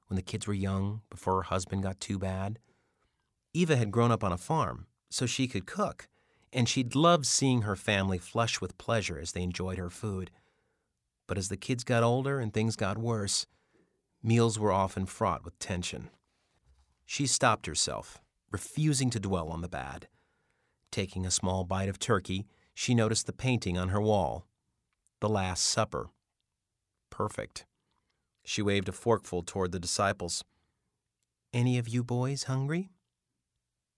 when the kids were young, before her husband got too bad. Eva had grown up on a farm, so she could cook, and she'd loved seeing her family flush with pleasure as they enjoyed her food. But as the kids got older and things got worse, Meals were often fraught with tension. She stopped herself, refusing to dwell on the bad. Taking a small bite of turkey, she noticed the painting on her wall The Last Supper. Perfect. She waved a forkful toward the disciples. Any of you boys hungry?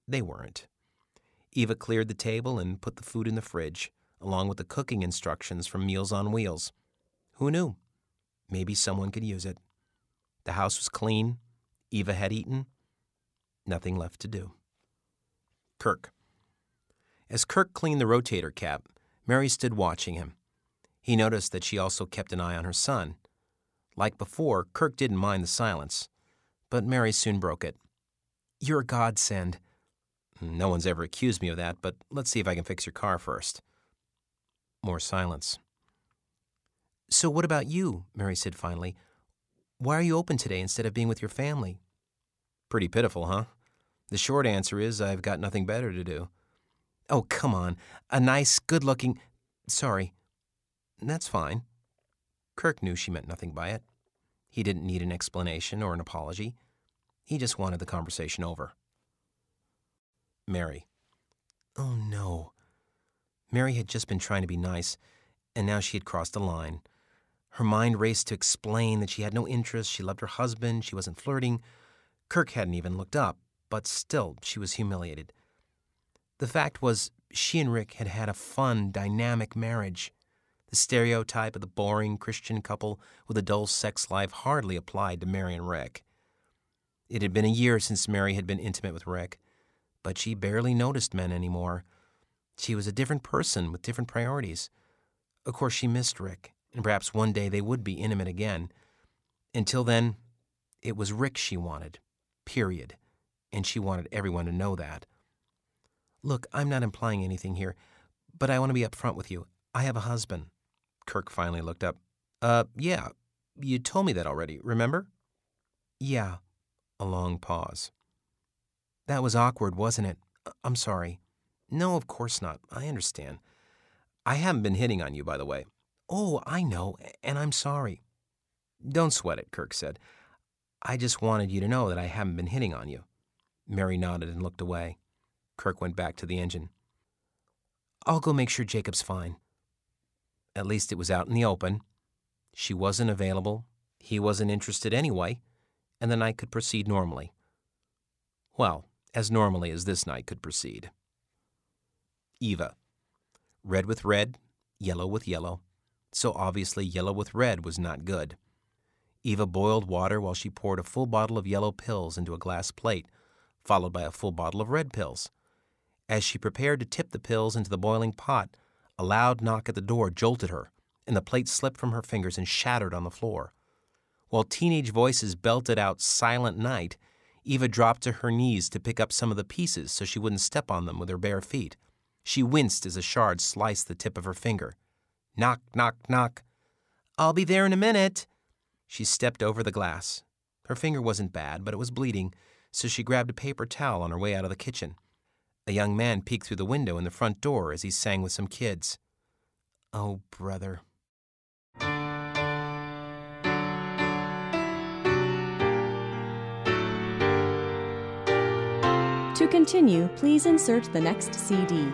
They weren't. Eva cleared the table and put the food in the fridge, along with the cooking instructions from Meals on Wheels. Who knew? Maybe someone could use it. The house was clean. Eva had eaten. Nothing left to do. Kirk. As Kirk cleaned the rotator cap, Mary stood watching him. He noticed that she also kept an eye on her son. Like before, Kirk didn't mind the silence, but Mary soon broke it. You're a godsend. No one's ever accused me of that, but let's see if I can fix your car first. More silence. So, what about you? Mary said finally. Why are you open today instead of being with your family? Pretty pitiful, huh? The short answer is I've got nothing better to do. Oh, come on. A nice, good looking. Sorry. That's fine. Kirk knew she meant nothing by it. He didn't need an explanation or an apology. He just wanted the conversation over. Mary. Oh, no. Mary had just been trying to be nice, and now she had crossed a line. Her mind raced to explain that she had no interest, she loved her husband, she wasn't flirting. Kirk hadn't even looked up, but still she was humiliated. The fact was, she and Rick had had a fun, dynamic marriage. The stereotype of the boring Christian couple with a dull sex life hardly applied to Mary and Rick. It had been a year since Mary had been intimate with Rick, but she barely noticed men anymore. She was a different person with different priorities. Of course, she missed Rick, and perhaps one day they would be intimate again. Until then, it was Rick she wanted, period, and she wanted everyone to know that. Look, I'm not implying anything here, but I want to be upfront with you. I have a husband. Kirk finally looked up. Uh, yeah, you told me that already, remember? Yeah. A long pause. That was awkward, wasn't it? Uh, I'm sorry. No, of course not. I understand. I haven't been hitting on you, by the way. Oh, I know, and I'm sorry. Don't sweat it, Kirk said. I just wanted you to know that I haven't been hitting on you. Mary nodded and looked away. Kirk went back to the engine. I'll go make sure Jacob's fine. At least it was out in the open. She wasn't available, he wasn't interested anyway, and the night could proceed normally. Well, as normally as this night could proceed. Eva. Red with red, yellow with yellow. So obviously, yellow with red was not good. Eva boiled water while she poured a full bottle of yellow pills into a glass plate, followed by a full bottle of red pills. As she prepared to tip the pills into the boiling pot, a loud knock at the door jolted her, and the plate slipped from her fingers and shattered on the floor. While teenage voices belted out Silent Night, Eva dropped to her knees to pick up some of the pieces so she wouldn't step on them with her bare feet. She winced as a shard sliced the tip of her finger. Knock, knock, knock. I'll be there in a minute. She stepped over the glass. Her finger wasn't bad, but it was bleeding, so she grabbed a paper towel on her way out of the kitchen. A young man peeked through the window in the front door as he sang with some kids. Oh, brother. To continue, please insert the next CD.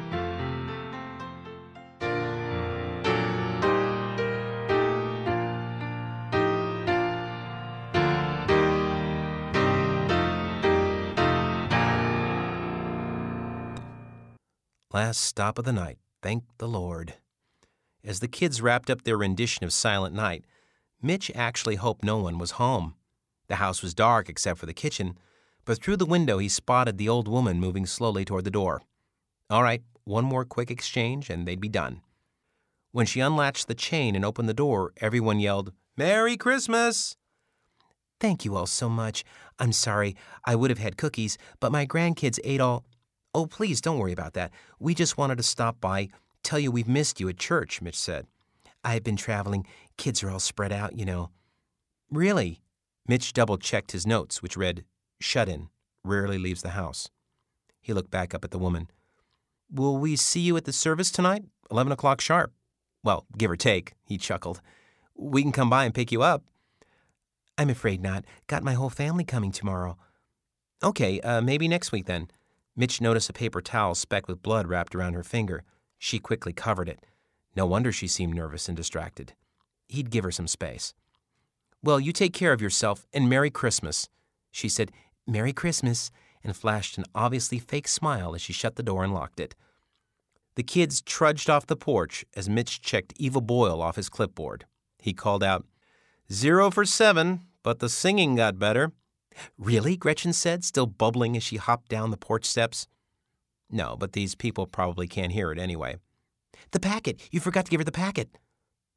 Last stop of the night, thank the Lord. As the kids wrapped up their rendition of Silent Night, Mitch actually hoped no one was home. The house was dark except for the kitchen, but through the window he spotted the old woman moving slowly toward the door. All right, one more quick exchange and they'd be done. When she unlatched the chain and opened the door, everyone yelled, Merry Christmas! Thank you all so much. I'm sorry. I would have had cookies, but my grandkids ate all. Oh, please don't worry about that. We just wanted to stop by, tell you we've missed you at church, Mitch said. I've been traveling. Kids are all spread out, you know. Really? Mitch double checked his notes, which read, Shut in, rarely leaves the house. He looked back up at the woman. Will we see you at the service tonight? Eleven o'clock sharp. Well, give or take, he chuckled. We can come by and pick you up. I'm afraid not. Got my whole family coming tomorrow. Okay, uh, maybe next week then. Mitch noticed a paper towel specked with blood wrapped around her finger. She quickly covered it. No wonder she seemed nervous and distracted. He'd give her some space. Well, you take care of yourself and Merry Christmas. She said, Merry Christmas, and flashed an obviously fake smile as she shut the door and locked it. The kids trudged off the porch as Mitch checked Eva Boyle off his clipboard. He called out, Zero for seven, but the singing got better. Really? Gretchen said, still bubbling as she hopped down the porch steps. No, but these people probably can't hear it anyway. The packet! You forgot to give her the packet!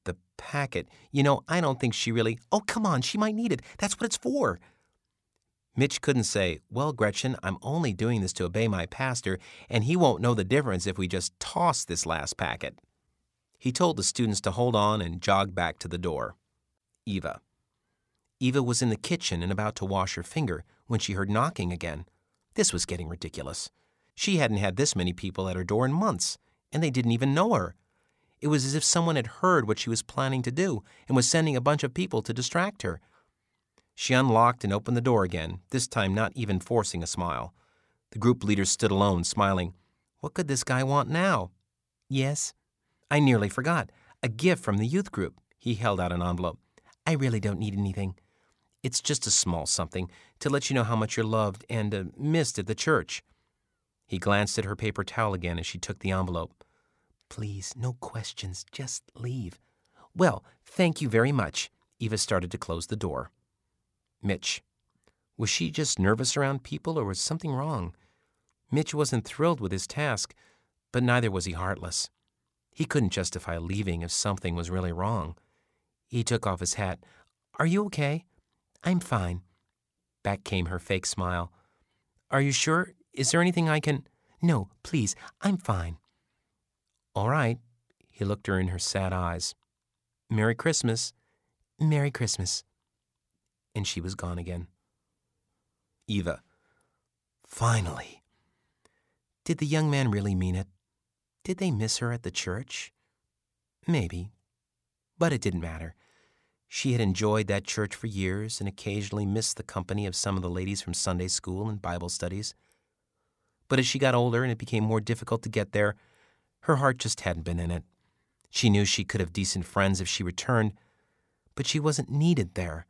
The packet? You know, I don't think she really. Oh, come on, she might need it. That's what it's for. Mitch couldn't say, Well, Gretchen, I'm only doing this to obey my pastor, and he won't know the difference if we just toss this last packet. He told the students to hold on and jog back to the door. Eva. Eva was in the kitchen and about to wash her finger when she heard knocking again. This was getting ridiculous. She hadn't had this many people at her door in months, and they didn't even know her. It was as if someone had heard what she was planning to do and was sending a bunch of people to distract her. She unlocked and opened the door again, this time not even forcing a smile. The group leader stood alone, smiling. What could this guy want now? Yes. I nearly forgot. A gift from the youth group. He held out an envelope. I really don't need anything. It's just a small something to let you know how much you're loved and uh, missed at the church. He glanced at her paper towel again as she took the envelope. Please, no questions, just leave. Well, thank you very much. Eva started to close the door. Mitch. Was she just nervous around people or was something wrong? Mitch wasn't thrilled with his task, but neither was he heartless. He couldn't justify leaving if something was really wrong. He took off his hat. Are you okay? I'm fine. Back came her fake smile. Are you sure? Is there anything I can. No, please, I'm fine. All right. He looked her in her sad eyes. Merry Christmas. Merry Christmas. And she was gone again. Eva. Finally. Did the young man really mean it? Did they miss her at the church? Maybe. But it didn't matter. She had enjoyed that church for years and occasionally missed the company of some of the ladies from Sunday school and Bible studies. But as she got older and it became more difficult to get there, her heart just hadn't been in it. She knew she could have decent friends if she returned, but she wasn't needed there.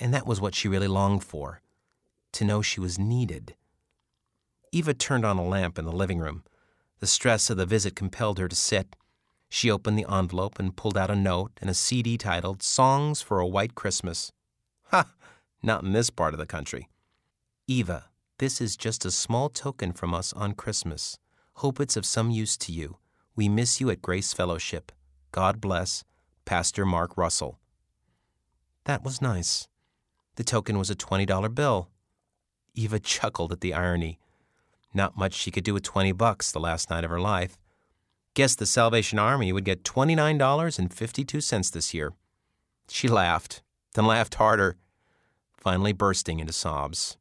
And that was what she really longed for to know she was needed. Eva turned on a lamp in the living room. The stress of the visit compelled her to sit. She opened the envelope and pulled out a note and a CD titled Songs for a White Christmas. Ha! Not in this part of the country. Eva, this is just a small token from us on Christmas. Hope it's of some use to you. We miss you at Grace Fellowship. God bless, Pastor Mark Russell. That was nice. The token was a $20 bill. Eva chuckled at the irony. Not much she could do with 20 bucks the last night of her life. Guessed the Salvation Army would get $29.52 this year. She laughed, then laughed harder, finally bursting into sobs.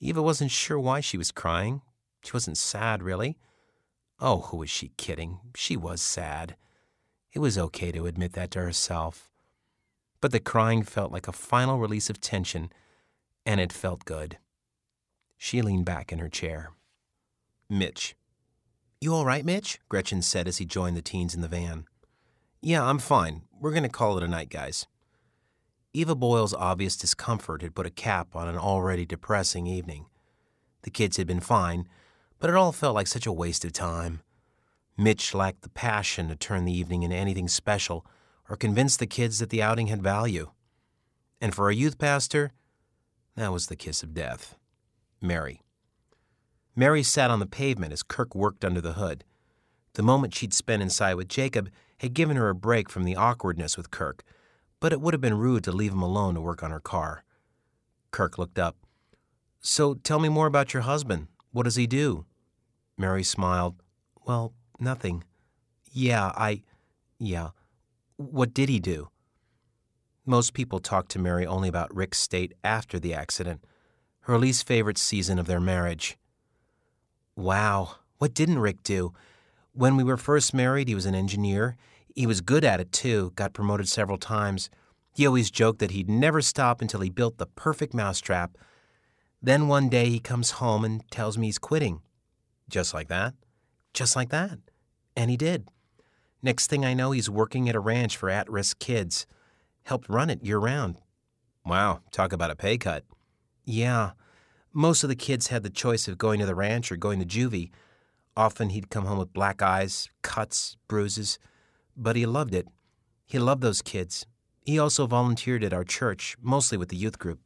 Eva wasn't sure why she was crying. She wasn't sad, really. Oh, who was she kidding? She was sad. It was okay to admit that to herself. But the crying felt like a final release of tension, and it felt good. She leaned back in her chair. Mitch. You all right, Mitch? Gretchen said as he joined the teens in the van. Yeah, I'm fine. We're going to call it a night, guys. Eva Boyle's obvious discomfort had put a cap on an already depressing evening. The kids had been fine, but it all felt like such a waste of time. Mitch lacked the passion to turn the evening into anything special or convince the kids that the outing had value. And for a youth pastor, that was the kiss of death. Mary. Mary sat on the pavement as Kirk worked under the hood. The moment she'd spent inside with Jacob had given her a break from the awkwardness with Kirk, but it would have been rude to leave him alone to work on her car. Kirk looked up. So tell me more about your husband. What does he do? Mary smiled. Well, nothing. Yeah, I. Yeah. What did he do? Most people talked to Mary only about Rick's state after the accident, her least favorite season of their marriage. Wow, what didn't Rick do? When we were first married, he was an engineer. He was good at it, too, got promoted several times. He always joked that he'd never stop until he built the perfect mousetrap. Then one day he comes home and tells me he's quitting. Just like that? Just like that. And he did. Next thing I know, he's working at a ranch for at risk kids. Helped run it year round. Wow, talk about a pay cut. Yeah. Most of the kids had the choice of going to the ranch or going to juvie. Often he'd come home with black eyes, cuts, bruises, but he loved it. He loved those kids. He also volunteered at our church, mostly with the youth group.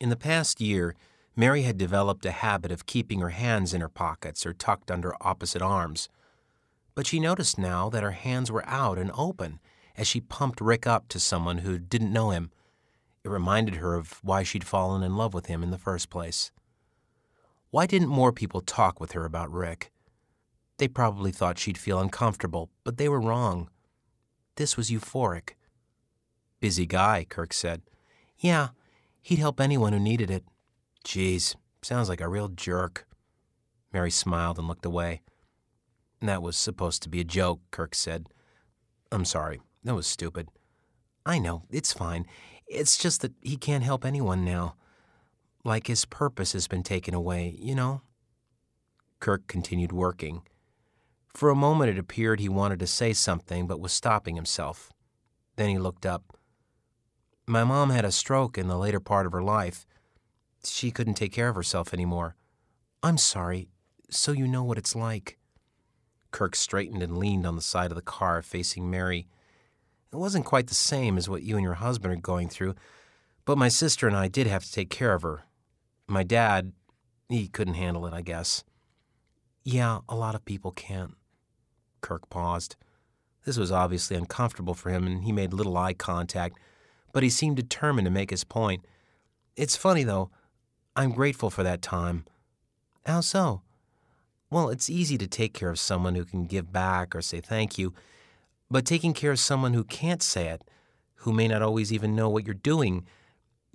In the past year, Mary had developed a habit of keeping her hands in her pockets or tucked under opposite arms. But she noticed now that her hands were out and open as she pumped Rick up to someone who didn't know him. It reminded her of why she'd fallen in love with him in the first place. Why didn't more people talk with her about Rick? They probably thought she'd feel uncomfortable, but they were wrong. This was euphoric. Busy guy, Kirk said. Yeah, he'd help anyone who needed it. Geez, sounds like a real jerk. Mary smiled and looked away. That was supposed to be a joke, Kirk said. I'm sorry. That was stupid. I know, it's fine. It's just that he can't help anyone now. Like his purpose has been taken away, you know? Kirk continued working. For a moment it appeared he wanted to say something but was stopping himself. Then he looked up. My mom had a stroke in the later part of her life. She couldn't take care of herself anymore. I'm sorry, so you know what it's like. Kirk straightened and leaned on the side of the car, facing Mary. It wasn't quite the same as what you and your husband are going through, but my sister and I did have to take care of her. My dad, he couldn't handle it, I guess. Yeah, a lot of people can't. Kirk paused. This was obviously uncomfortable for him, and he made little eye contact, but he seemed determined to make his point. It's funny, though. I'm grateful for that time. How so? Well, it's easy to take care of someone who can give back or say thank you, but taking care of someone who can't say it, who may not always even know what you're doing,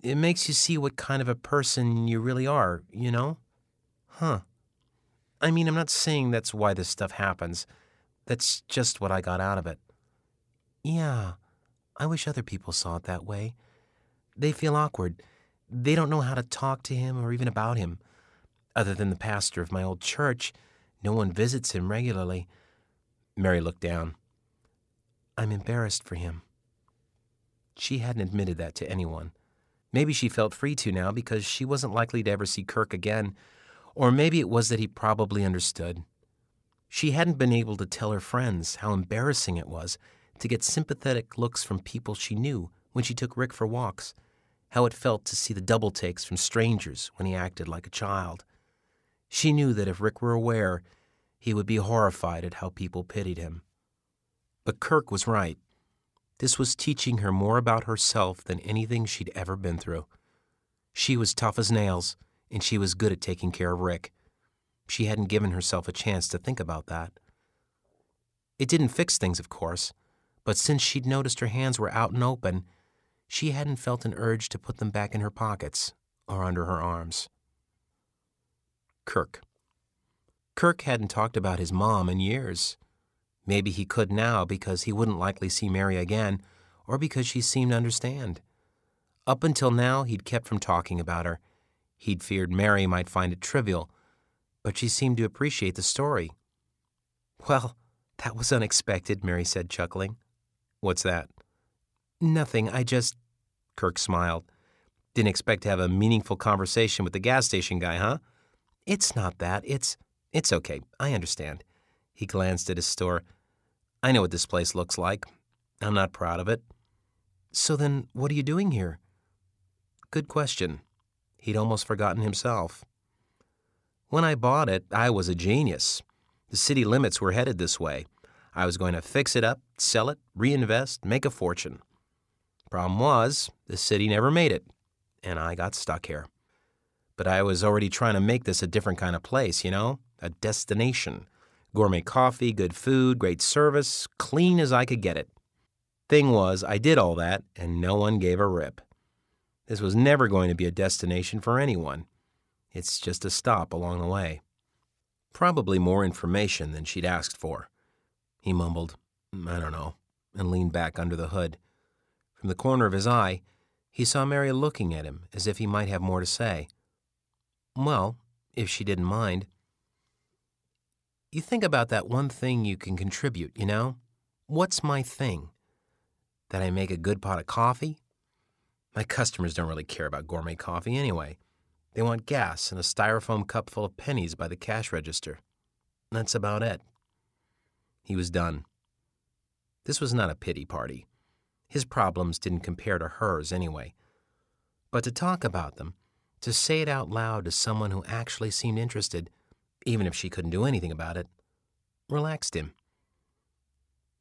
it makes you see what kind of a person you really are, you know? Huh. I mean, I'm not saying that's why this stuff happens. That's just what I got out of it. Yeah, I wish other people saw it that way. They feel awkward. They don't know how to talk to him or even about him. Other than the pastor of my old church, no one visits him regularly. Mary looked down. I'm embarrassed for him. She hadn't admitted that to anyone. Maybe she felt free to now because she wasn't likely to ever see Kirk again, or maybe it was that he probably understood. She hadn't been able to tell her friends how embarrassing it was to get sympathetic looks from people she knew when she took Rick for walks, how it felt to see the double takes from strangers when he acted like a child. She knew that if Rick were aware, he would be horrified at how people pitied him. But Kirk was right. This was teaching her more about herself than anything she'd ever been through. She was tough as nails, and she was good at taking care of Rick. She hadn't given herself a chance to think about that. It didn't fix things, of course, but since she'd noticed her hands were out and open, she hadn't felt an urge to put them back in her pockets or under her arms. Kirk. Kirk hadn't talked about his mom in years. Maybe he could now because he wouldn't likely see Mary again, or because she seemed to understand. Up until now, he'd kept from talking about her. He'd feared Mary might find it trivial but she seemed to appreciate the story. Well, that was unexpected, Mary said, chuckling. What's that? Nothing, I just. Kirk smiled. Didn't expect to have a meaningful conversation with the gas station guy, huh? It's not that. It's. It's okay. I understand. He glanced at his store. I know what this place looks like. I'm not proud of it. So then, what are you doing here? Good question. He'd almost forgotten himself. When I bought it, I was a genius. The city limits were headed this way. I was going to fix it up, sell it, reinvest, make a fortune. Problem was, the city never made it, and I got stuck here. But I was already trying to make this a different kind of place, you know? A destination. Gourmet coffee, good food, great service, clean as I could get it. Thing was, I did all that, and no one gave a rip. This was never going to be a destination for anyone. It's just a stop along the way. Probably more information than she'd asked for. He mumbled, mm, I don't know, and leaned back under the hood. From the corner of his eye, he saw Mary looking at him as if he might have more to say. Well, if she didn't mind. You think about that one thing you can contribute, you know? What's my thing? That I make a good pot of coffee? My customers don't really care about gourmet coffee anyway. They want gas and a styrofoam cup full of pennies by the cash register. That's about it. He was done. This was not a pity party. His problems didn't compare to hers anyway. But to talk about them, to say it out loud to someone who actually seemed interested, even if she couldn't do anything about it, relaxed him.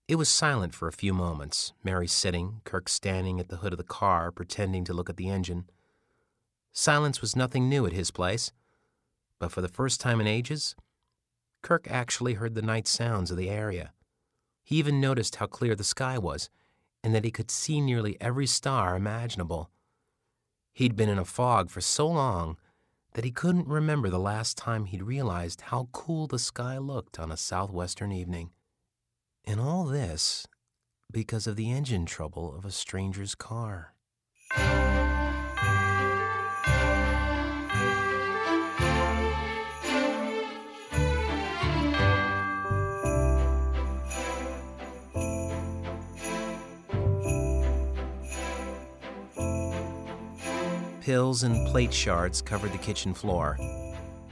It was silent for a few moments, Mary sitting, Kirk standing at the hood of the car, pretending to look at the engine. Silence was nothing new at his place, but for the first time in ages, Kirk actually heard the night sounds of the area. He even noticed how clear the sky was, and that he could see nearly every star imaginable. He'd been in a fog for so long that he couldn't remember the last time he'd realized how cool the sky looked on a southwestern evening. And all this because of the engine trouble of a stranger's car. Pills and plate shards covered the kitchen floor.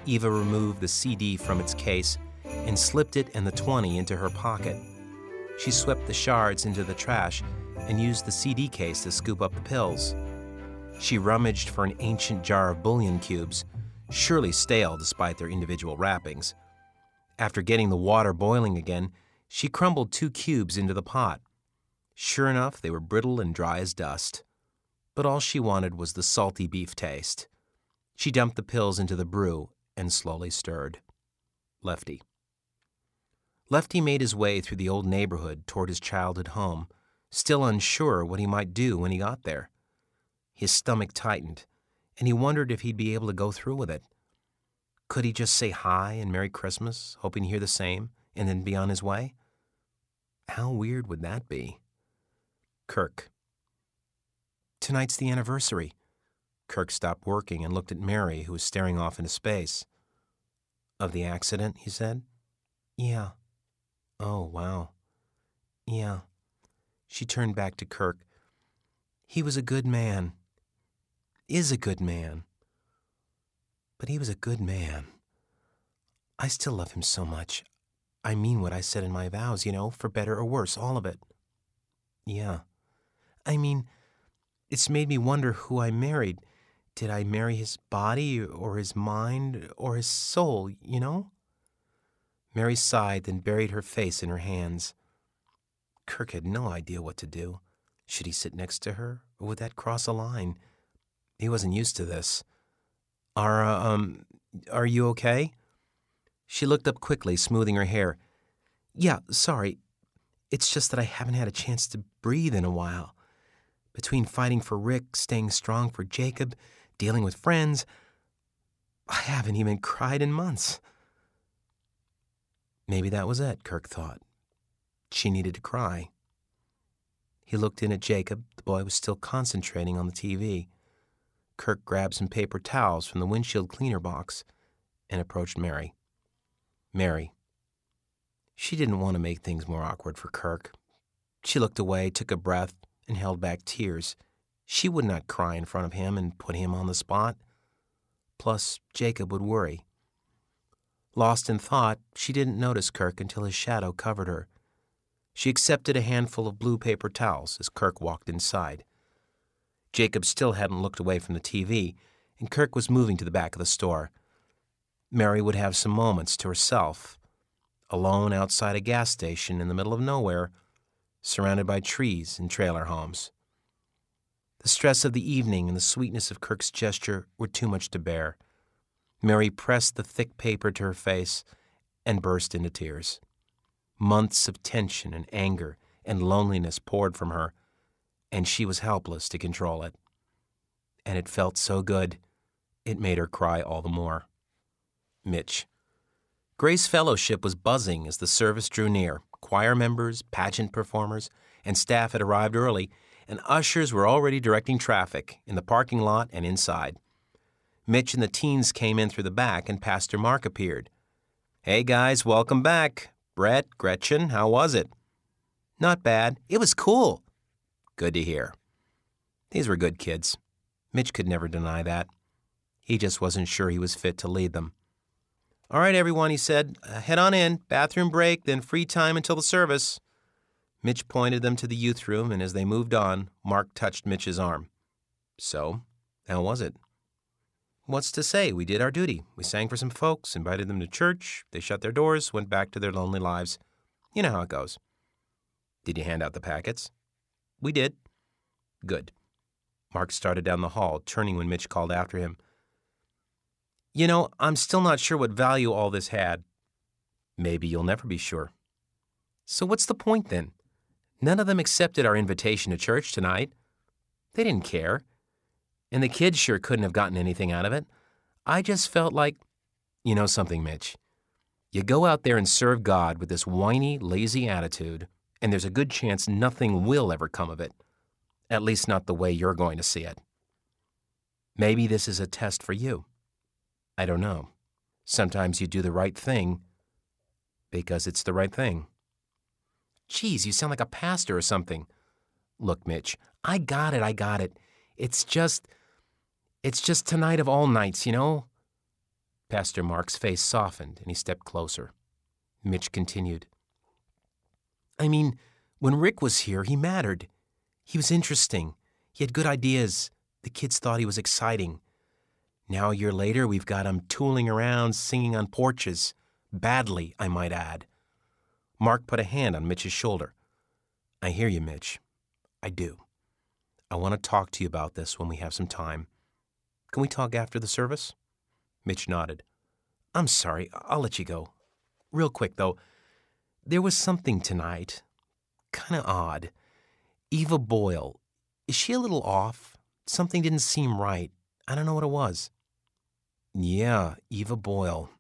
Eva removed the CD from its case and slipped it and the 20 into her pocket. She swept the shards into the trash and used the CD case to scoop up the pills. She rummaged for an ancient jar of bouillon cubes, surely stale despite their individual wrappings. After getting the water boiling again, she crumbled two cubes into the pot. Sure enough, they were brittle and dry as dust. But all she wanted was the salty beef taste. She dumped the pills into the brew and slowly stirred. Lefty. Lefty made his way through the old neighborhood toward his childhood home, still unsure what he might do when he got there. His stomach tightened, and he wondered if he'd be able to go through with it. Could he just say hi and Merry Christmas, hoping to hear the same, and then be on his way? How weird would that be? Kirk. Tonight's the anniversary. Kirk stopped working and looked at Mary, who was staring off into space. Of the accident, he said. Yeah. Oh, wow. Yeah. She turned back to Kirk. He was a good man. Is a good man. But he was a good man. I still love him so much. I mean what I said in my vows, you know, for better or worse, all of it. Yeah. I mean, it's made me wonder who I married. Did I marry his body or his mind or his soul, you know? Mary sighed, then buried her face in her hands. Kirk had no idea what to do. Should he sit next to her, or would that cross a line? He wasn't used to this. Are, uh, um, are you okay? She looked up quickly, smoothing her hair. Yeah, sorry. It's just that I haven't had a chance to breathe in a while. Between fighting for Rick, staying strong for Jacob, dealing with friends, I haven't even cried in months. Maybe that was it, Kirk thought. She needed to cry. He looked in at Jacob. The boy was still concentrating on the TV. Kirk grabbed some paper towels from the windshield cleaner box and approached Mary. Mary. She didn't want to make things more awkward for Kirk. She looked away, took a breath, and held back tears. She would not cry in front of him and put him on the spot. Plus, Jacob would worry. Lost in thought, she didn't notice Kirk until his shadow covered her. She accepted a handful of blue paper towels as Kirk walked inside. Jacob still hadn't looked away from the TV, and Kirk was moving to the back of the store. Mary would have some moments to herself, alone outside a gas station in the middle of nowhere, surrounded by trees and trailer homes. The stress of the evening and the sweetness of Kirk's gesture were too much to bear. Mary pressed the thick paper to her face and burst into tears. Months of tension and anger and loneliness poured from her, and she was helpless to control it. And it felt so good, it made her cry all the more. Mitch. Grace Fellowship was buzzing as the service drew near. Choir members, pageant performers, and staff had arrived early, and ushers were already directing traffic in the parking lot and inside. Mitch and the teens came in through the back, and Pastor Mark appeared. Hey guys, welcome back. Brett, Gretchen, how was it? Not bad. It was cool. Good to hear. These were good kids. Mitch could never deny that. He just wasn't sure he was fit to lead them. All right, everyone, he said. Uh, head on in. Bathroom break, then free time until the service. Mitch pointed them to the youth room, and as they moved on, Mark touched Mitch's arm. So, how was it? What's to say? We did our duty. We sang for some folks, invited them to church. They shut their doors, went back to their lonely lives. You know how it goes. Did you hand out the packets? We did. Good. Mark started down the hall, turning when Mitch called after him. You know, I'm still not sure what value all this had. Maybe you'll never be sure. So what's the point then? None of them accepted our invitation to church tonight. They didn't care. And the kids sure couldn't have gotten anything out of it. I just felt like, you know something, Mitch? You go out there and serve God with this whiny, lazy attitude, and there's a good chance nothing will ever come of it. At least not the way you're going to see it. Maybe this is a test for you. I don't know. Sometimes you do the right thing because it's the right thing. Geez, you sound like a pastor or something. Look, Mitch, I got it, I got it. It's just. It's just tonight of all nights, you know? Pastor Mark's face softened and he stepped closer. Mitch continued. I mean, when Rick was here, he mattered. He was interesting. He had good ideas. The kids thought he was exciting. Now, a year later, we've got tooling around, singing on porches. Badly, I might add. Mark put a hand on Mitch's shoulder. I hear you, Mitch. I do. I want to talk to you about this when we have some time. Can we talk after the service? Mitch nodded. I'm sorry, I'll let you go. Real quick, though, there was something tonight. Kind of odd. Eva Boyle. Is she a little off? Something didn't seem right. I don't know what it was. Yeah, Eva Boyle.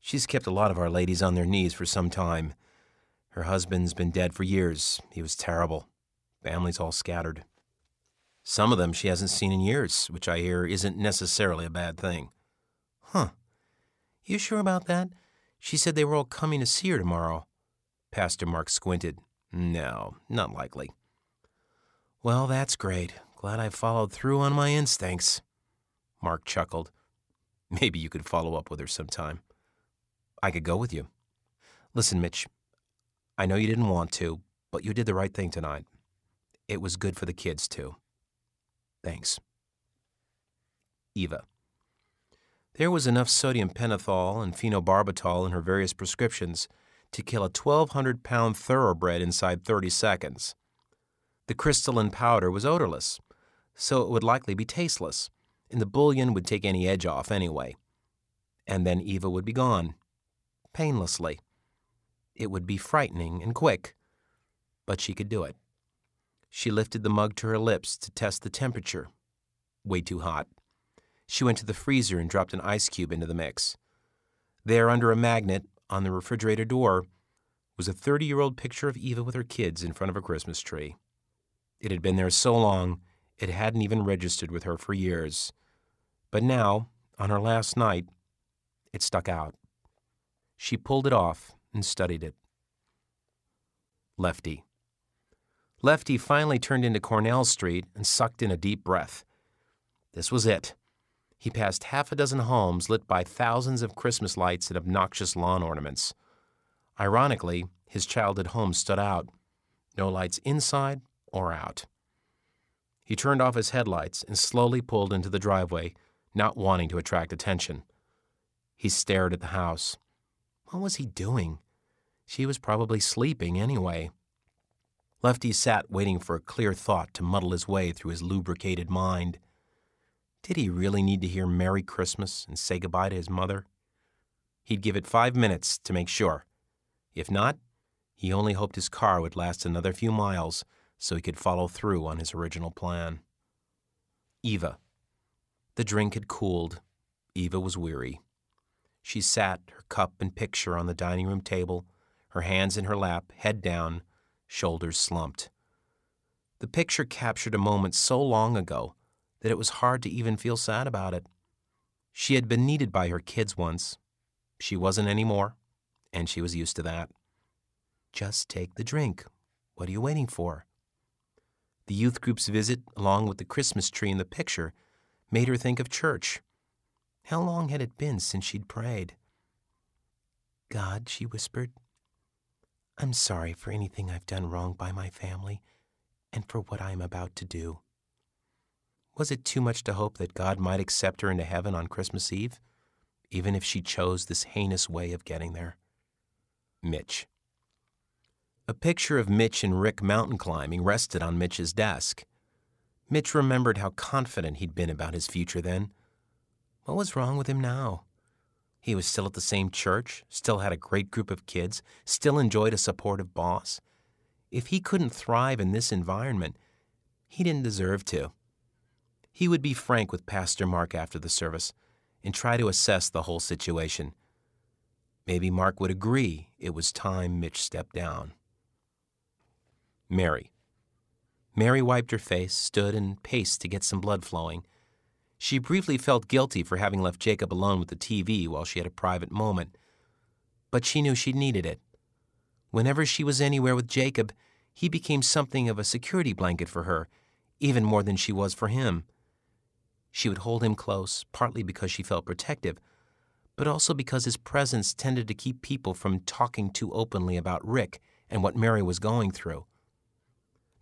She's kept a lot of our ladies on their knees for some time. Her husband's been dead for years. He was terrible. Family's all scattered. Some of them she hasn't seen in years, which I hear isn't necessarily a bad thing. Huh. You sure about that? She said they were all coming to see her tomorrow. Pastor Mark squinted. No, not likely. Well, that's great. Glad I followed through on my instincts. Mark chuckled. Maybe you could follow up with her sometime. I could go with you. Listen, Mitch, I know you didn't want to, but you did the right thing tonight. It was good for the kids, too. Thanks. Eva. There was enough sodium pentothal and phenobarbital in her various prescriptions to kill a 1,200 pound thoroughbred inside 30 seconds. The crystalline powder was odorless, so it would likely be tasteless, and the bouillon would take any edge off anyway. And then Eva would be gone, painlessly. It would be frightening and quick, but she could do it. She lifted the mug to her lips to test the temperature. Way too hot. She went to the freezer and dropped an ice cube into the mix. There, under a magnet on the refrigerator door, was a 30 year old picture of Eva with her kids in front of a Christmas tree. It had been there so long, it hadn't even registered with her for years. But now, on her last night, it stuck out. She pulled it off and studied it. Lefty. Lefty finally turned into Cornell Street and sucked in a deep breath. This was it. He passed half a dozen homes lit by thousands of Christmas lights and obnoxious lawn ornaments. Ironically, his childhood home stood out. No lights inside or out. He turned off his headlights and slowly pulled into the driveway, not wanting to attract attention. He stared at the house. What was he doing? She was probably sleeping anyway. Lefty sat waiting for a clear thought to muddle his way through his lubricated mind. Did he really need to hear Merry Christmas and say goodbye to his mother? He'd give it five minutes to make sure. If not, he only hoped his car would last another few miles so he could follow through on his original plan. Eva. The drink had cooled. Eva was weary. She sat, her cup and picture on the dining room table, her hands in her lap, head down, shoulders slumped. The picture captured a moment so long ago that it was hard to even feel sad about it. She had been needed by her kids once. She wasn't anymore, and she was used to that. Just take the drink. What are you waiting for? The youth group's visit, along with the Christmas tree in the picture, made her think of church. How long had it been since she'd prayed? God, she whispered, I'm sorry for anything I've done wrong by my family and for what I am about to do. Was it too much to hope that God might accept her into heaven on Christmas Eve, even if she chose this heinous way of getting there? Mitch. A picture of Mitch and Rick mountain climbing rested on Mitch's desk. Mitch remembered how confident he'd been about his future then. What was wrong with him now? He was still at the same church, still had a great group of kids, still enjoyed a supportive boss. If he couldn't thrive in this environment, he didn't deserve to. He would be frank with Pastor Mark after the service and try to assess the whole situation. Maybe Mark would agree it was time Mitch stepped down. Mary. Mary wiped her face, stood, and paced to get some blood flowing. She briefly felt guilty for having left Jacob alone with the TV while she had a private moment, but she knew she needed it. Whenever she was anywhere with Jacob, he became something of a security blanket for her, even more than she was for him. She would hold him close, partly because she felt protective, but also because his presence tended to keep people from talking too openly about Rick and what Mary was going through.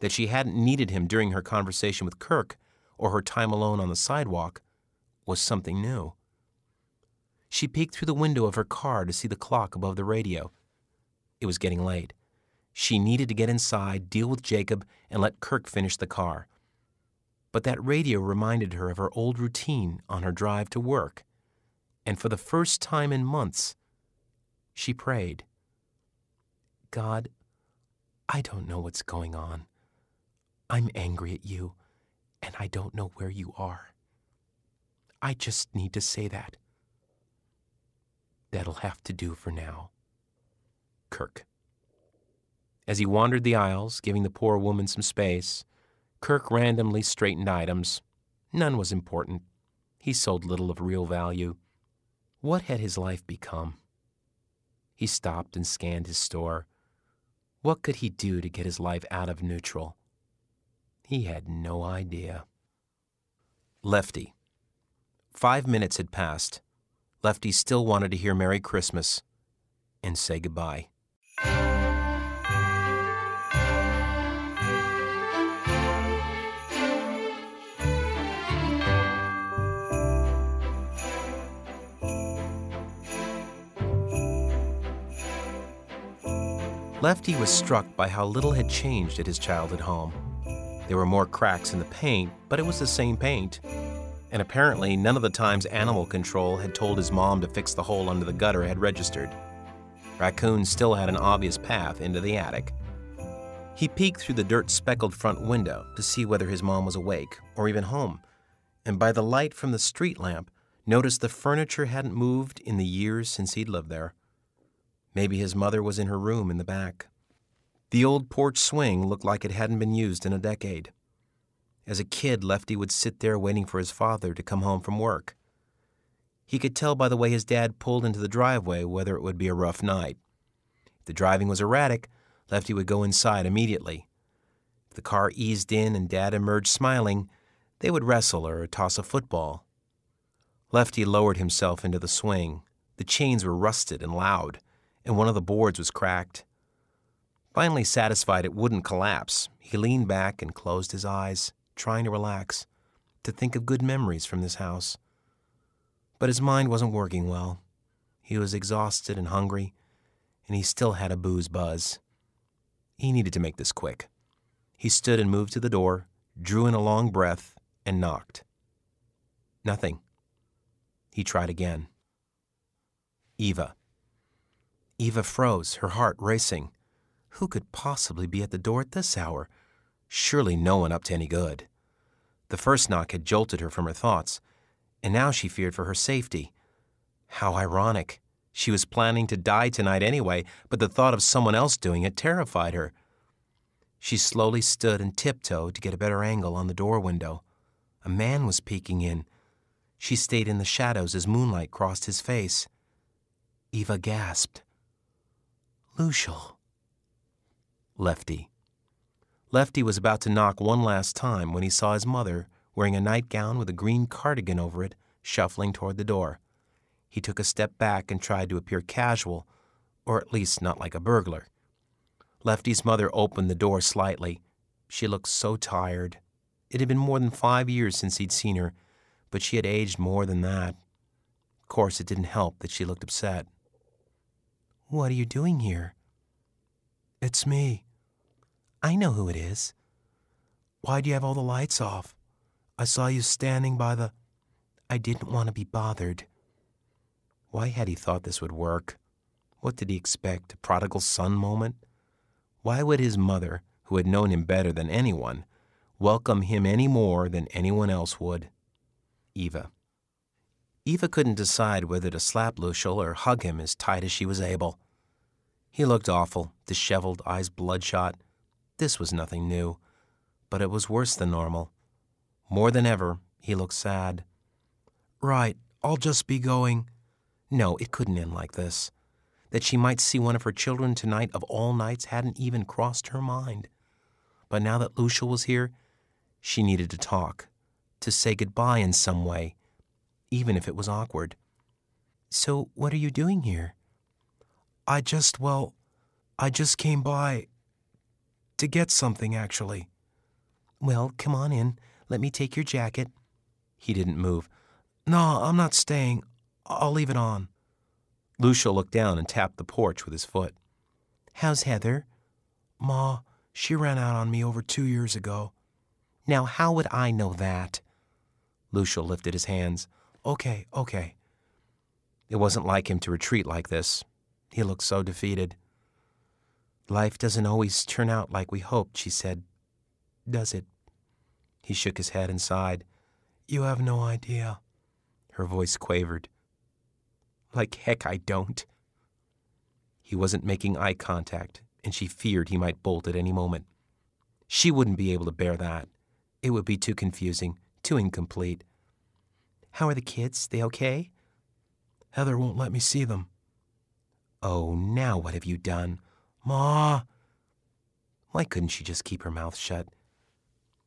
That she hadn't needed him during her conversation with Kirk or her time alone on the sidewalk was something new. She peeked through the window of her car to see the clock above the radio. It was getting late. She needed to get inside, deal with Jacob, and let Kirk finish the car. But that radio reminded her of her old routine on her drive to work. And for the first time in months, she prayed God, I don't know what's going on. I'm angry at you and I don't know where you are. I just need to say that. That'll have to do for now. Kirk. As he wandered the aisles, giving the poor woman some space, Kirk randomly straightened items. None was important. He sold little of real value. What had his life become? He stopped and scanned his store. What could he do to get his life out of neutral? He had no idea. Lefty. Five minutes had passed. Lefty still wanted to hear Merry Christmas and say goodbye. Lefty was struck by how little had changed at his childhood home. There were more cracks in the paint, but it was the same paint. And apparently, none of the times animal control had told his mom to fix the hole under the gutter had registered. Raccoons still had an obvious path into the attic. He peeked through the dirt speckled front window to see whether his mom was awake or even home, and by the light from the street lamp, noticed the furniture hadn't moved in the years since he'd lived there. Maybe his mother was in her room in the back. The old porch swing looked like it hadn't been used in a decade. As a kid, Lefty would sit there waiting for his father to come home from work. He could tell by the way his dad pulled into the driveway whether it would be a rough night. If the driving was erratic, Lefty would go inside immediately. If the car eased in and Dad emerged smiling, they would wrestle or toss a football. Lefty lowered himself into the swing. The chains were rusted and loud, and one of the boards was cracked. Finally satisfied it wouldn't collapse, he leaned back and closed his eyes, trying to relax, to think of good memories from this house. But his mind wasn't working well. He was exhausted and hungry, and he still had a booze buzz. He needed to make this quick. He stood and moved to the door, drew in a long breath, and knocked. Nothing. He tried again. Eva. Eva froze, her heart racing. Who could possibly be at the door at this hour? Surely no one up to any good. The first knock had jolted her from her thoughts, and now she feared for her safety. How ironic. She was planning to die tonight anyway, but the thought of someone else doing it terrified her. She slowly stood and tiptoed to get a better angle on the door window. A man was peeking in. She stayed in the shadows as moonlight crossed his face. Eva gasped. Lucial. Lefty. Lefty was about to knock one last time when he saw his mother, wearing a nightgown with a green cardigan over it, shuffling toward the door. He took a step back and tried to appear casual, or at least not like a burglar. Lefty's mother opened the door slightly. She looked so tired. It had been more than five years since he'd seen her, but she had aged more than that. Of course, it didn't help that she looked upset. What are you doing here? It's me. I know who it is. Why do you have all the lights off? I saw you standing by the. I didn't want to be bothered. Why had he thought this would work? What did he expect? A prodigal son moment? Why would his mother, who had known him better than anyone, welcome him any more than anyone else would? Eva. Eva couldn't decide whether to slap Lucial or hug him as tight as she was able. He looked awful, disheveled, eyes bloodshot. This was nothing new, but it was worse than normal. More than ever, he looked sad. Right, I'll just be going. No, it couldn't end like this. That she might see one of her children tonight of all nights hadn't even crossed her mind. But now that Lucial was here, she needed to talk, to say goodbye in some way, even if it was awkward. So, what are you doing here? I just, well, I just came by to get something, actually. Well, come on in. Let me take your jacket. He didn't move. No, I'm not staying. I'll leave it on. Lucial looked down and tapped the porch with his foot. How's Heather? Ma, she ran out on me over two years ago. Now, how would I know that? Lucial lifted his hands. Okay, okay. It wasn't like him to retreat like this. He looked so defeated. Life doesn't always turn out like we hoped, she said. Does it? He shook his head and sighed. You have no idea. Her voice quavered. Like heck, I don't. He wasn't making eye contact, and she feared he might bolt at any moment. She wouldn't be able to bear that. It would be too confusing, too incomplete. How are the kids? They okay? Heather won't let me see them. Oh, now what have you done? Ma! Why couldn't she just keep her mouth shut?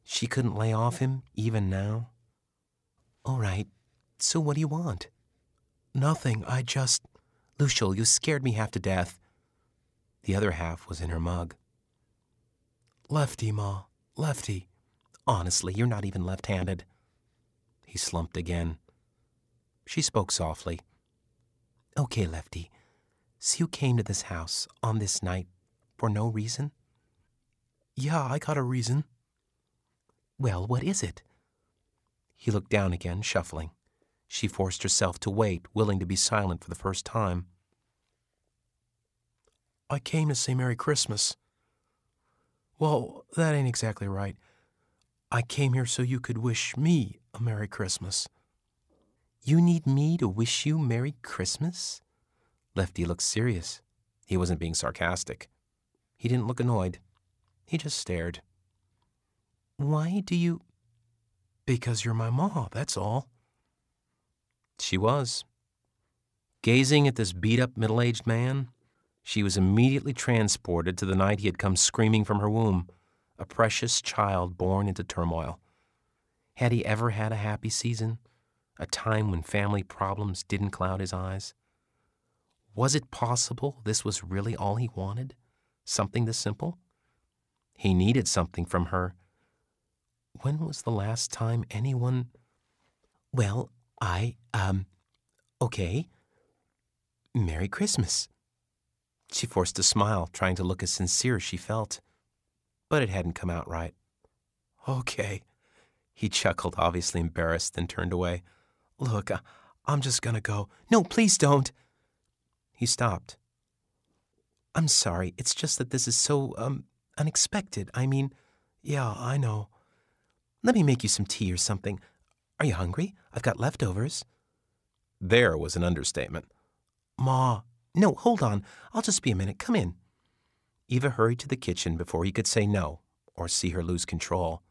She couldn't lay off him, even now? All right, so what do you want? Nothing, I just. Lucial, you scared me half to death. The other half was in her mug. Lefty, Ma, lefty. Honestly, you're not even left handed. He slumped again. She spoke softly. Okay, Lefty. You came to this house on this night for no reason? Yeah, I got a reason. Well, what is it? He looked down again, shuffling. She forced herself to wait, willing to be silent for the first time. I came to say Merry Christmas. Well, that ain't exactly right. I came here so you could wish me a Merry Christmas. You need me to wish you Merry Christmas? Lefty looked serious. He wasn't being sarcastic. He didn't look annoyed. He just stared. Why do you. Because you're my ma, that's all. She was. Gazing at this beat up middle aged man, she was immediately transported to the night he had come screaming from her womb, a precious child born into turmoil. Had he ever had a happy season? A time when family problems didn't cloud his eyes? Was it possible this was really all he wanted? Something this simple? He needed something from her. When was the last time anyone. Well, I, um, okay. Merry Christmas. She forced a smile, trying to look as sincere as she felt. But it hadn't come out right. Okay. He chuckled, obviously embarrassed, then turned away. Look, I'm just gonna go. No, please don't. He stopped. I'm sorry. It's just that this is so, um, unexpected. I mean, yeah, I know. Let me make you some tea or something. Are you hungry? I've got leftovers. There was an understatement. Ma. No, hold on. I'll just be a minute. Come in. Eva hurried to the kitchen before he could say no or see her lose control.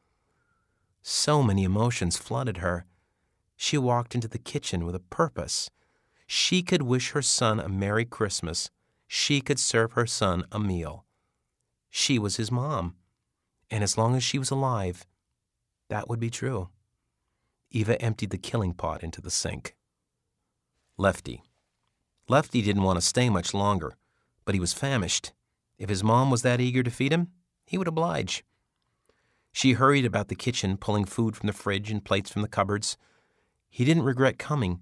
So many emotions flooded her. She walked into the kitchen with a purpose. She could wish her son a Merry Christmas. She could serve her son a meal. She was his mom. And as long as she was alive, that would be true. Eva emptied the killing pot into the sink. Lefty. Lefty didn't want to stay much longer, but he was famished. If his mom was that eager to feed him, he would oblige. She hurried about the kitchen, pulling food from the fridge and plates from the cupboards. He didn't regret coming,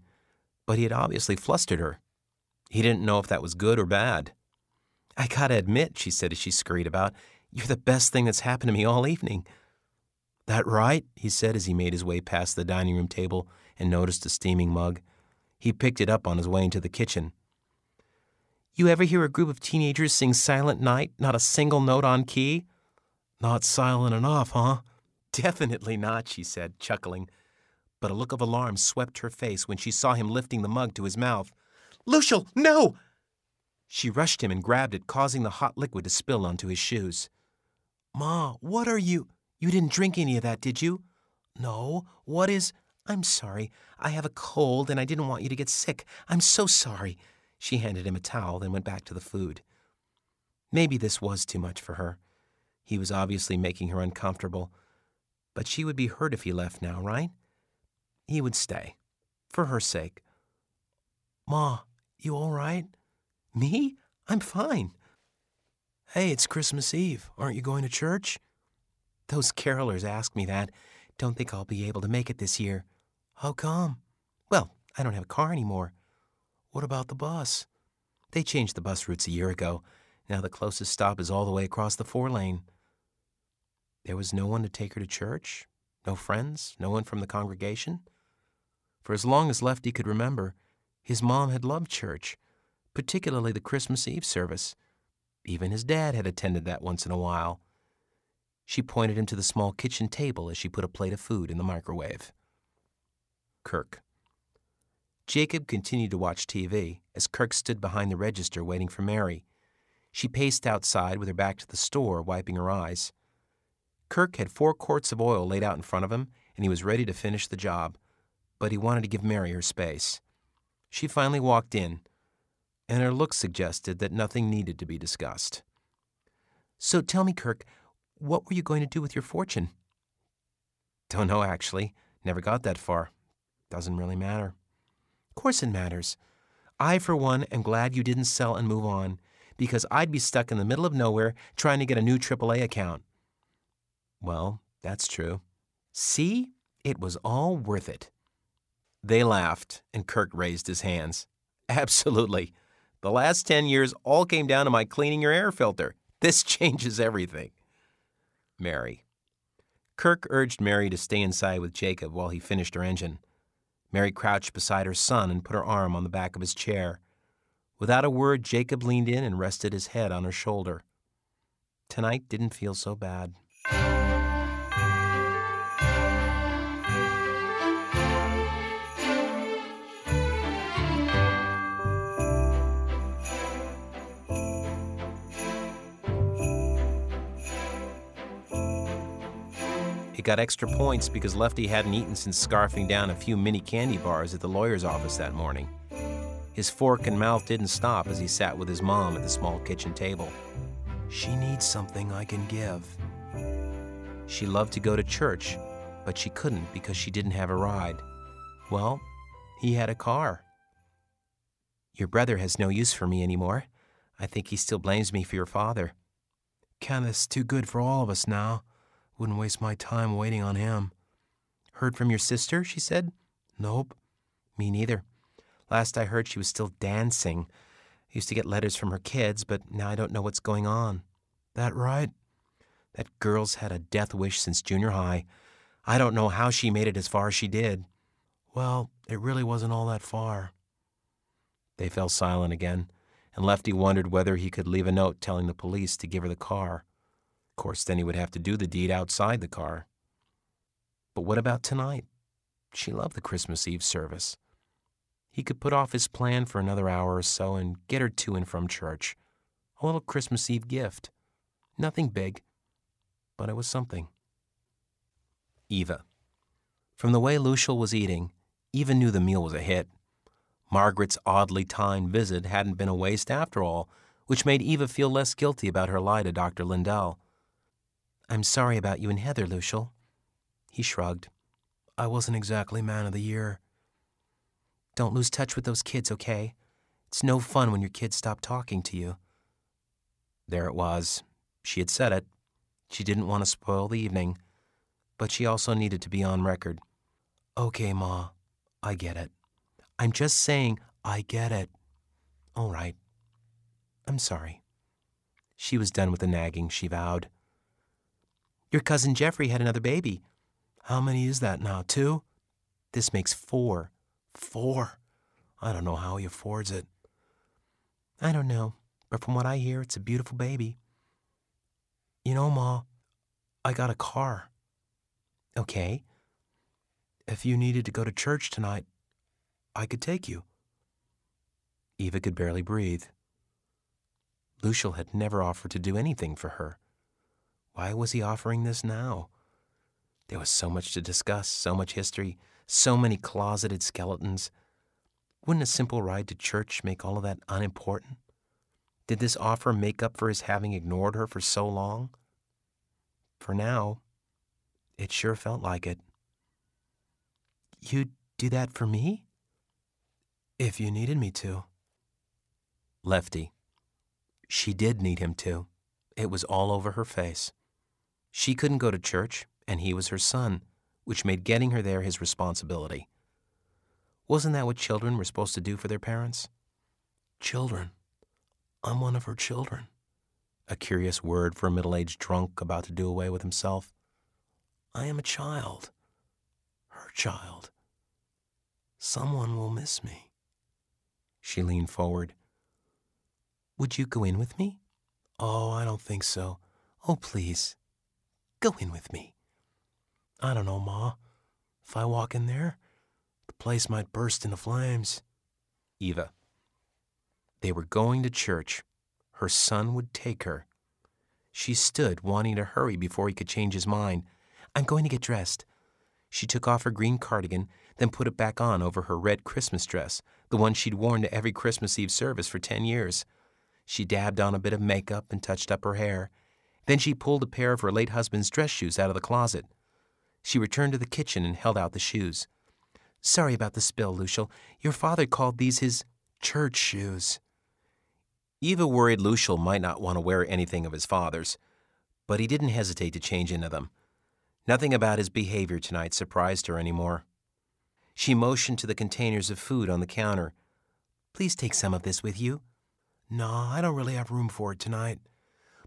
but he had obviously flustered her. He didn't know if that was good or bad. I gotta admit, she said as she scurried about, you're the best thing that's happened to me all evening. That right? he said as he made his way past the dining room table and noticed a steaming mug. He picked it up on his way into the kitchen. You ever hear a group of teenagers sing Silent Night, not a single note on key? Not silent enough, huh? Definitely not, she said, chuckling. But a look of alarm swept her face when she saw him lifting the mug to his mouth. Lucial, no! She rushed him and grabbed it, causing the hot liquid to spill onto his shoes. Ma, what are you? You didn't drink any of that, did you? No. What is. I'm sorry. I have a cold and I didn't want you to get sick. I'm so sorry. She handed him a towel, then went back to the food. Maybe this was too much for her. He was obviously making her uncomfortable. But she would be hurt if he left now, right? He would stay. For her sake. Ma, you all right? Me? I'm fine. Hey, it's Christmas Eve. Aren't you going to church? Those carolers ask me that. Don't think I'll be able to make it this year. How come? Well, I don't have a car anymore. What about the bus? They changed the bus routes a year ago. Now the closest stop is all the way across the four lane. There was no one to take her to church? No friends? No one from the congregation? For as long as Lefty could remember, his mom had loved church, particularly the Christmas Eve service. Even his dad had attended that once in a while. She pointed him to the small kitchen table as she put a plate of food in the microwave. Kirk. Jacob continued to watch TV as Kirk stood behind the register waiting for Mary. She paced outside with her back to the store, wiping her eyes. Kirk had four quarts of oil laid out in front of him, and he was ready to finish the job, but he wanted to give Mary her space. She finally walked in, and her look suggested that nothing needed to be discussed. So tell me, Kirk, what were you going to do with your fortune? Don't know, actually. Never got that far. Doesn't really matter. Of course it matters. I, for one, am glad you didn't sell and move on, because I'd be stuck in the middle of nowhere trying to get a new AAA account. Well, that's true. See? It was all worth it. They laughed, and Kirk raised his hands. *laughs* Absolutely. The last 10 years all came down to my cleaning your air filter. This *laughs* changes everything. Mary. Kirk urged Mary to stay inside with Jacob while he finished her engine. Mary crouched beside her son and put her arm on the back of his chair. Without a word, Jacob leaned in and rested his head on her shoulder. Tonight didn't feel so bad. Got extra points because Lefty hadn't eaten since scarfing down a few mini candy bars at the lawyer's office that morning. His fork and mouth didn't stop as he sat with his mom at the small kitchen table. She needs something I can give. She loved to go to church, but she couldn't because she didn't have a ride. Well, he had a car. Your brother has no use for me anymore. I think he still blames me for your father. Kenneth's too good for all of us now. Wouldn't waste my time waiting on him. Heard from your sister? she said. Nope. Me neither. Last I heard, she was still dancing. I used to get letters from her kids, but now I don't know what's going on. That right? That girl's had a death wish since junior high. I don't know how she made it as far as she did. Well, it really wasn't all that far. They fell silent again, and Lefty wondered whether he could leave a note telling the police to give her the car. Of course, then he would have to do the deed outside the car. But what about tonight? She loved the Christmas Eve service. He could put off his plan for another hour or so and get her to and from church. A little Christmas Eve gift. Nothing big, but it was something. Eva. From the way Lucial was eating, Eva knew the meal was a hit. Margaret's oddly timed visit hadn't been a waste after all, which made Eva feel less guilty about her lie to Dr. Lindell. I'm sorry about you and Heather, Lucial. He shrugged. I wasn't exactly man of the year. Don't lose touch with those kids, okay? It's no fun when your kids stop talking to you. There it was. She had said it. She didn't want to spoil the evening, but she also needed to be on record. Okay, Ma. I get it. I'm just saying, I get it. All right. I'm sorry. She was done with the nagging, she vowed. Your cousin Jeffrey had another baby. How many is that now, two? This makes four. Four? I don't know how he affords it. I don't know, but from what I hear, it's a beautiful baby. You know, Ma, I got a car. Okay. If you needed to go to church tonight, I could take you. Eva could barely breathe. Luciel had never offered to do anything for her. Why was he offering this now? There was so much to discuss, so much history, so many closeted skeletons. Wouldn't a simple ride to church make all of that unimportant? Did this offer make up for his having ignored her for so long? For now, it sure felt like it. You'd do that for me? If you needed me to. Lefty. She did need him to. It was all over her face. She couldn't go to church, and he was her son, which made getting her there his responsibility. Wasn't that what children were supposed to do for their parents? Children. I'm one of her children. A curious word for a middle aged drunk about to do away with himself. I am a child. Her child. Someone will miss me. She leaned forward. Would you go in with me? Oh, I don't think so. Oh, please. Go in with me. I don't know, Ma. If I walk in there, the place might burst into flames. Eva. They were going to church. Her son would take her. She stood, wanting to hurry before he could change his mind. I'm going to get dressed. She took off her green cardigan, then put it back on over her red Christmas dress, the one she'd worn to every Christmas Eve service for ten years. She dabbed on a bit of makeup and touched up her hair. Then she pulled a pair of her late husband's dress shoes out of the closet. She returned to the kitchen and held out the shoes. Sorry about the spill, Luciel. Your father called these his church shoes. Eva worried Luciel might not want to wear anything of his father's, but he didn't hesitate to change into them. Nothing about his behavior tonight surprised her anymore. She motioned to the containers of food on the counter. Please take some of this with you. No, I don't really have room for it tonight.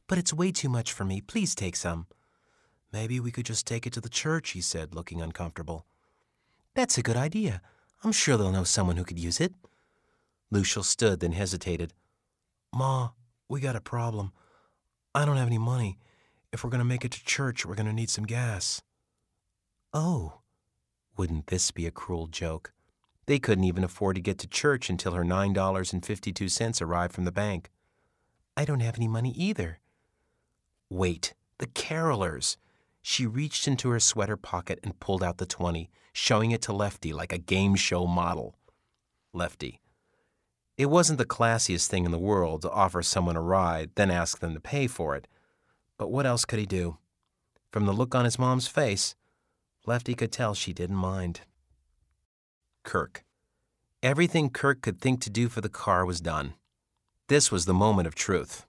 But it's way too much for me. Please take some. Maybe we could just take it to the church, he said, looking uncomfortable. That's a good idea. I'm sure they'll know someone who could use it. Luciel stood, then hesitated. Ma, we got a problem. I don't have any money. If we're going to make it to church, we're going to need some gas. Oh, wouldn't this be a cruel joke? They couldn't even afford to get to church until her $9.52 arrived from the bank. I don't have any money either. Wait, the carolers. She reached into her sweater pocket and pulled out the 20, showing it to Lefty like a game show model. Lefty. It wasn't the classiest thing in the world to offer someone a ride, then ask them to pay for it. But what else could he do? From the look on his mom's face, Lefty could tell she didn't mind. Kirk. Everything Kirk could think to do for the car was done. This was the moment of truth.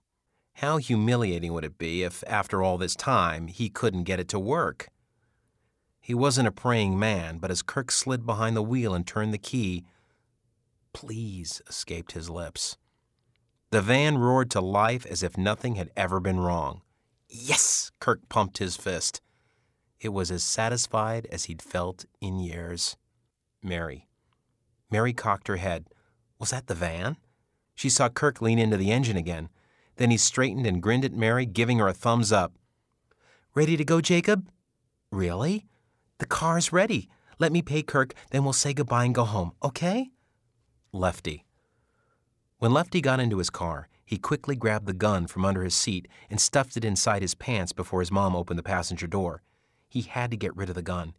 How humiliating would it be if, after all this time, he couldn't get it to work? He wasn't a praying man, but as Kirk slid behind the wheel and turned the key, please escaped his lips. The van roared to life as if nothing had ever been wrong. Yes! Kirk pumped his fist. It was as satisfied as he'd felt in years. Mary. Mary cocked her head. Was that the van? She saw Kirk lean into the engine again. Then he straightened and grinned at Mary, giving her a thumbs up. Ready to go, Jacob? Really? The car's ready. Let me pay Kirk, then we'll say goodbye and go home, okay? Lefty. When Lefty got into his car, he quickly grabbed the gun from under his seat and stuffed it inside his pants before his mom opened the passenger door. He had to get rid of the gun.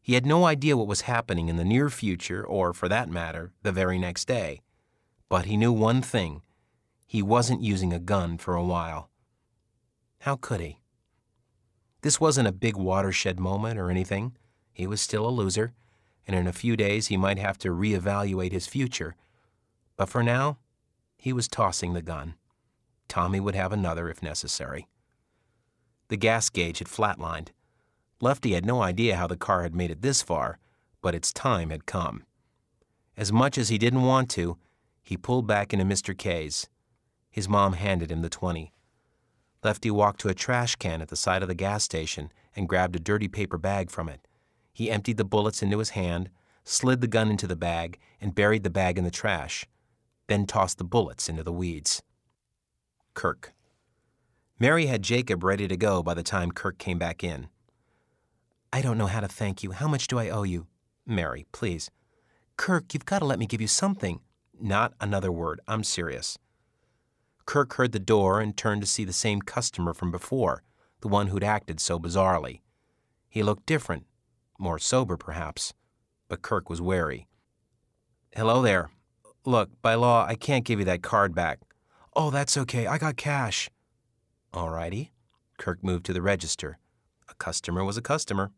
He had no idea what was happening in the near future, or, for that matter, the very next day. But he knew one thing he wasn't using a gun for a while. How could he? This wasn't a big watershed moment or anything. He was still a loser, and in a few days he might have to reevaluate his future. But for now, he was tossing the gun. Tommy would have another if necessary. The gas gauge had flatlined. Lefty had no idea how the car had made it this far, but its time had come. As much as he didn't want to, he pulled back into Mr. K's. His mom handed him the 20. Lefty walked to a trash can at the side of the gas station and grabbed a dirty paper bag from it. He emptied the bullets into his hand, slid the gun into the bag, and buried the bag in the trash, then tossed the bullets into the weeds. Kirk. Mary had Jacob ready to go by the time Kirk came back in. I don't know how to thank you. How much do I owe you? Mary, please. Kirk, you've got to let me give you something. Not another word. I'm serious. Kirk heard the door and turned to see the same customer from before, the one who'd acted so bizarrely. He looked different, more sober perhaps, but Kirk was wary. Hello there. Look, by law, I can't give you that card back. Oh, that's okay. I got cash. All righty. Kirk moved to the register. A customer was a customer.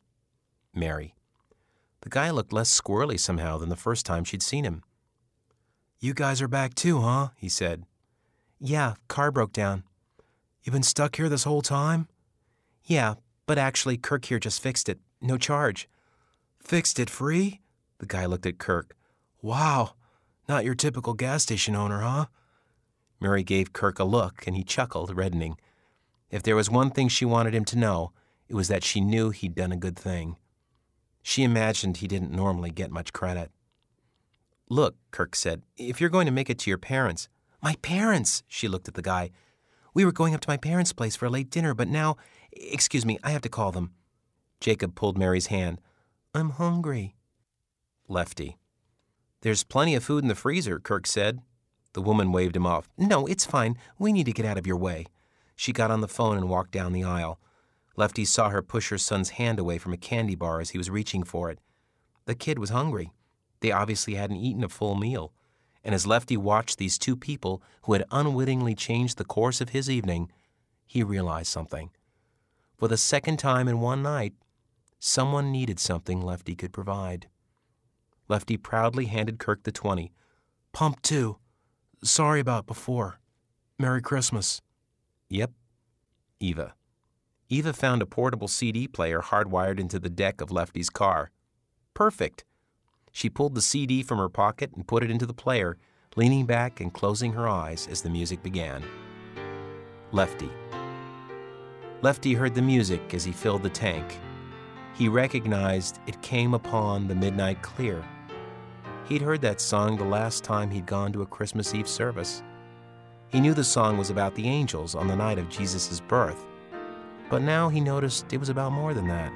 Mary. The guy looked less squirrely somehow than the first time she'd seen him. You guys are back too, huh? he said. Yeah, car broke down. You've been stuck here this whole time? Yeah, but actually, Kirk here just fixed it. No charge. Fixed it free? The guy looked at Kirk. Wow, not your typical gas station owner, huh? Mary gave Kirk a look, and he chuckled, reddening. If there was one thing she wanted him to know, it was that she knew he'd done a good thing. She imagined he didn't normally get much credit. Look, Kirk said, if you're going to make it to your parents. My parents, she looked at the guy. We were going up to my parents' place for a late dinner, but now. Excuse me, I have to call them. Jacob pulled Mary's hand. I'm hungry. Lefty. There's plenty of food in the freezer, Kirk said. The woman waved him off. No, it's fine. We need to get out of your way. She got on the phone and walked down the aisle. Lefty saw her push her son's hand away from a candy bar as he was reaching for it. The kid was hungry. They obviously hadn't eaten a full meal. And as Lefty watched these two people who had unwittingly changed the course of his evening, he realized something. For the second time in one night, someone needed something Lefty could provide. Lefty proudly handed Kirk the 20. Pump two. Sorry about before. Merry Christmas. Yep. Eva. Eva found a portable CD player hardwired into the deck of Lefty's car. Perfect. She pulled the CD from her pocket and put it into the player, leaning back and closing her eyes as the music began. Lefty. Lefty heard the music as he filled the tank. He recognized it came upon the midnight clear. He'd heard that song the last time he'd gone to a Christmas Eve service. He knew the song was about the angels on the night of Jesus' birth. But now he noticed it was about more than that.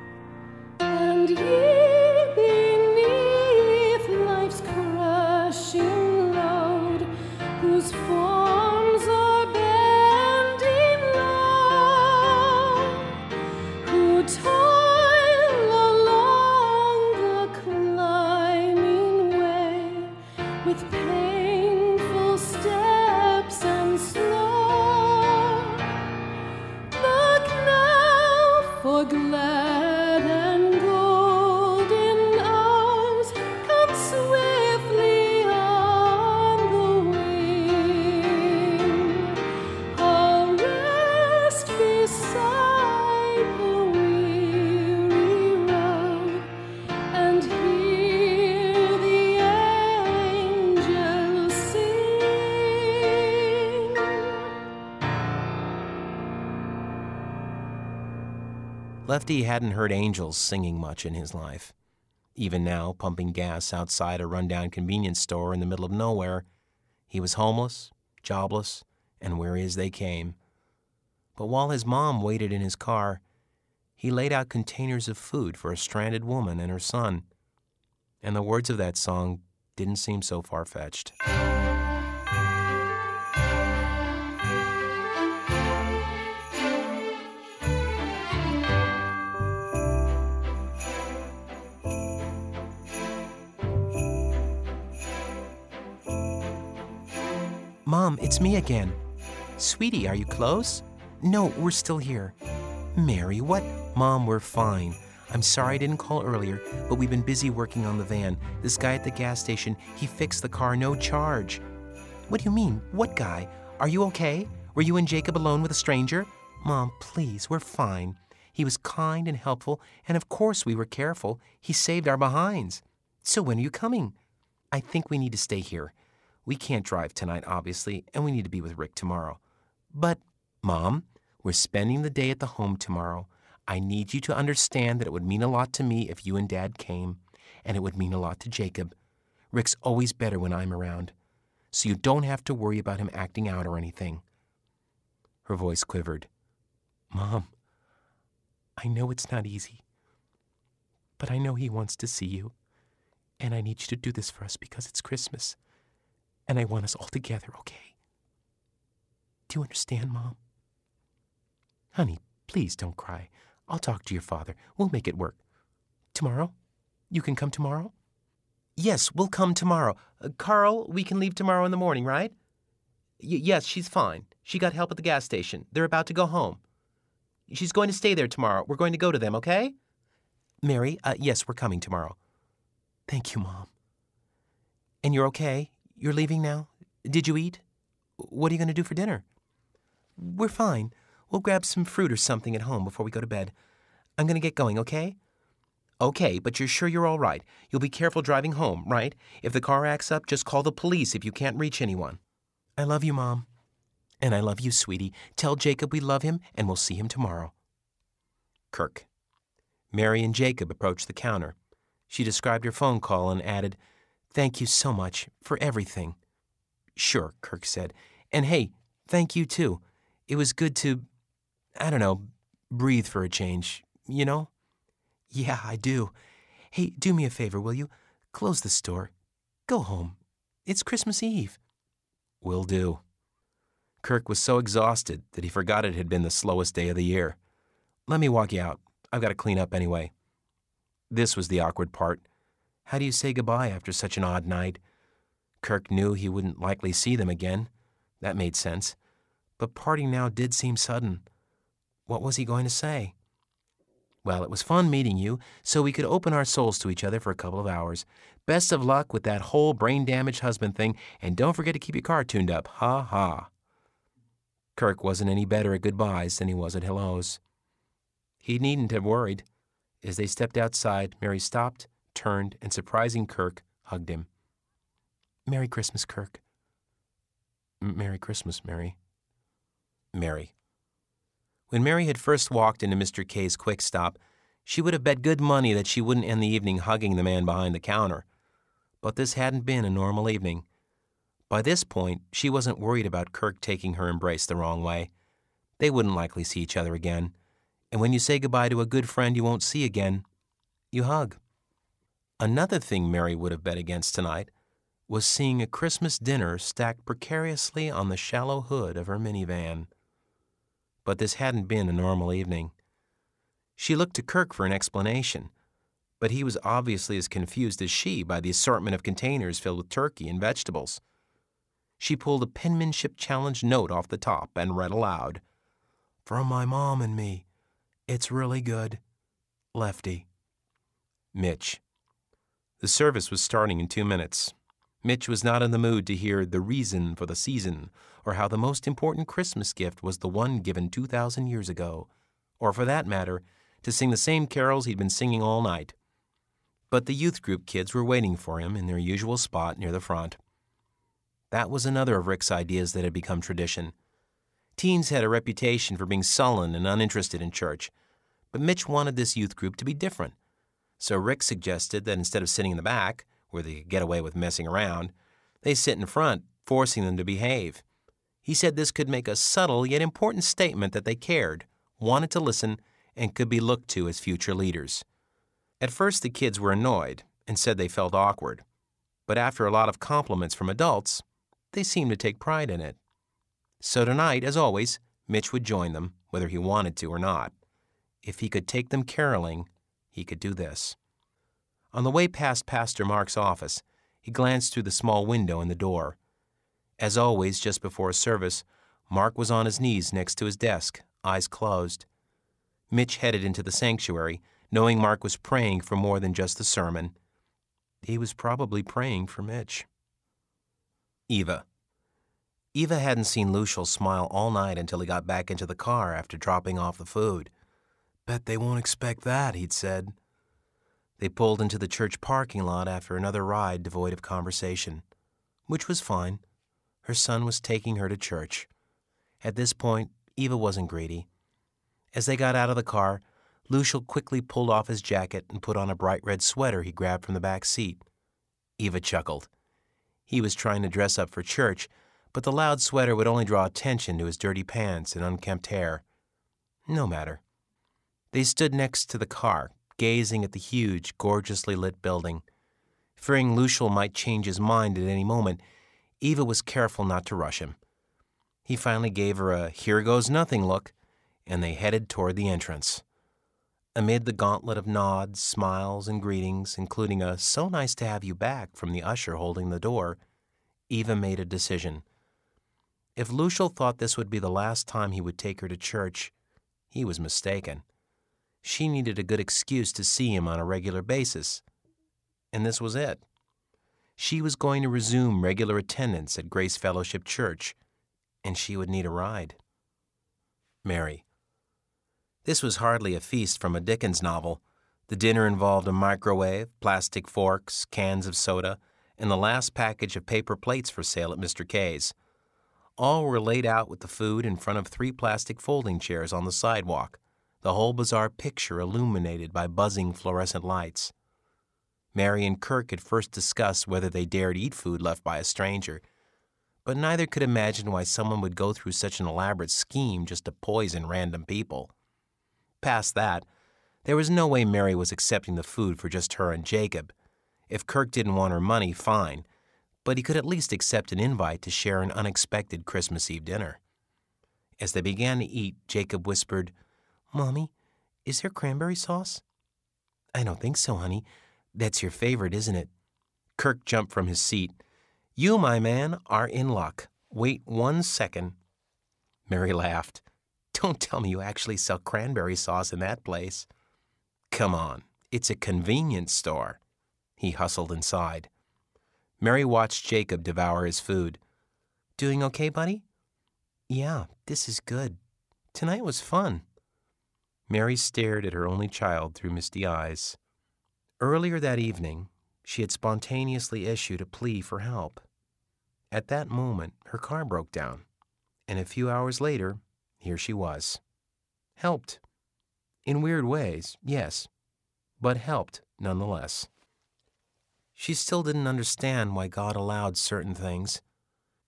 Lefty hadn't heard angels singing much in his life. Even now, pumping gas outside a rundown convenience store in the middle of nowhere, he was homeless, jobless, and weary as they came. But while his mom waited in his car, he laid out containers of food for a stranded woman and her son. And the words of that song didn't seem so far fetched. Mom, it's me again. Sweetie, are you close? No, we're still here. Mary, what? Mom, we're fine. I'm sorry I didn't call earlier, but we've been busy working on the van. This guy at the gas station, he fixed the car no charge. What do you mean? What guy? Are you okay? Were you and Jacob alone with a stranger? Mom, please, we're fine. He was kind and helpful, and of course we were careful. He saved our behinds. So when are you coming? I think we need to stay here. We can't drive tonight, obviously, and we need to be with Rick tomorrow. But, Mom, We're spending the day at the home tomorrow. I need you to understand that it would mean a lot to me if you and Dad came, and it would mean a lot to Jacob. Rick's always better when I'm around, so you don't have to worry about him acting out or anything. Her voice quivered. Mom, I know it's not easy, but I know he wants to see you, and I need you to do this for us because it's Christmas, and I want us all together, okay? Do you understand, Mom? Honey, please don't cry. I'll talk to your father. We'll make it work. Tomorrow? You can come tomorrow? Yes, we'll come tomorrow. Uh, Carl, we can leave tomorrow in the morning, right? Y- yes, she's fine. She got help at the gas station. They're about to go home. She's going to stay there tomorrow. We're going to go to them, okay? Mary, uh, yes, we're coming tomorrow. Thank you, Mom. And you're okay? You're leaving now? Did you eat? What are you going to do for dinner? We're fine. We'll grab some fruit or something at home before we go to bed. I'm going to get going, okay? Okay, but you're sure you're all right. You'll be careful driving home, right? If the car acts up, just call the police if you can't reach anyone. I love you, Mom. And I love you, sweetie. Tell Jacob we love him and we'll see him tomorrow. Kirk. Mary and Jacob approached the counter. She described her phone call and added, Thank you so much for everything. Sure, Kirk said. And hey, thank you too. It was good to, I don't know, breathe for a change, you know? Yeah, I do. Hey, do me a favor, will you? Close the store. Go home. It's Christmas Eve. Will do. Kirk was so exhausted that he forgot it had been the slowest day of the year. Let me walk you out. I've got to clean up anyway. This was the awkward part. How do you say goodbye after such an odd night? Kirk knew he wouldn't likely see them again. That made sense. But parting now did seem sudden. What was he going to say? Well, it was fun meeting you, so we could open our souls to each other for a couple of hours. Best of luck with that whole brain damaged husband thing, and don't forget to keep your car tuned up. Ha ha. Kirk wasn't any better at goodbyes than he was at hellos. He needn't have worried. As they stepped outside, Mary stopped, turned, and surprising Kirk, hugged him. Merry Christmas, Kirk. Merry Christmas, Mary. Mary. When Mary had first walked into Mr. K's quick stop, she would have bet good money that she wouldn't end the evening hugging the man behind the counter. But this hadn't been a normal evening. By this point, she wasn't worried about Kirk taking her embrace the wrong way. They wouldn't likely see each other again. And when you say goodbye to a good friend you won't see again, you hug. Another thing Mary would have bet against tonight was seeing a Christmas dinner stacked precariously on the shallow hood of her minivan. But this hadn't been a normal evening. She looked to Kirk for an explanation, but he was obviously as confused as she by the assortment of containers filled with turkey and vegetables. She pulled a penmanship challenge note off the top and read aloud From my mom and me. It's really good. Lefty. Mitch. The service was starting in two minutes. Mitch was not in the mood to hear the reason for the season, or how the most important Christmas gift was the one given 2,000 years ago, or for that matter, to sing the same carols he'd been singing all night. But the youth group kids were waiting for him in their usual spot near the front. That was another of Rick's ideas that had become tradition. Teens had a reputation for being sullen and uninterested in church, but Mitch wanted this youth group to be different. So Rick suggested that instead of sitting in the back, where they could get away with messing around, they sit in front, forcing them to behave. He said this could make a subtle yet important statement that they cared, wanted to listen, and could be looked to as future leaders. At first, the kids were annoyed and said they felt awkward, but after a lot of compliments from adults, they seemed to take pride in it. So tonight, as always, Mitch would join them, whether he wanted to or not. If he could take them caroling, he could do this. On the way past Pastor Mark's office, he glanced through the small window in the door. As always, just before service, Mark was on his knees next to his desk, eyes closed. Mitch headed into the sanctuary, knowing Mark was praying for more than just the sermon. He was probably praying for Mitch. Eva. Eva hadn't seen Lucial smile all night until he got back into the car after dropping off the food. Bet they won't expect that, he'd said. They pulled into the church parking lot after another ride devoid of conversation, which was fine. Her son was taking her to church. At this point, Eva wasn't greedy. As they got out of the car, Lucial quickly pulled off his jacket and put on a bright red sweater he grabbed from the back seat. Eva chuckled. He was trying to dress up for church, but the loud sweater would only draw attention to his dirty pants and unkempt hair. No matter. They stood next to the car, gazing at the huge, gorgeously lit building. Fearing Lucial might change his mind at any moment, Eva was careful not to rush him. He finally gave her a here goes nothing look, and they headed toward the entrance. Amid the gauntlet of nods, smiles, and greetings, including a so nice to have you back from the usher holding the door, Eva made a decision. If Lucial thought this would be the last time he would take her to church, he was mistaken. She needed a good excuse to see him on a regular basis. And this was it. She was going to resume regular attendance at Grace Fellowship Church, and she would need a ride. Mary. This was hardly a feast from a Dickens novel. The dinner involved a microwave, plastic forks, cans of soda, and the last package of paper plates for sale at Mr. K's. All were laid out with the food in front of three plastic folding chairs on the sidewalk, the whole bizarre picture illuminated by buzzing fluorescent lights. Mary and Kirk had first discussed whether they dared eat food left by a stranger, but neither could imagine why someone would go through such an elaborate scheme just to poison random people. Past that, there was no way Mary was accepting the food for just her and Jacob. If Kirk didn't want her money, fine, but he could at least accept an invite to share an unexpected Christmas Eve dinner. As they began to eat, Jacob whispered, Mommy, is there cranberry sauce? I don't think so, honey. That's your favorite, isn't it? Kirk jumped from his seat. You, my man, are in luck. Wait one second. Mary laughed. Don't tell me you actually sell cranberry sauce in that place. Come on, it's a convenience store. He hustled inside. Mary watched Jacob devour his food. Doing okay, buddy? Yeah, this is good. Tonight was fun. Mary stared at her only child through misty eyes. Earlier that evening, she had spontaneously issued a plea for help. At that moment, her car broke down, and a few hours later, here she was. Helped. In weird ways, yes, but helped nonetheless. She still didn't understand why God allowed certain things.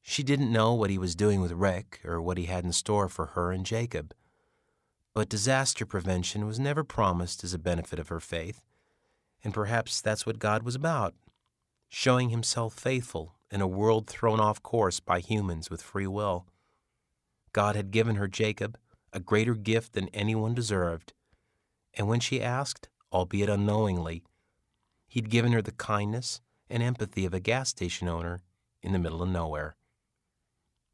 She didn't know what he was doing with Rick or what he had in store for her and Jacob. But disaster prevention was never promised as a benefit of her faith, and perhaps that's what God was about showing himself faithful in a world thrown off course by humans with free will. God had given her Jacob, a greater gift than anyone deserved. And when she asked, albeit unknowingly, he'd given her the kindness and empathy of a gas station owner in the middle of nowhere.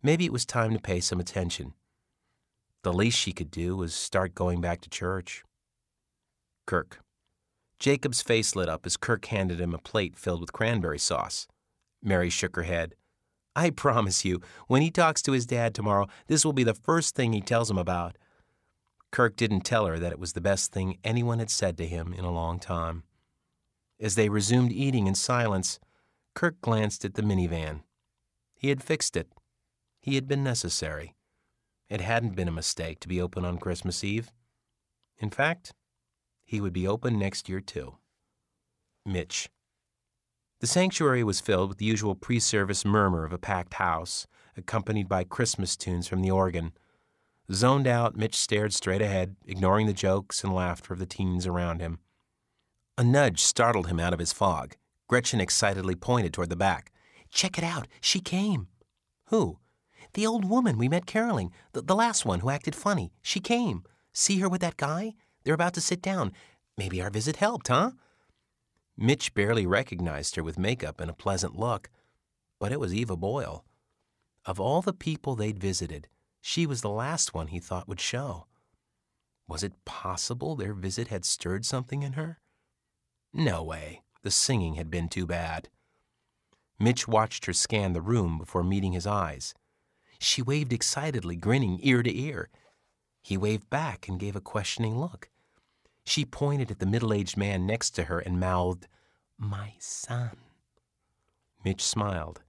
Maybe it was time to pay some attention. The least she could do was start going back to church. Kirk. Jacob's face lit up as Kirk handed him a plate filled with cranberry sauce. Mary shook her head. I promise you, when he talks to his dad tomorrow, this will be the first thing he tells him about. Kirk didn't tell her that it was the best thing anyone had said to him in a long time. As they resumed eating in silence, Kirk glanced at the minivan. He had fixed it. He had been necessary. It hadn't been a mistake to be open on Christmas Eve. In fact, he would be open next year, too. Mitch. The sanctuary was filled with the usual pre service murmur of a packed house, accompanied by Christmas tunes from the organ. Zoned out, Mitch stared straight ahead, ignoring the jokes and laughter of the teens around him. A nudge startled him out of his fog. Gretchen excitedly pointed toward the back. Check it out. She came. Who? The old woman we met caroling. The, the last one who acted funny. She came. See her with that guy? They're about to sit down. Maybe our visit helped, huh? Mitch barely recognized her with makeup and a pleasant look, but it was Eva Boyle. Of all the people they'd visited, she was the last one he thought would show. Was it possible their visit had stirred something in her? No way. The singing had been too bad. Mitch watched her scan the room before meeting his eyes. She waved excitedly, grinning ear to ear. He waved back and gave a questioning look. She pointed at the middle aged man next to her and mouthed, My son. Mitch smiled,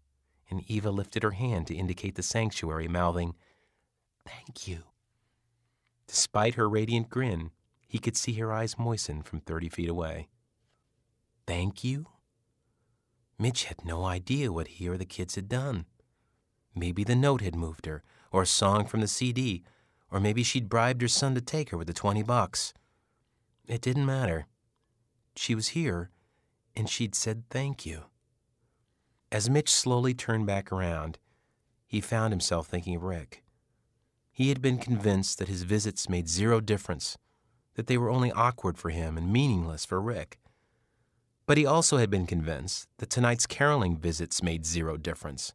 and Eva lifted her hand to indicate the sanctuary, mouthing, Thank you. Despite her radiant grin, he could see her eyes moisten from 30 feet away. Thank you? Mitch had no idea what he or the kids had done. Maybe the note had moved her, or a song from the CD, or maybe she'd bribed her son to take her with the 20 bucks. It didn't matter. She was here, and she'd said thank you. As Mitch slowly turned back around, he found himself thinking of Rick. He had been convinced that his visits made zero difference, that they were only awkward for him and meaningless for Rick. But he also had been convinced that tonight's caroling visits made zero difference,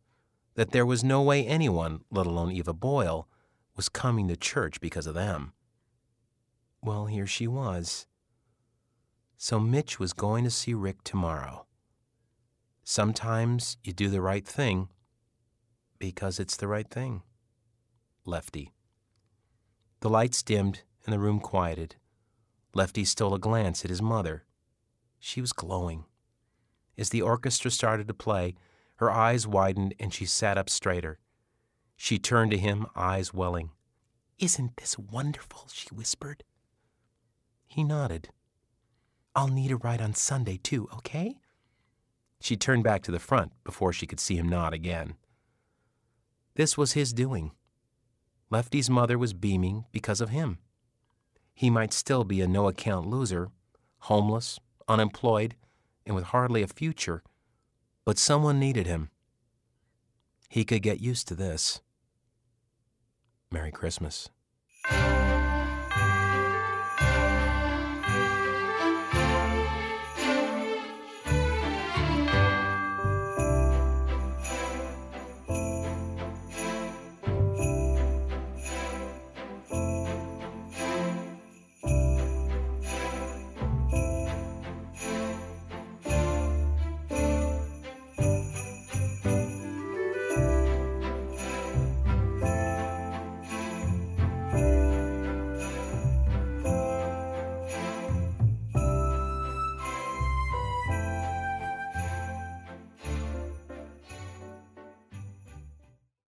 that there was no way anyone, let alone Eva Boyle, was coming to church because of them. Well, here she was. So Mitch was going to see Rick tomorrow. Sometimes you do the right thing because it's the right thing. Lefty. The lights dimmed and the room quieted. Lefty stole a glance at his mother. She was glowing. As the orchestra started to play, her eyes widened and she sat up straighter. She turned to him, eyes welling. Isn't this wonderful? she whispered. He nodded. I'll need a ride on Sunday, too, okay? She turned back to the front before she could see him nod again. This was his doing. Lefty's mother was beaming because of him. He might still be a no account loser, homeless, unemployed, and with hardly a future, but someone needed him. He could get used to this. Merry Christmas.